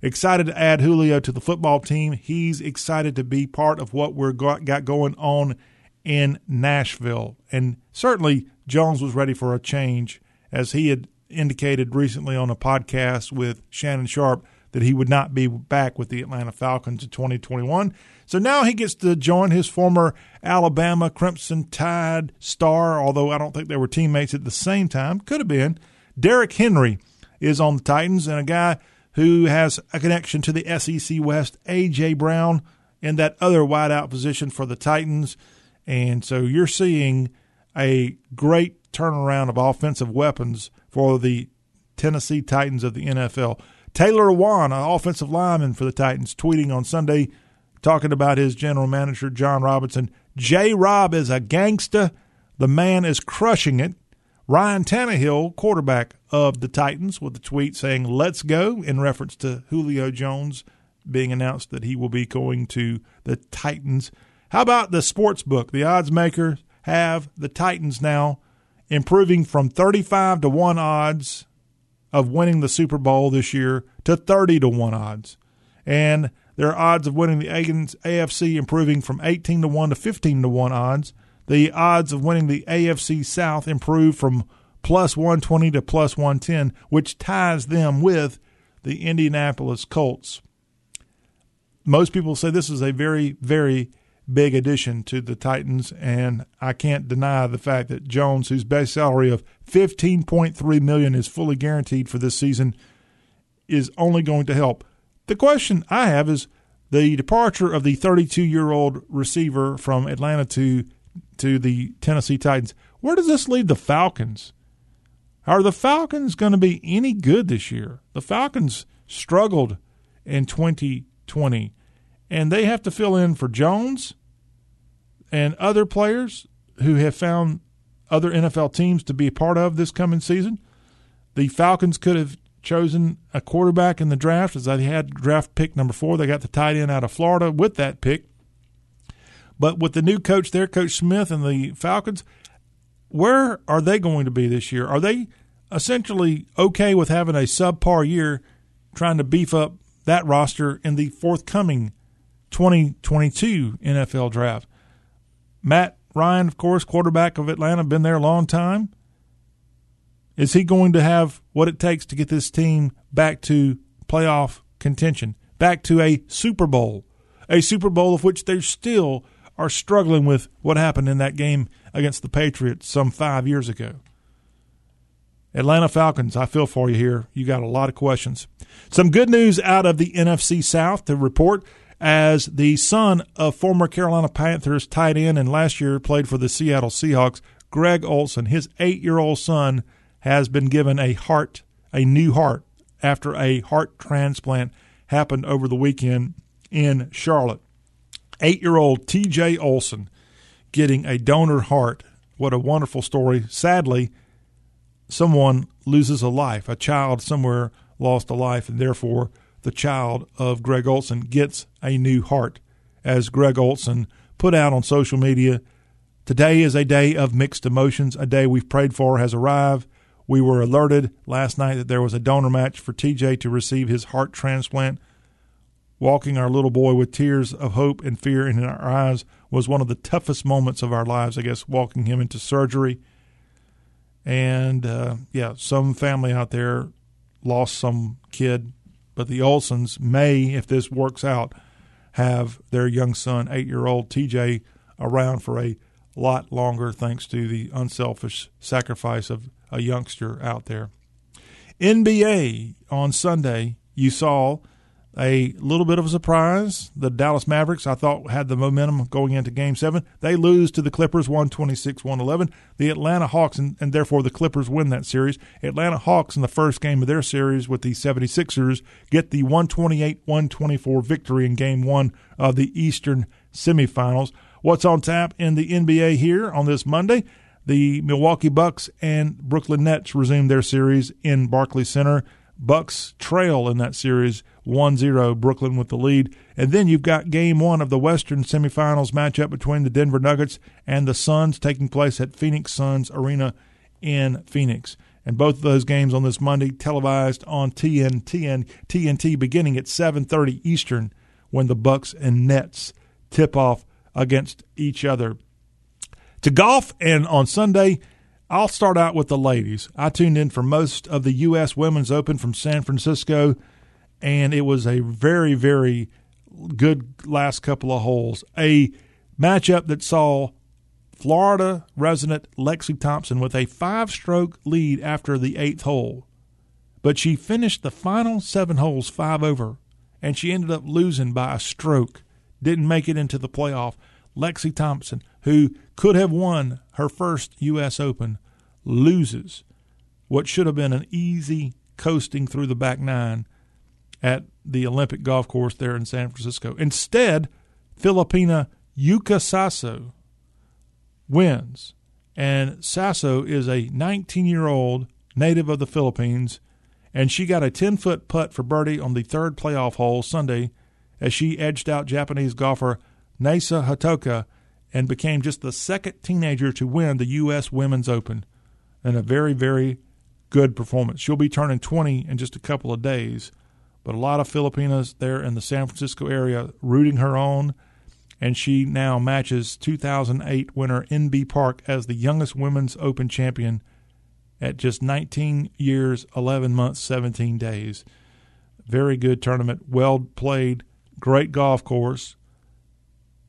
excited to add Julio to the football team. He's excited to be part of what we're got, going on in Nashville. And certainly Jones was ready for a change as he had indicated recently on a podcast with Shannon Sharpe that he would not be back with the Atlanta Falcons in 2021. So now he gets to join his former Alabama Crimson Tide star, although I don't think they were teammates at the same time. Could have been. Derrick Henry is on the Titans and a guy who has a connection to the SEC West, A.J. Brown, in that other wideout position for the Titans. And so you're seeing a great turnaround of offensive weapons for the Tennessee Titans of the NFL. Taylor Lewan, an offensive lineman for the Titans, tweeting on Sunday, talking about his general manager, Jon Robinson. J Rob is a gangster. The man is crushing it. Ryan Tannehill, quarterback of the Titans, with a tweet saying, Let's go, in reference to Julio Jones being announced that he will be going to the Titans. How about the sports book? The odds makers have the Titans now improving from 35 to 1 odds of winning the Super Bowl this year to 30 to 1 odds. And their odds of winning the AFC improving from 18 to 1 to 15 to 1 odds. The odds of winning the AFC South improved from plus 120 to plus 110, which ties them with the Indianapolis Colts. Most people say this is a very, very big addition to the Titans, and I can't deny the fact that Jones, whose base salary of fifteen point three million is fully guaranteed for this season, is only going to help. The question I have is The departure of the 32 year old receiver from Atlanta to to the Tennessee Titans. Where does this leave the Falcons? Are the Falcons going to be any good this year? The Falcons struggled in 2020, and they have to fill in for Jones and other players who have found other NFL teams to be a part of this coming season. The Falcons could have chosen a quarterback in the draft as they had draft pick number four. They got the tight end out of Florida with that pick. But with the new coach there, Coach Smith and the Falcons, where are they going to be this year? Are they essentially okay with having a subpar year trying to beef up that roster in the forthcoming 2022 NFL draft? Matt Ryan, of course, quarterback of Atlanta, been there a long time. Is he going to have what it takes to get this team back to playoff contention, back to a Super Bowl, a Super Bowl of which they still are struggling with what happened in that game against the Patriots some five years ago? Atlanta Falcons, I feel for you here. You got a lot of questions. Some good news out of the NFC South to report as the son of former Carolina Panthers tight end and last year played for the Seattle Seahawks, Greg Olsen, his eight year old son has been given a heart, a new heart, after a heart transplant happened over the weekend in Charlotte. Eight year old TJ Olsen getting a donor heart. What a wonderful story. Sadly, someone loses a life. A child somewhere lost a life, and therefore the child of Greg Olsen gets a new heart. As Greg Olsen put out on social media, today is a day of mixed emotions. A day we've prayed for has arrived. We were alerted last night that there was a donor match for TJ to receive his heart transplant. Walking our little boy with tears of hope and fear in our eyes was one of the toughest moments of our lives, I guess, walking him into surgery. And uh, yeah, some family out there lost some kid, but the Olsens may, if this works out, have their young son, eight year old TJ, around for a lot longer thanks to the unselfish sacrifice of a youngster out there. NBA on Sunday, you saw a little bit of a surprise. The Dallas Mavericks, I thought, had the momentum going into Game 7. They lose to the Clippers 126 111. The Atlanta Hawks, and, and, therefore the Clippers win that series. Atlanta Hawks, in the first game of their series with the 76ers, get the 128 124 victory in Game 1 of the Eastern semifinals. What's on tap in the NBA here on this Monday? The Milwaukee Bucks and Brooklyn Nets resume their series in Barclays Center. Bucks trail in that series 1-0 Brooklyn with the lead. And then you've got game 1 of the Western semifinals matchup between the Denver Nuggets and the Suns taking place at Phoenix Suns Arena in Phoenix. And both of those games on this Monday televised on TNT and TNT beginning at 7:30 Eastern when the Bucks and Nets tip off against each other to golf. And on Sunday, I'll start out with the ladies. I tuned in for most of the U.S. Women's Open from San Francisco, and it was a very, very good last couple of holes. A matchup that saw Florida resident Lexi Thompson with a five stroke lead after the eighth hole. But she finished the final seven holes five over, and she ended up losing by a stroke. Didn't make it into the playoff. Lexi Thompson, who could have won her first U.S. Open, loses what should have been an easy coasting through the back nine at the Olympic golf course there in San Francisco. Instead, Filipina Yuka Saso wins. And Saso is a 19 year old native of the Philippines, and she got a 10 foot putt for birdie on the third playoff hole Sunday as she edged out Japanese golfer Nasa Hataoka and became just the second teenager to win the U.S. Women's Open And a very, very good performance. She'll be turning 20 in just a couple of days, but a lot of Filipinas there in the San Francisco area rooting her on, and she now matches 2008 winner Inbee Park as the youngest Women's Open champion at just 19 years, 11 months, 17 days. Very good tournament, well played, great golf course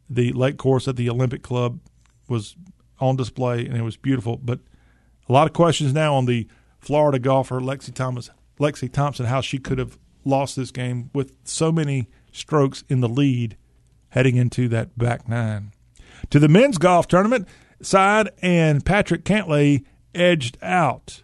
the lake course at the Olympic Club was on display and it was beautiful. But a lot of questions now on the Florida golfer Lexi Thomas, Lexi Thompson, how she could have lost this game with so many strokes in the lead heading into that back nine. To the men's golf tournament side, and Patrick Cantlay edged out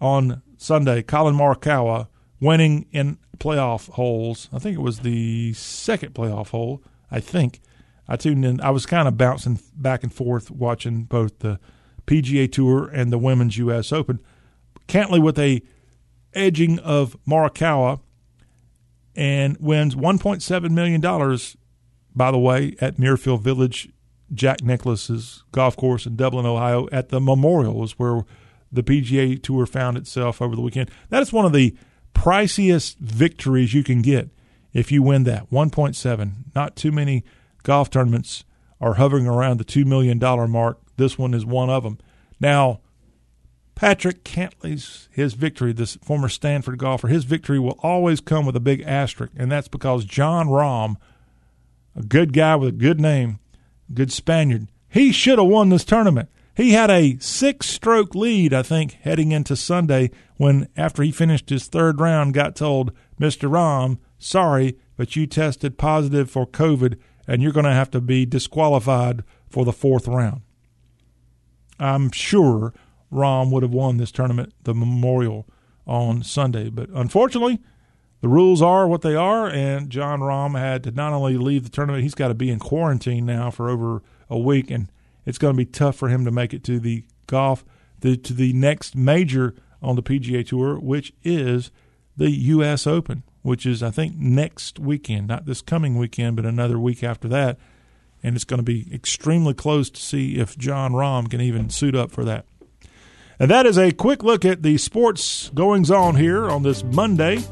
on Sunday. Collin Morikawa winning in playoff holes. I think it was the second playoff hole. I think I tuned in. I was kind of bouncing back and forth watching both the PGA Tour and the Women's U.S. Open. Cantlay with a edging of Morikawa and wins $1.7 million, by the way, at Muirfield Village, Jack Nicklaus's golf course in Dublin, Ohio, at the Memorial, was where the PGA Tour found itself over the weekend. That is one of the priciest victories you can get if you win that 1.7. Not too many golf tournaments are hovering around the $2 million mark. This one is one of them. Now, Patrick Cantlay's his victory, this former Stanford golfer, his victory will always come with a big asterisk, and that's because Jon Rahm, a good guy with a good name, good Spaniard, he should have won this tournament. He had a six stroke lead, I think, heading into Sunday when, after he finished his third round, got told, Mr. Rahm, sorry, but you tested positive for COVID and you're going to have to be disqualified for the fourth round. I'm sure Rahm would have won this tournament, the Memorial, on Sunday. But unfortunately, the rules are what they are, and Jon Rahm had to not only leave the tournament, he's got to be in quarantine now for over a week, and it's going to be tough for him to make it to the golf, the, to the next major on the PGA Tour, which is the U.S. Open, which is, I think, next weekend, not this coming weekend, but another week after that. And it's going to be extremely close to see if Jon Rahm can even suit up for that. And that is a quick look at the sports goings on here on this Monday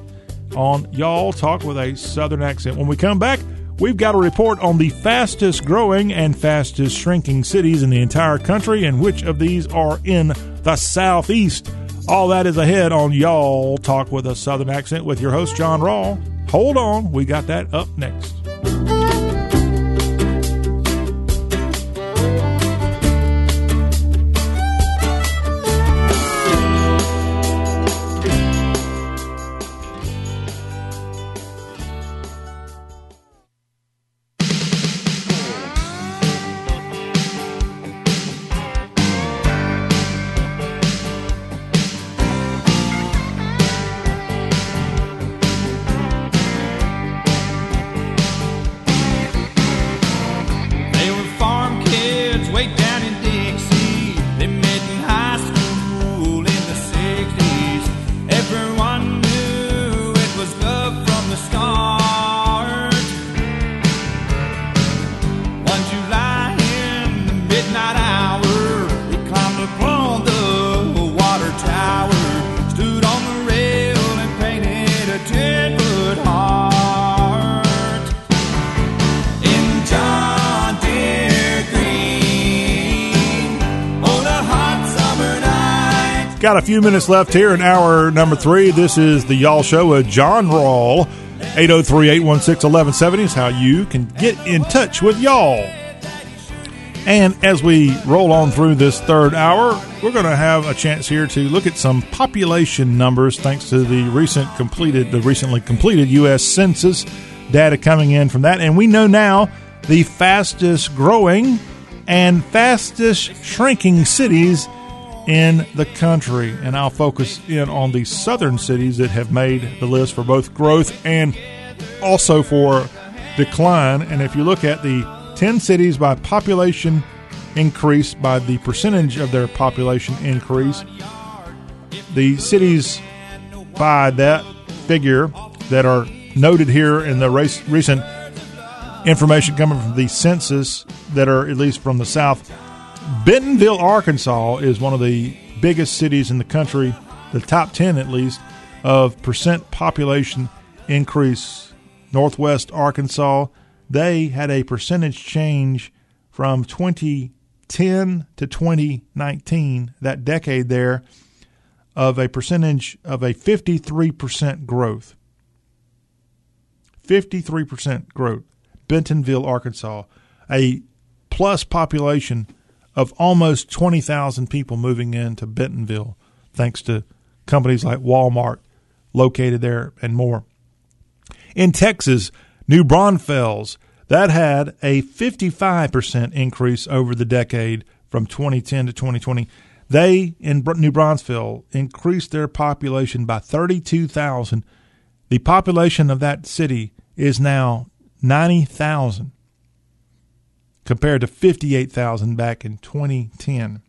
on Y'all Talk with a Southern Accent. When we come back, we've got a report on the fastest growing and fastest shrinking cities in the entire country and which of these are in the Southeast. All that is ahead on Y'all Talk with a Southern Accent with your host, John Rawl. Hold on, we got that up next. Got a few minutes left here in hour number three. This is the Y'all Show with John Rawl. 803 816 1170 is how you can get in touch with y'all. And as we roll on through this third hour, we're going to have a chance here to look at some population numbers thanks to the recent completed, the recently completed U.S. Census data coming in from that. And we know now the fastest growing and fastest shrinking cities in the country. And I'll focus in on the southern cities that have made the list for both growth and also for decline. And if you look at the 10 cities by population increase, by the percentage of their population increase, the cities by that figure that are noted here in the race, recent information coming from the census that are at least from the south Bentonville, Arkansas is one of the biggest cities in the country, the top 10 at least, of percent population increase. Northwest Arkansas, they had a percentage change from 2010 to 2019, that decade there, of a percentage of a 53% growth. 53% growth. Bentonville, Arkansas, a plus population of almost 20,000 people moving into Bentonville, thanks to companies like Walmart located there and more. In Texas, New Braunfels, that had a 55% increase over the decade from 2010 to 2020. They, in New Braunfels, increased their population by 32,000. The population of that city is now 90,000 compared to 58,000 back in 2010.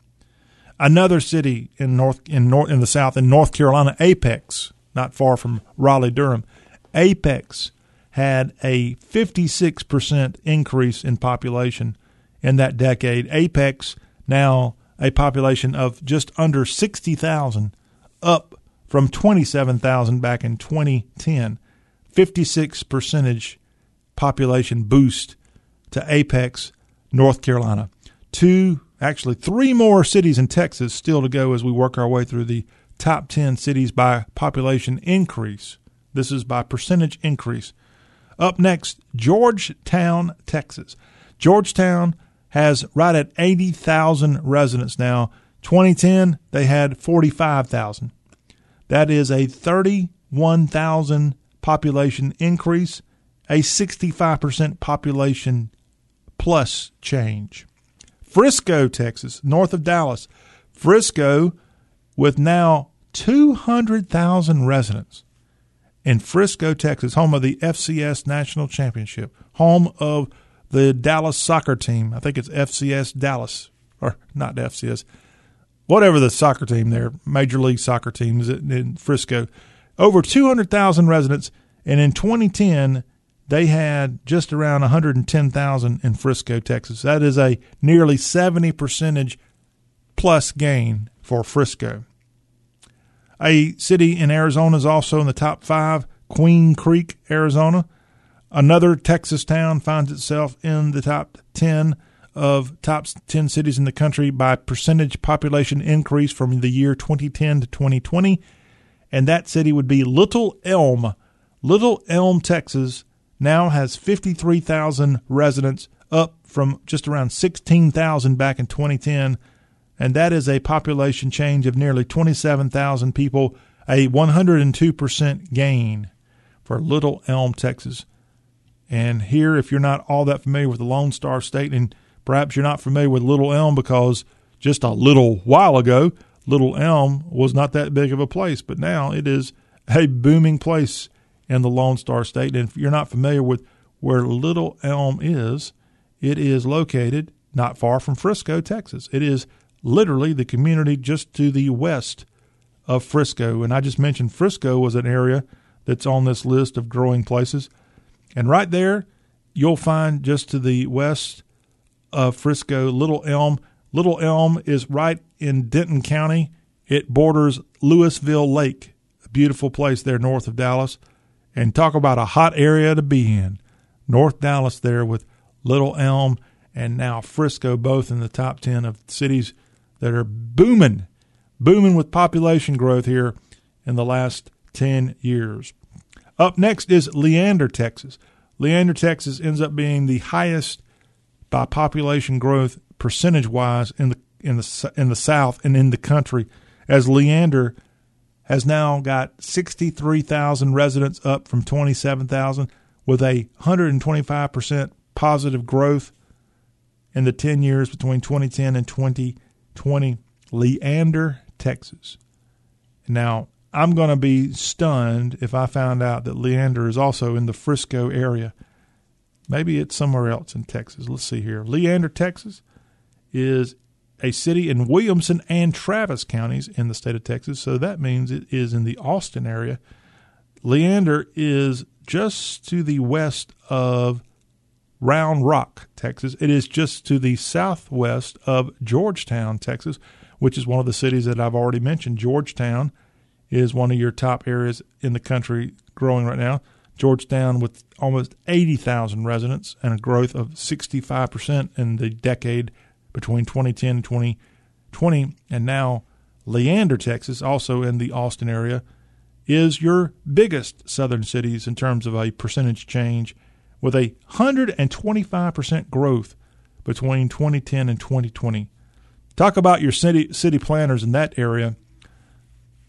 Another city in north in north in the south in North Carolina, Apex, not far from Raleigh Durham, Apex had a 56% increase in population in that decade. Apex now a population of just under 60,000 up from 27,000 back in 2010. 56 percentage population boost to Apex, North Carolina. Two, actually three more cities in Texas still to go as we work our way through the top 10 cities by population increase. This is by percentage increase. Up next, Georgetown, Texas. Georgetown has right at 80,000 residents now. 2010, they had 45,000. That is a 31,000 population increase, a 65% population plus change. Frisco, Texas, north of Dallas. Frisco, with now 200,000 residents in Frisco, Texas, home of the FCS National Championship, home of the Dallas soccer team. I think it's FCS Dallas, or not FCS, whatever the soccer team there, Major League Soccer team is in Frisco. Over 200,000 residents, and in 2010, they had just around 110,000 in Frisco, Texas. That is a nearly 70 percentage plus gain for Frisco. A city in Arizona is also in the top five, Queen Creek, Arizona. Another Texas town finds itself in the top 10 of top 10 cities in the country by percentage population increase from the year 2010 to 2020. And that city would be Little Elm. Little Elm, Texas now has 53,000 residents, up from just around 16,000 back in 2010. And that is a population change of nearly 27,000 people, a 102% gain for Little Elm, Texas. And here, if you're not all that familiar with the Lone Star State, and perhaps you're not familiar with Little Elm because just a little while ago, Little Elm was not that big of a place, but now it is a booming place in the Lone Star State. And if you're not familiar with where Little Elm is, it is located not far from Frisco, Texas. It is literally the community just to the west of Frisco. And I just mentioned Frisco was an area that's on this list of growing places. And right there, you'll find just to the west of Frisco, Little Elm. Little Elm is right in Denton County. It borders Lewisville Lake, a beautiful place there north of Dallas. And talk about a hot area to be in. North Dallas there with Little Elm and now Frisco, both in the top 10 of cities that are booming, booming with population growth here in the last 10 years. Up next is Leander, Texas. Leander, Texas ends up being the highest by population growth percentage wise in the in the in the South and in the country, as Leander has now got 63,000 residents up from 27,000 with a 125% positive growth in the 10 years between 2010 and 2020. Leander, Texas. Now, I'm going to be stunned if I found out that Leander is also in the Frisco area. Maybe it's somewhere else in Texas. Let's see here. Leander, Texas is a city in Williamson and Travis counties in the state of Texas. So that means it is in the Austin area. Leander is just to the west of Round Rock, Texas. It is just to the southwest of Georgetown, Texas, which is one of the cities that I've already mentioned. Georgetown is one of your top areas in the country growing right now. Georgetown with almost 80,000 residents and a growth of 65% in the decade between 2010 and 2020. And now Leander, Texas, also in the Austin area, is your biggest southern cities in terms of a percentage change with a 125% growth between 2010 and 2020. Talk about your city city planners in that area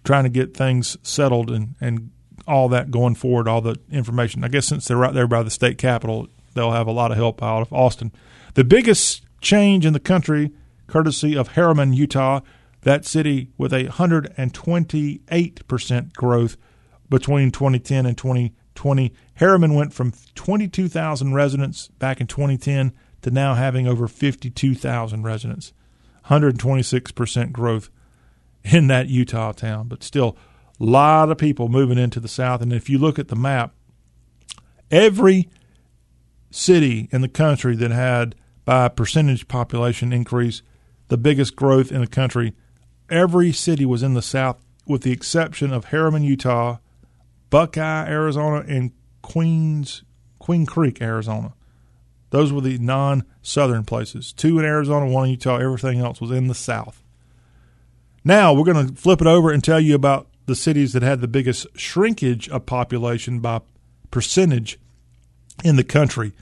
trying to get things settled and, and all that going forward, all the information. I guess since they're right there by the state capitol, they'll have a lot of help out of Austin. The biggest change in the country, courtesy of Herriman, Utah, that city with a 128% growth between 2010 and 2020. Herriman went from 22,000 residents back in 2010 to now having over 52,000 residents. 126% growth in that Utah town, but still a lot of people moving into the South. And if you look at the map, every city in the country that had by percentage population increase the biggest growth in the country, every city was in the South with the exception of Herriman, Utah, Buckeye, Arizona, and Queens Queen Creek, Arizona. Those were the non-southern places. Two in Arizona, one in Utah. Everything else was in the South. Now we're going to flip it over and tell you about the cities that had the biggest shrinkage of population by percentage in the country.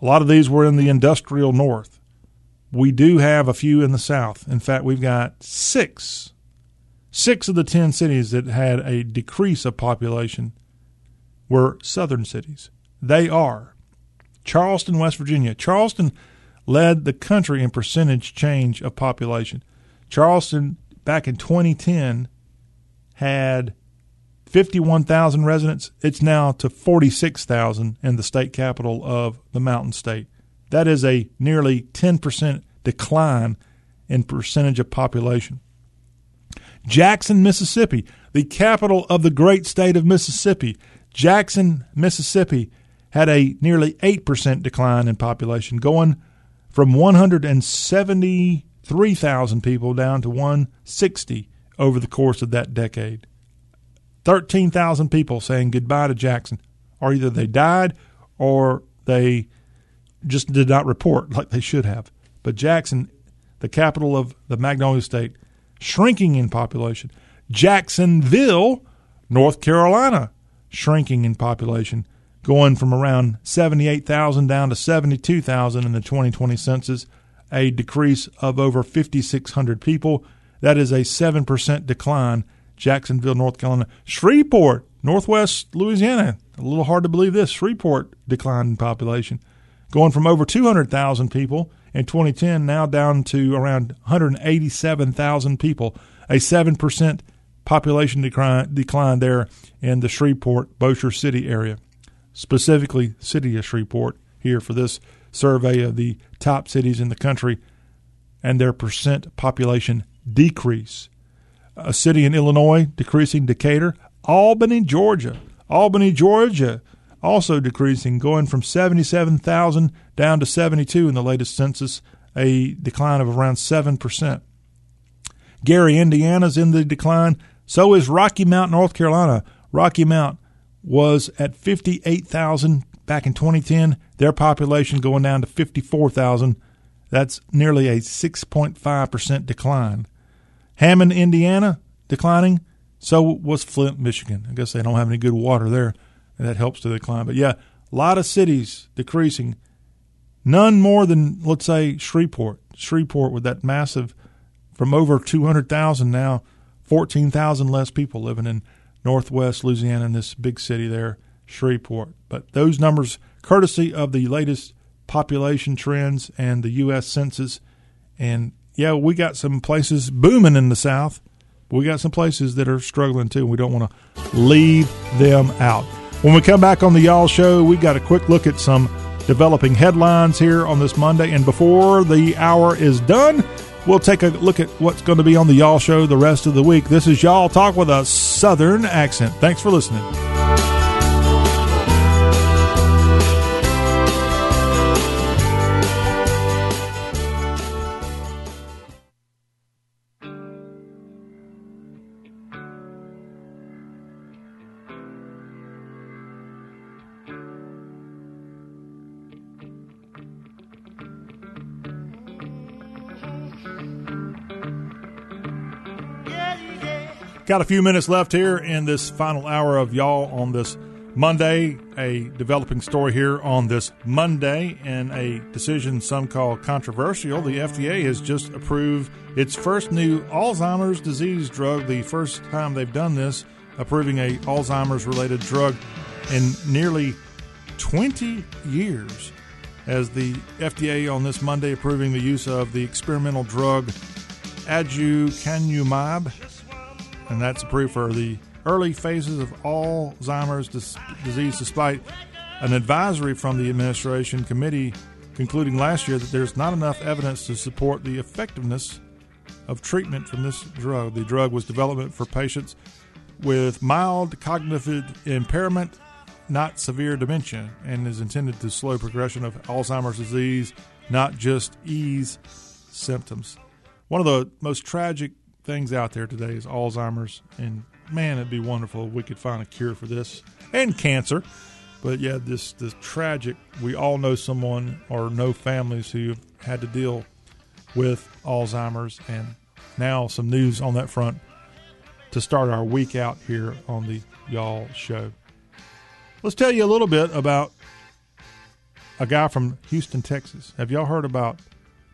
A lot of these were in the industrial north. We do have a few in the south. In fact, we've got six, six of the ten cities that had a decrease of population were southern cities. They are Charleston, West Virginia. Charleston led the country in percentage change of population. Charleston, back in 2010, had 51,000 residents. It's now to 46,000 in the state capital of the Mountain State. That is a nearly 10% decline in percentage of population. Jackson, Mississippi, the capital of the great state of Mississippi. Jackson, Mississippi had a nearly 8% decline in population, going from 173,000 people down to 160 over the course of that decade. 13,000 people saying goodbye to Jackson, or either they died or they just did not report like they should have. But Jackson, the capital of the Magnolia State, shrinking in population. Jacksonville, North Carolina, shrinking in population, going from around 78,000 down to 72,000 in the 2020 census, a decrease of over 5,600 people. That is a 7% decline. Jacksonville, North Carolina. Shreveport, Northwest Louisiana. A little hard to believe this. Shreveport declined in population, going from over 200,000 people in 2010 now down to around 187,000 people, a 7% population decline, decline there in the Shreveport, Bossier City area, specifically city of Shreveport here for this survey of the top cities in the country and their percent population decrease. A city in Illinois decreasing Decatur, Albany, Georgia. Albany, Georgia also decreasing, going from 77,000 down to 72 in the latest census, a decline of around 7%. Gary, Indiana's in the decline. So is Rocky Mount, North Carolina. Rocky Mount was at 58,000 back in 2010. Their population going down to 54,000. That's nearly a 6.5% decline. Hammond, Indiana, declining. So was Flint, Michigan. I guess they don't have any good water there, and that helps to decline. But yeah, a lot of cities decreasing. None more than, let's say, Shreveport. Shreveport with that massive, from over 200,000 now, 14,000 less people living in northwest Louisiana in this big city there, Shreveport. But those numbers, courtesy of the latest population trends and the U.S. Census. And yeah, we got some places booming in the South. But we got some places that are struggling too. We don't want to leave them out. When we come back on the Y'all Show, we got a quick look at some developing headlines here on this Monday. And before the hour is done, we'll take a look at what's going to be on the Y'all Show the rest of the week. This is Y'all Talk with a Southern accent. Thanks for listening. Got a few minutes left here in this final hour of y'all on this Monday. A developing story here on this Monday, and a decision some call controversial. The FDA has just approved its first new Alzheimer's disease drug, the first time they've done this approving a Alzheimer's related drug in nearly 20 years as the FDA on this Monday approving the use of the experimental drug aducanumab, and that's approved for the early phases of Alzheimer's dis- disease, despite an advisory from the administration committee concluding last year that there's not enough evidence to support the effectiveness of treatment from this drug. The drug was developed for patients with mild cognitive impairment, not severe dementia, and is intended to slow progression of Alzheimer's disease, not just ease symptoms. One of the most tragic things out there today is Alzheimer's, and man, it'd be wonderful if we could find a cure for this and cancer. But yeah, this this tragic. We all know someone or know families who have had to deal with Alzheimer's, and now some news on that front to start our week out here on the Y'all Show. Let's tell you a little bit about a guy from Houston, Texas. Have y'all heard about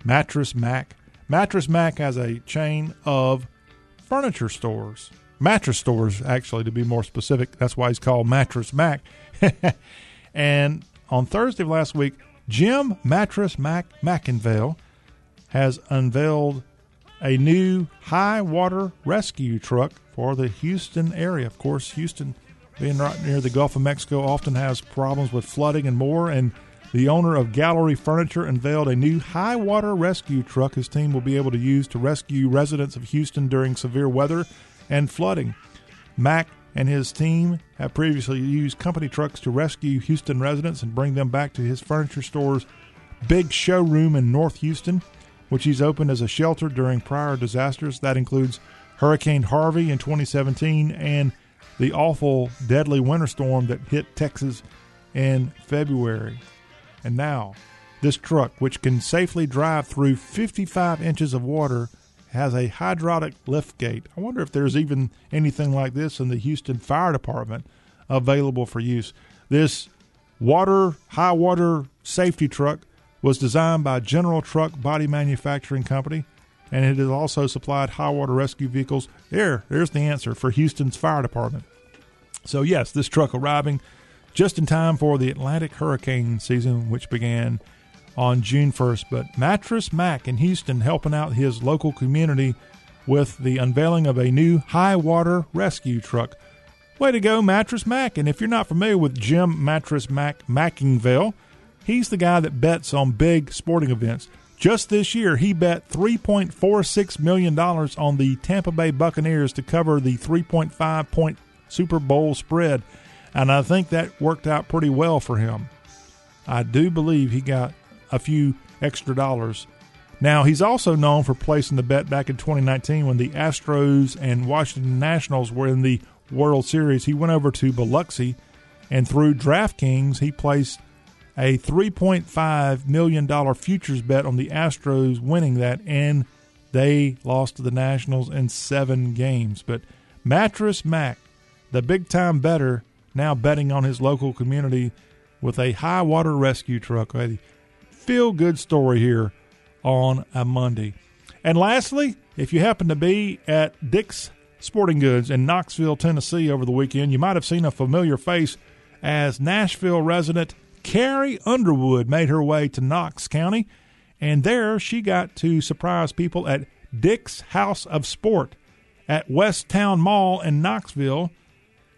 Mattress Mack? Mattress Mack has a chain of furniture stores, mattress stores, actually, to be more specific. That's why he's called Mattress Mack. and on Thursday of last week, Jim Mattress Mack McIngvale has unveiled a new high water rescue truck for the Houston area. Of course, Houston, being right near the Gulf of Mexico, often has problems with flooding and more. And the owner of Gallery Furniture unveiled a new high water rescue truck his team will be able to use to rescue residents of Houston during severe weather and flooding. Mack and his team have previously used company trucks to rescue Houston residents and bring them back to his furniture store's big showroom in North Houston, which he's opened as a shelter during prior disasters. That includes Hurricane Harvey in 2017 and the awful, deadly winter storm that hit Texas in February. And now, this truck, which can safely drive through 55 inches of water, has a hydraulic lift gate. I wonder if there's even anything like this in the Houston Fire Department available for use. This water, high water safety truck was designed by General Truck Body Manufacturing Company, and it has also supplied high water rescue vehicles. There, there's the answer for Houston's fire department. So, yes, this truck arriving just in time for the Atlantic hurricane season, which began on June 1st. But Mattress Mack in Houston helping out his local community with the unveiling of a new high water rescue truck. Way to go, Mattress Mack. And if you're not familiar with Jim Mattress Mack McIngvale, he's the guy that bets on big sporting events. Just this year, he bet $3.46 million on the Tampa Bay Buccaneers to cover the 3.5 point Super Bowl spread. And I think that worked out pretty well for him. I do believe he got a few extra dollars. Now, he's also known for placing the bet back in 2019 when the Astros and Washington Nationals were in the World Series. He went over to Biloxi and through DraftKings, he placed a $3.5 million futures bet on the Astros winning that, and they lost to the Nationals in seven games. But Mattress Mack, the big time better, now betting on his local community with a high water rescue truck. A feel good story here on a Monday. And lastly, if you happen to be at Dick's Sporting Goods in Knoxville, Tennessee over the weekend, you might have seen a familiar face as Nashville resident Carrie Underwood made her way to Knox County. And there she got to surprise people at Dick's House of Sport at West Town Mall in Knoxville.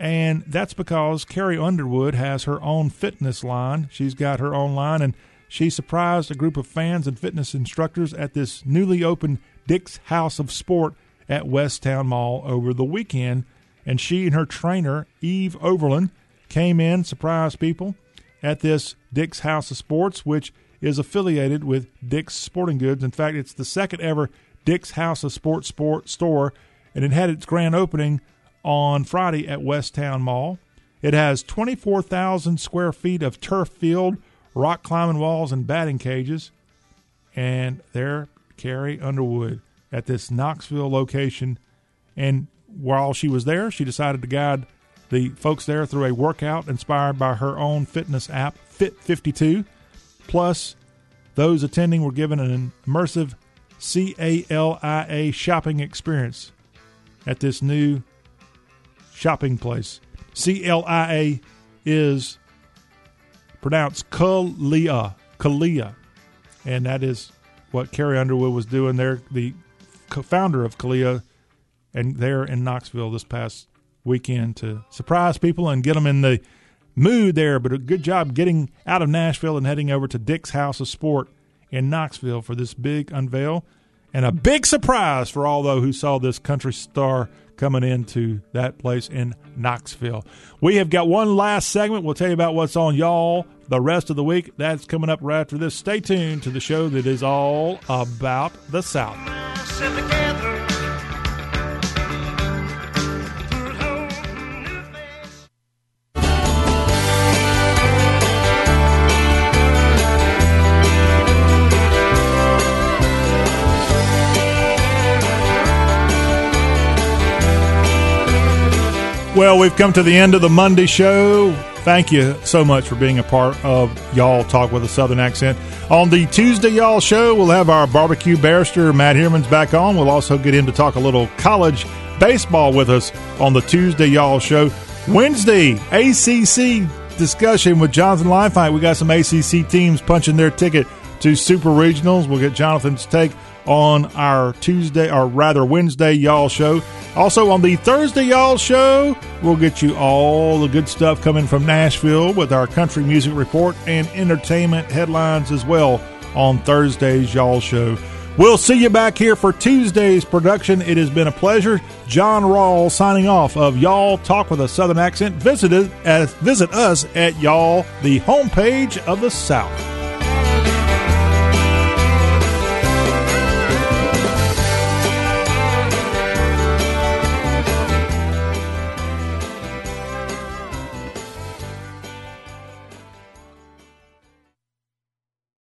And that's because Carrie Underwood has her own fitness line. She's got her own line, and she surprised a group of fans and fitness instructors at this newly opened Dick's House of Sport at West Town Mall over the weekend. And she and her trainer, Eve Overland, came in, surprised people at this Dick's House of Sports, which is affiliated with Dick's Sporting Goods. In fact, it's the second ever Dick's House of Sports sport store, and it had its grand opening on Friday at West Town Mall. It has 24,000 square feet of turf field, rock climbing walls, and batting cages. And there, Carrie Underwood at this Knoxville location. And while she was there, she decided to guide the folks there through a workout inspired by her own fitness app, Fit 52. Plus, those attending were given an immersive CALIA shopping experience at this new shopping place. C L I A is pronounced CALIA, CALIA, and that is what Carrie Underwood was doing there. The co-founder of CALIA, and there in Knoxville this past weekend to surprise people and get them in the mood there. But a good job getting out of Nashville and heading over to Dick's House of Sport in Knoxville for this big unveil and a big surprise for all those who saw this country star coming into that place in Knoxville. We have got one last segment. We'll tell you about what's on y'all the rest of the week. That's coming up right after this. Stay tuned to the show that is all about the South. Well, we've come to the end of the Monday show. Thank you so much for being a part of Y'all Talk with a Southern Accent. On the Tuesday Y'all show, we'll have our barbecue barrister, Matt Herriman's back on. We'll also get him to talk a little college baseball with us on the Tuesday Y'all show. Wednesday, ACC discussion with Jonathan Lifefight. We got some ACC teams punching their ticket to Super Regionals. We'll get Jonathan's take on our Tuesday, or rather Wednesday Y'all show. Also on the Thursday Y'all show, we'll get you all the good stuff coming from Nashville with our country music report and entertainment headlines as well on Thursday's Y'all show. We'll see you back here for Tuesday's production. It has been a pleasure. John Rawl signing off of Y'all Talk with a Southern Accent. Visit, it, uh, us at Y'all, the homepage of the South.